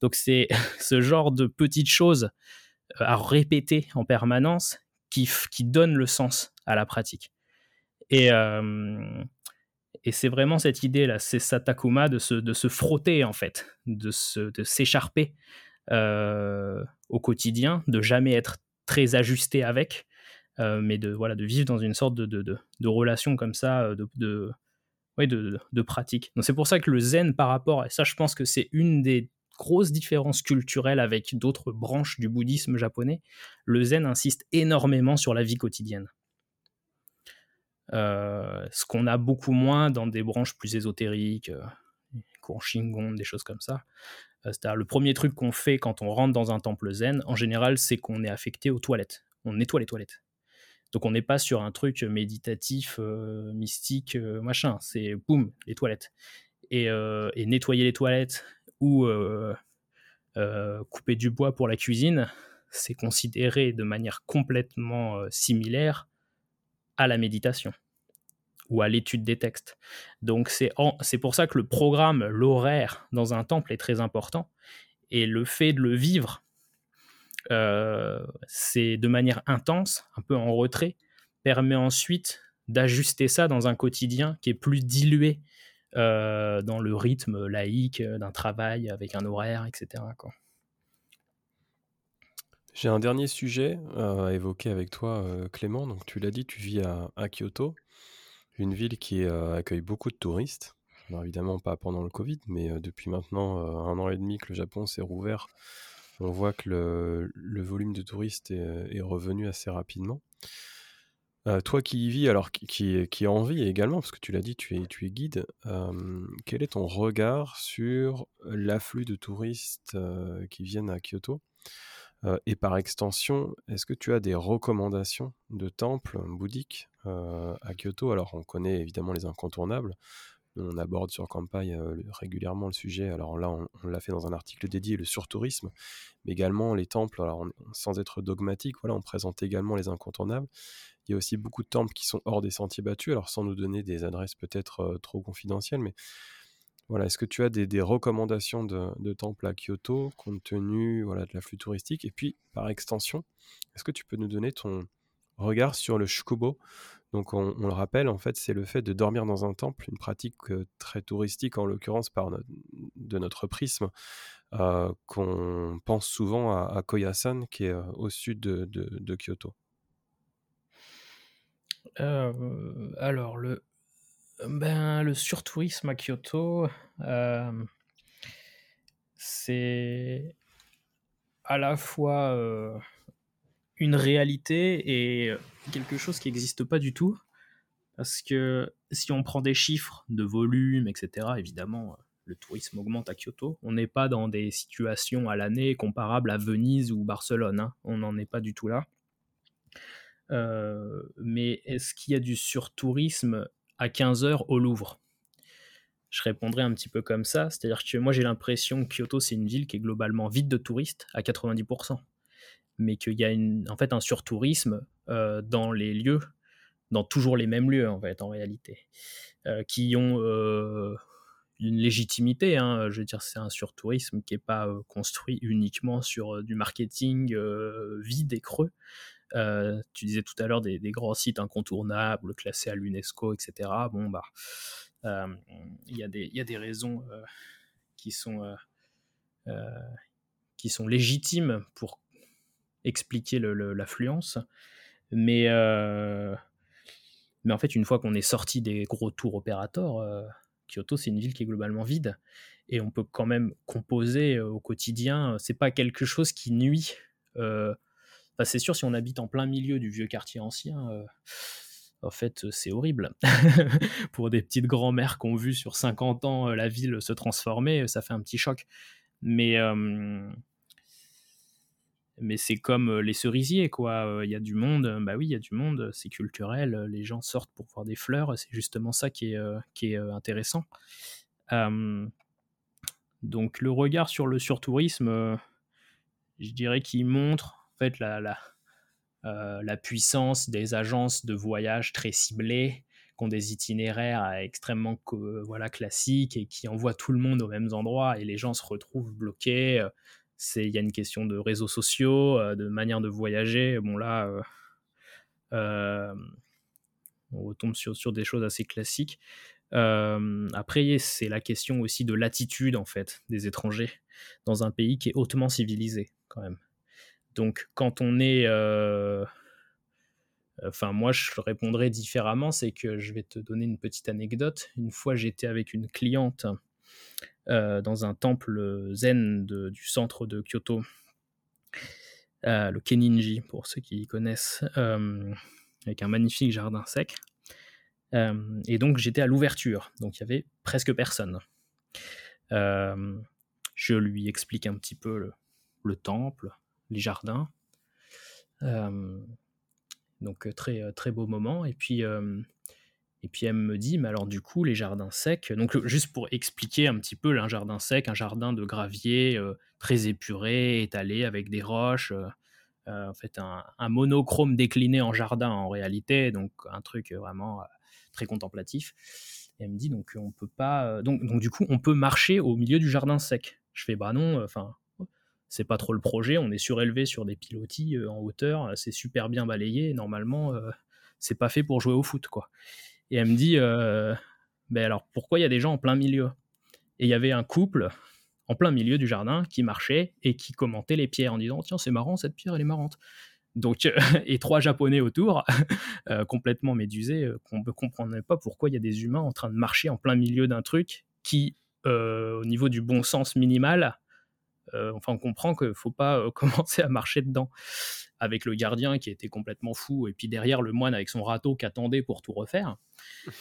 Donc c'est <laughs> ce genre de petites choses à répéter en permanence qui, qui donnent le sens à la pratique. Et, et c'est vraiment cette idée là, c'est Satakuma de se, de se frotter en fait, de s'écharper de au quotidien, de jamais être très ajusté avec, euh, mais de, voilà, de vivre dans une sorte de, de, de, relation comme ça, euh, de, de, de, pratique. C'est pour ça que le zen par rapport, et ça je pense que c'est une des grosses différences culturelles avec d'autres branches du bouddhisme japonais, le zen insiste énormément sur la vie quotidienne. Euh, ce qu'on a beaucoup moins dans des branches plus ésotériques, euh, Shingon, des choses comme ça. C'est-à-dire le premier truc qu'on fait quand on rentre dans un temple zen, en général, c'est qu'on est affecté aux toilettes. On nettoie les toilettes. Donc on n'est pas sur un truc méditatif, euh, mystique, euh, machin. C'est boum, les toilettes. Et, euh, nettoyer les toilettes ou couper du bois pour la cuisine, c'est considéré de manière complètement similaire à la méditation ou à l'étude des textes. Donc c'est pour ça que le programme, l'horaire dans un temple est très important. Et le fait de le vivre euh, c'est de manière intense, un peu en retrait, permet ensuite d'ajuster ça dans un quotidien qui est plus dilué euh, dans le rythme laïque d'un travail avec un horaire, etc. J'ai un dernier sujet euh, à évoquer avec toi, Clément. Donc, tu l'as dit, tu vis à, Kyoto, une ville qui accueille beaucoup de touristes. évidemment, pas pendant le Covid, mais depuis maintenant un an et demi que le Japon s'est rouvert on voit que le, volume de touristes est, revenu assez rapidement. Euh, toi qui y vis, alors qui, qui, en également, parce que tu l'as dit, tu es, guide, euh, quel est ton regard sur l'afflux de touristes euh, qui viennent à Kyoto? Et par extension, est-ce que tu as des recommandations de temples bouddhiques à Kyoto? Alors on connaît évidemment les incontournables, on aborde sur Campagne euh, régulièrement le sujet. Alors là, on, l'a fait dans un article dédié, le surtourisme, mais également les temples. Alors sans être dogmatique, voilà, on présente également les incontournables. Il y a aussi beaucoup de temples qui sont hors des sentiers battus, alors sans nous donner des adresses peut-être euh, trop confidentielles, mais voilà, est-ce que tu as des, recommandations de, temples à Kyoto compte tenu voilà, de l'afflux touristique? Et puis, par extension, est-ce que tu peux nous donner ton regard sur le shukubo donc on, le rappelle, en fait, c'est le fait de dormir dans un temple, une pratique très touristique en l'occurrence par de notre prisme, qu'on pense souvent à, Koyasan, qui est au sud de, Kyoto. alors le, ben, le surtourisme à Kyoto, c'est à la fois une réalité et quelque chose qui n'existe pas du tout. Parce que si on prend des chiffres de volume, etc., évidemment, le tourisme augmente à Kyoto. On n'est pas dans des situations à l'année comparables à Venise ou Barcelone. Hein. On n'en est pas du tout là. Euh, mais est-ce qu'il y a du surtourisme à 15 heures au Louvre Je répondrai un petit peu comme ça. C'est-à-dire que moi, j'ai l'impression que Kyoto, c'est une ville qui est globalement vide de touristes à 90% mais qu'il y a une, en fait un surtourisme euh, dans les lieux, dans toujours les mêmes lieux en fait en réalité, euh, qui ont euh, une légitimité. Hein, je veux dire, c'est un surtourisme qui n'est pas construit uniquement sur du marketing vide et creux. Tu disais tout à l'heure des, grands sites incontournables classés à l'UNESCO, etc. Bon bah, il y, a des raisons qui sont qui sont légitimes pour expliquer l'affluence. Mais, euh, en fait, une fois qu'on est sorti des gros tours opérateurs, euh, Kyoto, c'est une ville qui est globalement vide. Et on peut quand même composer euh, au quotidien. C'est pas quelque chose qui nuit. C'est sûr, si on habite en plein milieu du vieux quartier ancien, en fait, c'est horrible. <laughs> Pour des petites grand-mères qui ont vu sur 50 ans la ville se transformer, ça fait un petit choc. Mais mais c'est comme euh, les cerisiers, quoi. Euh, il y a du monde, bah oui, il y a du monde, c'est culturel, euh, les gens sortent pour voir des fleurs, c'est justement ça qui est, qui est intéressant. donc le regard sur le surtourisme, je dirais qu'il montre fait la, la puissance des agences de voyage très ciblées, qui ont des itinéraires extrêmement voilà, classiques et qui envoient tout le monde aux mêmes endroits et les gens se retrouvent bloqués. Il y a une question de réseaux sociaux, de manière de voyager. Bon, là, on retombe sur, sur des choses assez classiques. après, c'est la question aussi de l'attitude en fait des étrangers dans un pays qui est hautement civilisé quand même. Donc, quand on est, enfin moi je répondrais différemment, c'est que je vais te donner une petite anecdote. Une fois, j'étais avec une cliente dans un temple zen du centre de Kyoto, le Keninji pour ceux qui connaissent avec un magnifique jardin sec. Euh, et donc j'étais à l'ouverture, donc il y avait presque personne. Euh, je lui explique un petit peu le, temple, les jardins. Euh, donc très très beau moment. Et puis et puis elle me dit, mais alors du coup les jardins secs. Donc juste pour expliquer un petit peu, un jardin sec, un jardin de gravier très épuré, étalé avec des roches. Euh, en fait un, monochrome décliné en jardin en réalité, donc un truc vraiment euh, très contemplatif. Et elle me dit donc on peut pas, euh, donc, donc du coup on peut marcher au milieu du jardin sec. Je fais bah non, enfin c'est pas trop le projet, on est surélevé sur des pilotis en hauteur, c'est super bien balayé, normalement c'est pas fait pour jouer au foot quoi. Et elle me dit ben alors pourquoi il y a des gens en plein milieu? Et il y avait un couple en plein milieu du jardin qui marchait et qui commentait les pierres en disant tiens c'est marrant cette pierre elle est marrante donc <laughs> et trois japonais autour <laughs> euh, complètement médusés euh, qu'on ne comprenait pas pourquoi il y a des humains en train de marcher en plein milieu d'un truc qui euh, au niveau du bon sens minimal enfin on comprend qu'il faut pas <laughs> commencer à marcher dedans avec le gardien qui était complètement fou et puis derrière le moine avec son râteau qui attendait pour tout refaire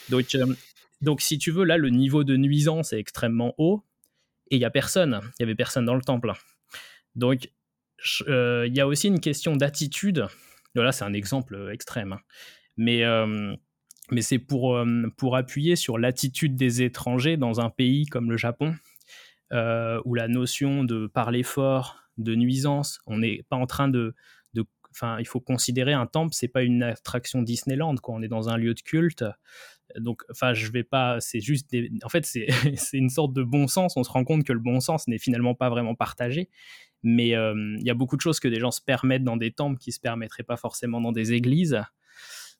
donc donc si tu veux là le niveau de nuisance est extrêmement haut et il y a personne, il y avait personne dans le temple. Donc euh, il y a aussi une question d'attitude. Là, c'est un exemple euh, extrême, hein. mais euh, mais c'est pour pour appuyer sur l'attitude des étrangers dans un pays comme le Japon, où la notion de parler fort, de nuisance, on n'est pas en train de Enfin, il faut considérer un temple, c'est pas une attraction Disneyland. Quand on est dans un lieu de culte, donc, enfin, je vais pas. C'est juste. En fait, <laughs> c'est une sorte de bon sens. On se rend compte que le bon sens n'est finalement pas vraiment partagé. Mais euh, il y a beaucoup de choses que des gens se permettent dans des temples qui se permettraient pas forcément dans des églises.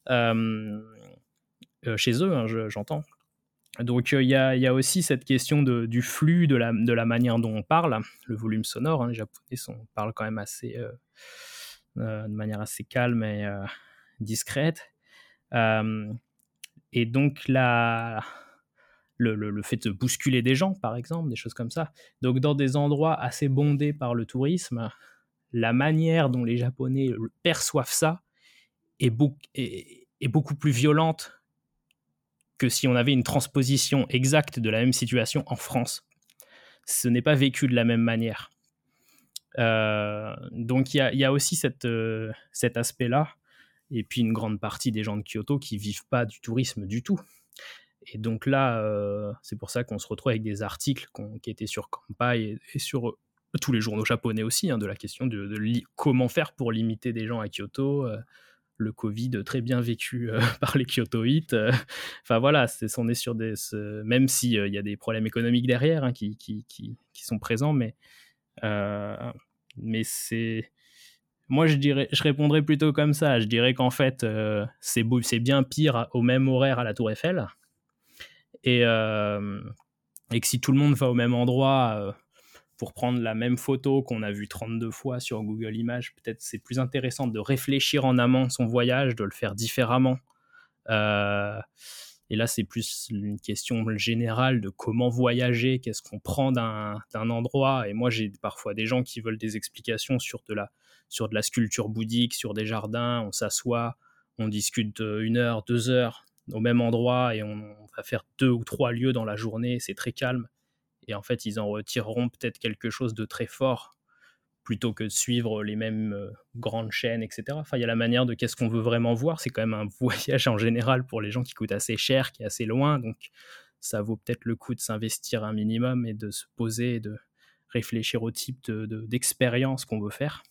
Euh, euh, chez eux, hein, j'entends. Donc il y, a, aussi cette question du flux, de la, manière dont on parle, le volume sonore. Hein, les Japonais parlent quand même assez, de manière assez calme et discrète. Et donc, la, le, fait de bousculer des gens, par exemple, des choses comme ça. Donc, dans des endroits assez bondés par le tourisme, la manière dont les Japonais perçoivent ça est, est, beaucoup plus violente que si on avait une transposition exacte de la même situation en France. Ce n'est pas vécu de la même manière. Euh, donc il y, a, aussi euh, cet aspect-là et puis une grande partie des gens de Kyoto qui vivent pas du tourisme du tout. Et donc là, euh, c'est pour ça qu'on se retrouve avec des articles qui étaient sur Kampai et, sur tous les journaux japonais aussi, hein, de la question de, comment faire pour limiter des gens à Kyoto. Euh, le Covid très bien vécu <laughs> par les Kyotoites. Enfin voilà, on est sur des. même s'il il y a des problèmes économiques derrière hein, qui, sont présents, mais, mais c'est moi, je dirais, je répondrais plutôt comme ça. Je dirais qu'en fait, euh, c'est bien pire au même horaire à la Tour Eiffel, et, euh, que si tout le monde va au même endroit euh, pour prendre la même photo qu'on a vue 32 fois sur Google Images, peut-être c'est plus intéressant de réfléchir en amont son voyage, de le faire différemment. et là, c'est plus une question générale de comment voyager, qu'est-ce qu'on prend d'un endroit. Et moi, j'ai parfois des gens qui veulent des explications sur de la sur de la sculpture bouddhique, sur des jardins, on s'assoit, on discute une heure, deux heures au même endroit et on, va faire deux ou trois lieux dans la journée, c'est très calme. Et en fait, ils en retireront peut-être quelque chose de très fort plutôt que de suivre les mêmes euh, grandes chaînes, etc. Enfin, il y a la manière de qu'est-ce qu'on veut vraiment voir. C'est quand même un <laughs> voyage en général pour les gens qui coûtent assez cher, qui est assez loin. Donc, ça vaut peut-être le coup de s'investir un minimum et de se poser et de réfléchir au type d'expérience qu'on veut faire.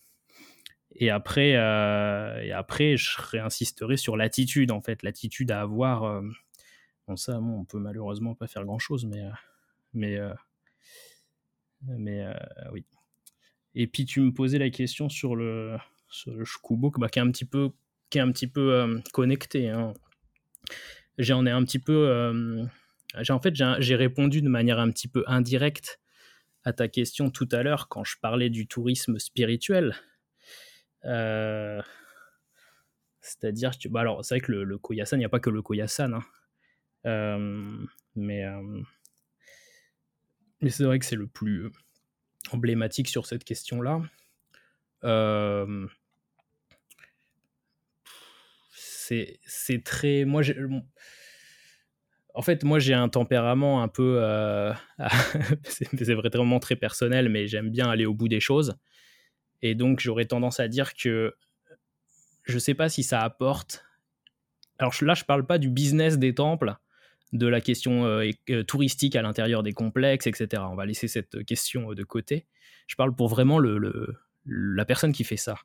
Et après, et après, je réinsisterai sur l'attitude, en fait, l'attitude à avoir. bon, ça, bon, on peut malheureusement pas faire grand-chose, mais, mais, mais oui. Et puis, tu me posais la question sur le, sur le bah, qui est un petit peu, qui est un petit peu connecté. Hein. J'en ai un petit peu. en fait, j'ai répondu de manière un petit peu indirecte à ta question tout à l'heure quand je parlais du tourisme spirituel. Euh, c'est-à-dire que, bah alors, c'est vrai que le, Koyasan, il n'y a pas que le Koyasan, hein. euh, mais, euh, mais c'est vrai que c'est le plus emblématique sur cette question-là. c'est très. Moi, en fait, moi, j'ai un tempérament un peu. Euh, <laughs> c'est vraiment très personnel, mais j'aime bien aller au bout des choses. Et donc, j'aurais tendance à dire que je ne sais pas si ça apporte. Alors là, je ne parle pas du business des temples, de la question euh, euh, touristique à l'intérieur des complexes, etc. On va laisser cette question de côté. Je parle pour vraiment le, la personne qui fait ça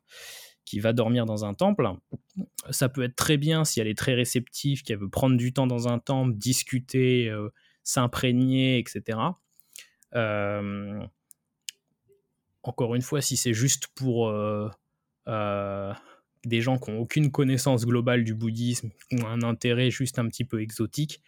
qui va dormir dans un temple. Ça peut être très bien si elle est très réceptive, qu'elle veut prendre du temps dans un temple, discuter, euh, s'imprégner, etc. Euh, encore une fois, si c'est juste pour euh, des gens qui n'ont aucune connaissance globale du bouddhisme, qui ont un intérêt juste un petit peu exotique,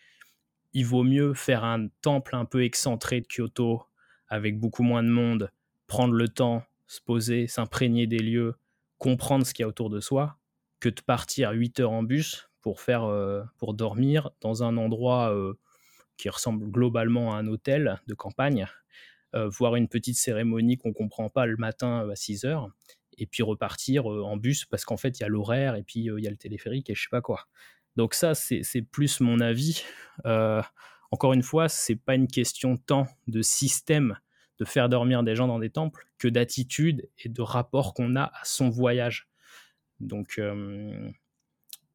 il vaut mieux faire un temple un peu excentré de Kyoto, avec beaucoup moins de monde, prendre le temps, se poser, s'imprégner des lieux, comprendre ce qu'il y a autour de soi que de partir 8 heures en bus pour, faire, euh, pour dormir dans un endroit euh, qui ressemble globalement à un hôtel de campagne, euh, voir une petite cérémonie qu'on comprend pas le matin à 6 heures, et puis repartir en bus parce qu'en fait il y a l'horaire et puis il y a le téléphérique et je sais pas quoi. Donc ça c'est plus mon avis. encore une fois, c'est pas une question tant de système de faire dormir des gens dans des temples que d'attitude et de rapport qu'on a à son voyage. Donc, euh,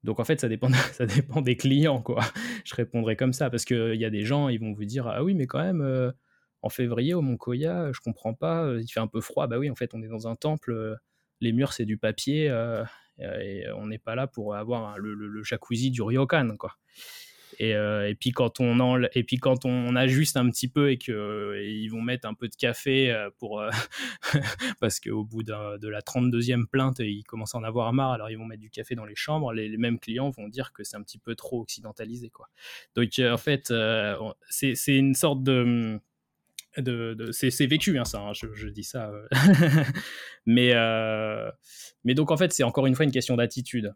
donc en fait, ça dépend, <laughs> ça dépend des clients, quoi. Je répondrai comme ça parce qu'il y a des gens, ils vont vous dire Ah oui, mais quand même, euh, en février au Mont Koya, je comprends pas, euh, il fait un peu froid. Bah oui, en fait, on est dans un temple, les murs c'est du papier et on n'est pas là pour avoir le, jacuzzi du ryokan, quoi. Euh, et, puis quand on en, et puis quand on ajuste un petit peu et ils vont mettre un peu de café euh, euh, <laughs> parce qu'au bout de la 32e plainte ils commencent à en avoir marre alors ils vont mettre du café dans les chambres les, mêmes clients vont dire que c'est un petit peu trop occidentalisé quoi donc en fait c'est une sorte de de, c'est vécu hein, ça hein, je, dis ça <laughs> mais mais donc en fait c'est encore une fois une question d'attitude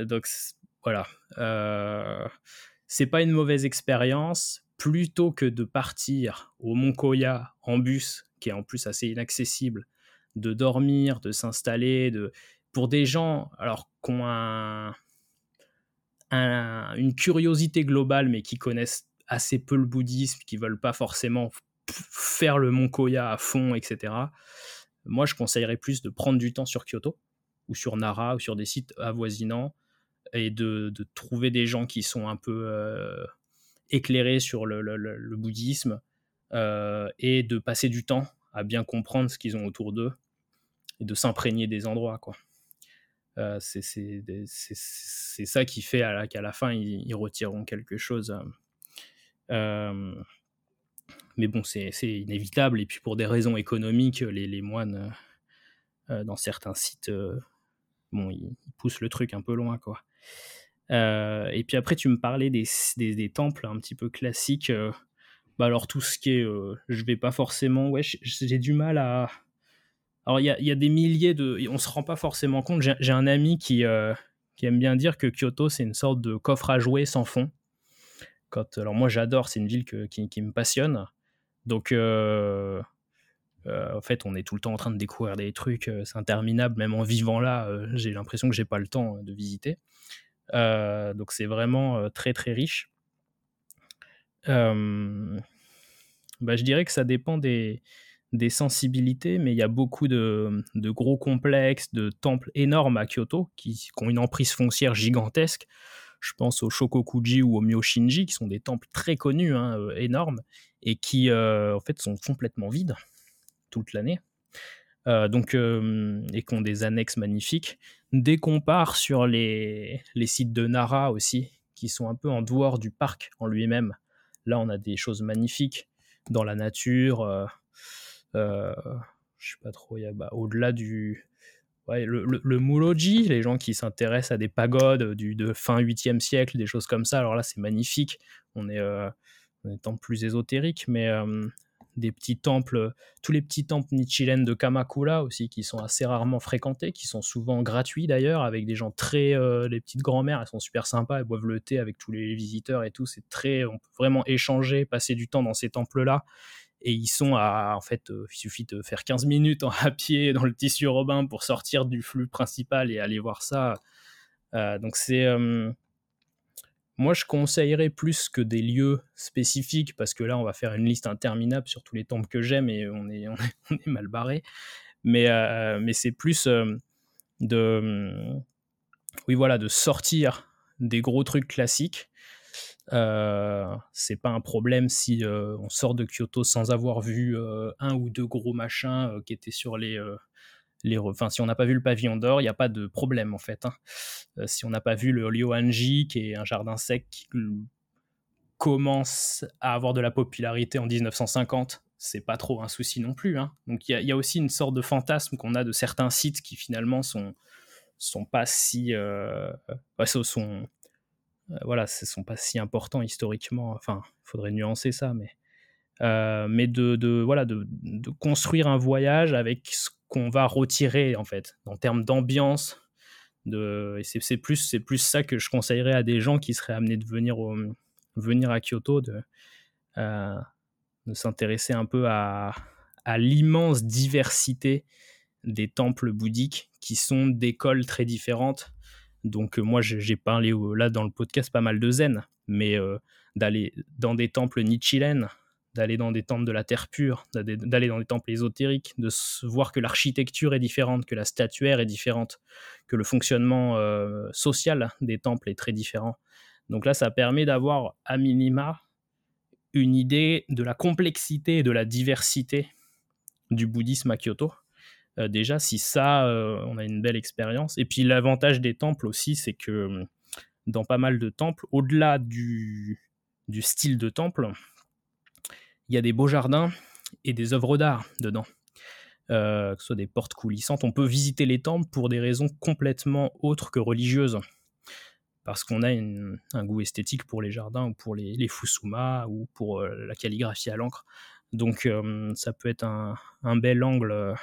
donc voilà. Euh, c'est pas une mauvaise expérience. Plutôt que de partir au Mont Koya en bus, qui est en plus assez inaccessible, de dormir, de s'installer, de pour des gens alors qui ont une curiosité globale mais qui connaissent assez peu le bouddhisme, qui veulent pas forcément faire le Mont Koya à fond, etc. Moi, je conseillerais plus de prendre du temps sur Kyoto ou sur Nara ou sur des sites avoisinants et de, trouver des gens qui sont un peu euh, éclairés sur le, bouddhisme euh, et de passer du temps à bien comprendre ce qu'ils ont autour d'eux et de s'imprégner des endroits. quoi. Euh, c'est ça qui fait qu'à la fin, ils, retireront quelque chose. Mais bon, c'est inévitable. Et puis pour des raisons économiques, les, moines, dans certains sites, bon, ils, poussent le truc un peu loin. quoi. Euh, et puis après, tu me parlais des, des, temples un petit peu classiques. Euh, bah alors, tout ce qui est. Euh, je vais pas forcément. Ouais, j'ai du mal à. Alors, il y a, y a, des milliers de. On se rend pas forcément compte. J'ai un ami qui, qui aime bien dire que Kyoto, c'est une sorte de coffre à jouer sans fond. Quand, alors, moi, j'adore. C'est une ville qui, me passionne. Donc. en fait, on est tout le temps en train de découvrir des trucs, c'est interminable, même en vivant là, j'ai l'impression que j'ai pas le temps de visiter. Euh, donc c'est vraiment euh, très très riche. Euh, bah, je dirais que ça dépend des, sensibilités, mais il y a beaucoup de, gros complexes, de temples énormes à Kyoto qui, ont une emprise foncière gigantesque. Je pense au Shokokuji ou au Myoshinji, qui sont des temples très connus, hein, énormes, et qui en fait sont complètement vides toute l'année. donc, et qui ont des annexes magnifiques. Dès qu'on part sur les, sites de Nara aussi, qui sont un peu en dehors du parc en lui-même, là on a des choses magnifiques dans la nature. Euh, euh, je sais pas trop, bah, au-delà du, le, le, les gens qui s'intéressent à des pagodes du, de fin 8e siècle, des choses comme ça. Alors là, c'est magnifique. On est, euh, on plus ésotérique, mais euh, des petits temples, tous les petits temples Nichiren de Kamakura aussi, qui sont assez rarement fréquentés, qui sont souvent gratuits d'ailleurs, avec des gens très. Euh, les petites grand-mères, elles sont super sympas, elles boivent le thé avec tous les visiteurs et tout. C'est très. On peut vraiment échanger, passer du temps dans ces temples-là. Et ils sont à. En fait, euh, il suffit de faire 15 minutes à pied dans le tissu robin pour sortir du flux principal et aller voir ça. Euh, donc c'est moi, je conseillerais plus que des lieux spécifiques, parce que là, on va faire une liste interminable sur tous les temples que j'aime et on est, <laughs> on est, mal barré. Mais, euh, mais c'est plus euh, de, oui, voilà, de sortir des gros trucs classiques. Euh, c'est pas un problème si on sort de Kyoto sans avoir vu un ou deux gros machins qui étaient sur les, Enfin, si on n'a pas vu le pavillon d'or, il n'y a pas de problème en fait. Hein. Euh, si on n'a pas vu le Ryoanji, qui est un jardin sec qui commence à avoir de la popularité en 1950, c'est pas trop un souci non plus. Hein. Donc il y, a aussi une sorte de fantasme qu'on a de certains sites qui finalement sont sont pas si euh, euh, voilà, sont pas si importants historiquement. Enfin, il faudrait nuancer ça, mais euh, mais de, voilà de, construire un voyage avec ce qu'on va retirer en fait en termes d'ambiance de c'est plus c'est plus ça que je conseillerais à des gens qui seraient amenés de venir venir à Kyoto de euh, de s'intéresser un peu à, à l'immense diversité des temples bouddhiques qui sont d'écoles très différentes donc euh, moi j'ai parlé là dans le podcast pas mal de zen mais d'aller dans des temples nichiren d'aller dans des temples de la terre pure, d'aller dans des temples ésotériques, de voir que l'architecture est différente, que la statuaire est différente, que le fonctionnement euh, social des temples est très différent. Donc là, ça permet d'avoir à minima une idée de la complexité et de la diversité du bouddhisme à Kyoto. Euh, déjà, si ça, euh, on a une belle expérience. Et puis l'avantage des temples aussi, c'est que dans pas mal de temples, au-delà du, style de temple, il y a des beaux jardins et des œuvres d'art dedans. Euh, que ce soit des portes coulissantes. On peut visiter les temples pour des raisons complètement autres que religieuses. Parce qu'on a un goût esthétique pour les jardins ou pour les, les ou pour euh, la calligraphie à l'encre. Donc euh, ça peut être un, bel angle,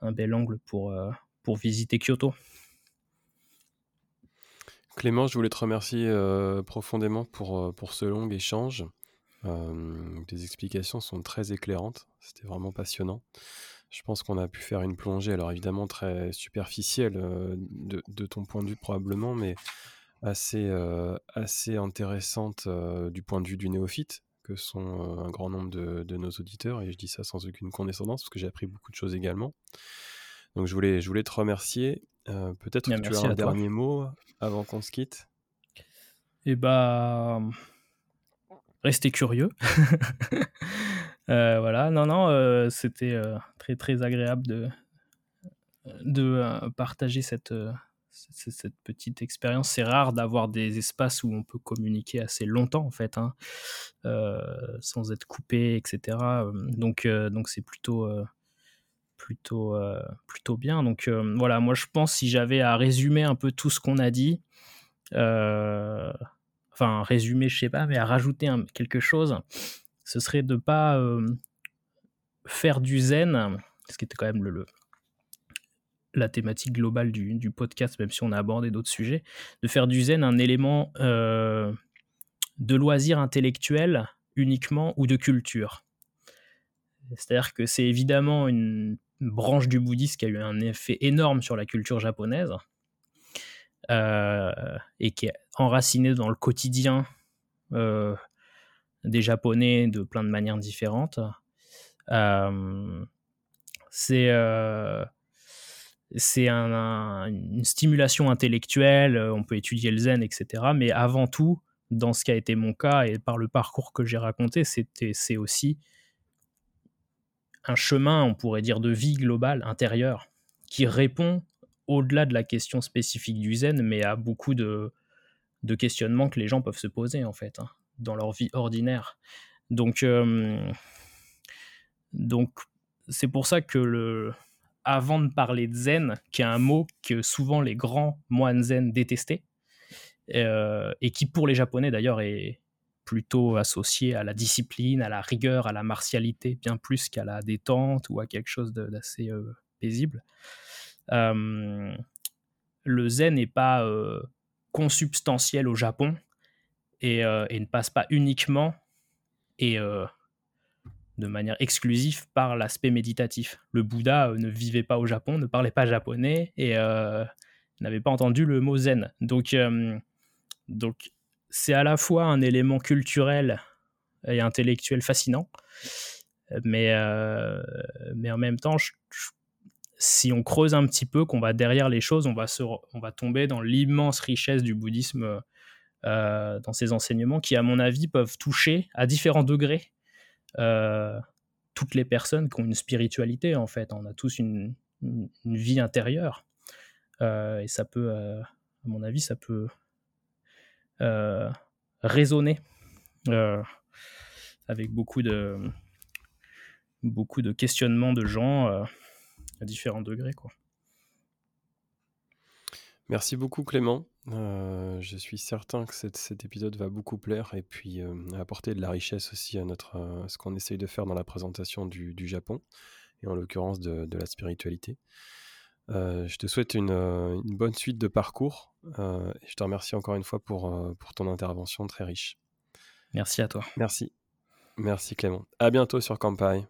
un bel angle pour, pour visiter Kyoto. Clément, je voulais te remercier profondément pour, pour ce long échange. Euh, tes explications sont très éclairantes. C'était vraiment passionnant. Je pense qu'on a pu faire une plongée, alors évidemment très superficielle euh, de, ton point de vue probablement, mais assez, euh, assez intéressante du point de vue du néophyte, que sont un grand nombre de, nos auditeurs, et je dis ça sans aucune condescendance, parce que j'ai appris beaucoup de choses également. Donc je voulais, je voulais te remercier. Peut-être que tu as un dernier mot avant qu'on se quitte? Eh bah, restez curieux. <laughs> Euh, voilà, non, non, euh, c'était euh, très, très agréable de, de partager cette, cette, petite expérience. C'est rare d'avoir des espaces où on peut communiquer assez longtemps, en fait, hein, sans être coupé, etc. Donc, donc c'est plutôt plutôt, plutôt bien. Donc voilà, moi je pense si j'avais à résumer un peu tout ce qu'on a dit, enfin résumer, je sais pas, mais à rajouter quelque chose, ce serait de pas euh, faire du zen, ce qui était quand même le, la thématique globale du, podcast, même si on a abordé d'autres sujets, de faire du zen un élément euh, de loisir intellectuel uniquement ou de culture. C'est-à-dire que c'est évidemment une branche du bouddhisme qui a eu un effet énorme sur la culture japonaise, euh, et qui est enraciné dans le quotidien euh, des Japonais de plein de manières différentes. Euh, c'est une stimulation intellectuelle, on peut étudier le zen, etc. Mais avant tout, dans ce qui a été mon cas et par le parcours que j'ai raconté, c'est aussi un chemin, on pourrait dire, de vie globale, intérieure, qui répond au-delà de la question spécifique du zen, mais à beaucoup de, de questionnements que les gens peuvent se poser, en fait, hein, dans leur vie ordinaire. Donc, donc c'est pour ça que le, avant de parler de zen, qui est un mot que souvent les grands moines zen détestaient, euh, et qui pour les japonais d'ailleurs est plutôt associé à la discipline, à la rigueur, à la martialité, bien plus qu'à la détente ou à quelque chose d'assez euh, paisible. Euh, le zen n'est pas consubstantiel au Japon et, et, ne passe pas uniquement et de manière exclusive par l'aspect méditatif. Le Bouddha ne vivait pas au Japon, ne parlait pas japonais et n'avait pas entendu le mot zen. Donc donc, c'est à la fois un élément culturel et intellectuel fascinant, mais, euh, mais en même temps, si on creuse un petit peu, qu'on va derrière les choses, on va, on va tomber dans l'immense richesse du bouddhisme euh, dans ses enseignements, qui, à mon avis, peuvent toucher à différents degrés euh, toutes les personnes qui ont une spiritualité, en fait. On a tous une, vie intérieure. et ça peut, à mon avis, ça peut euh, raisonner euh, avec beaucoup de, beaucoup de questionnements de gens euh, à différents degrés. Quoi. Merci beaucoup Clément. je suis certain que cet épisode va beaucoup plaire et puis apporter de la richesse aussi à, notre, ce qu'on essaye de faire dans la présentation du, Japon et en l'occurrence de, la spiritualité. Euh, je te souhaite une, euh, une, bonne suite de parcours euh, et je te remercie encore une fois pour, pour ton intervention très riche. Merci à toi. Merci. Merci Clément. À bientôt sur Campai.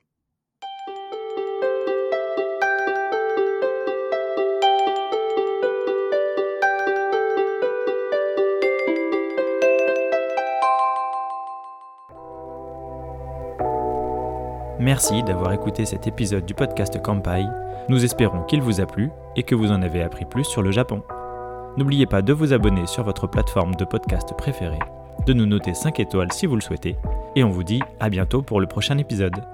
Merci d'avoir écouté cet épisode du podcast Kampai. Nous espérons qu'il vous a plu et que vous en avez appris plus sur le Japon. N'oubliez pas de vous abonner sur votre plateforme de podcast préférée, de nous noter 5 étoiles si vous le souhaitez, et on vous dit à bientôt pour le prochain épisode.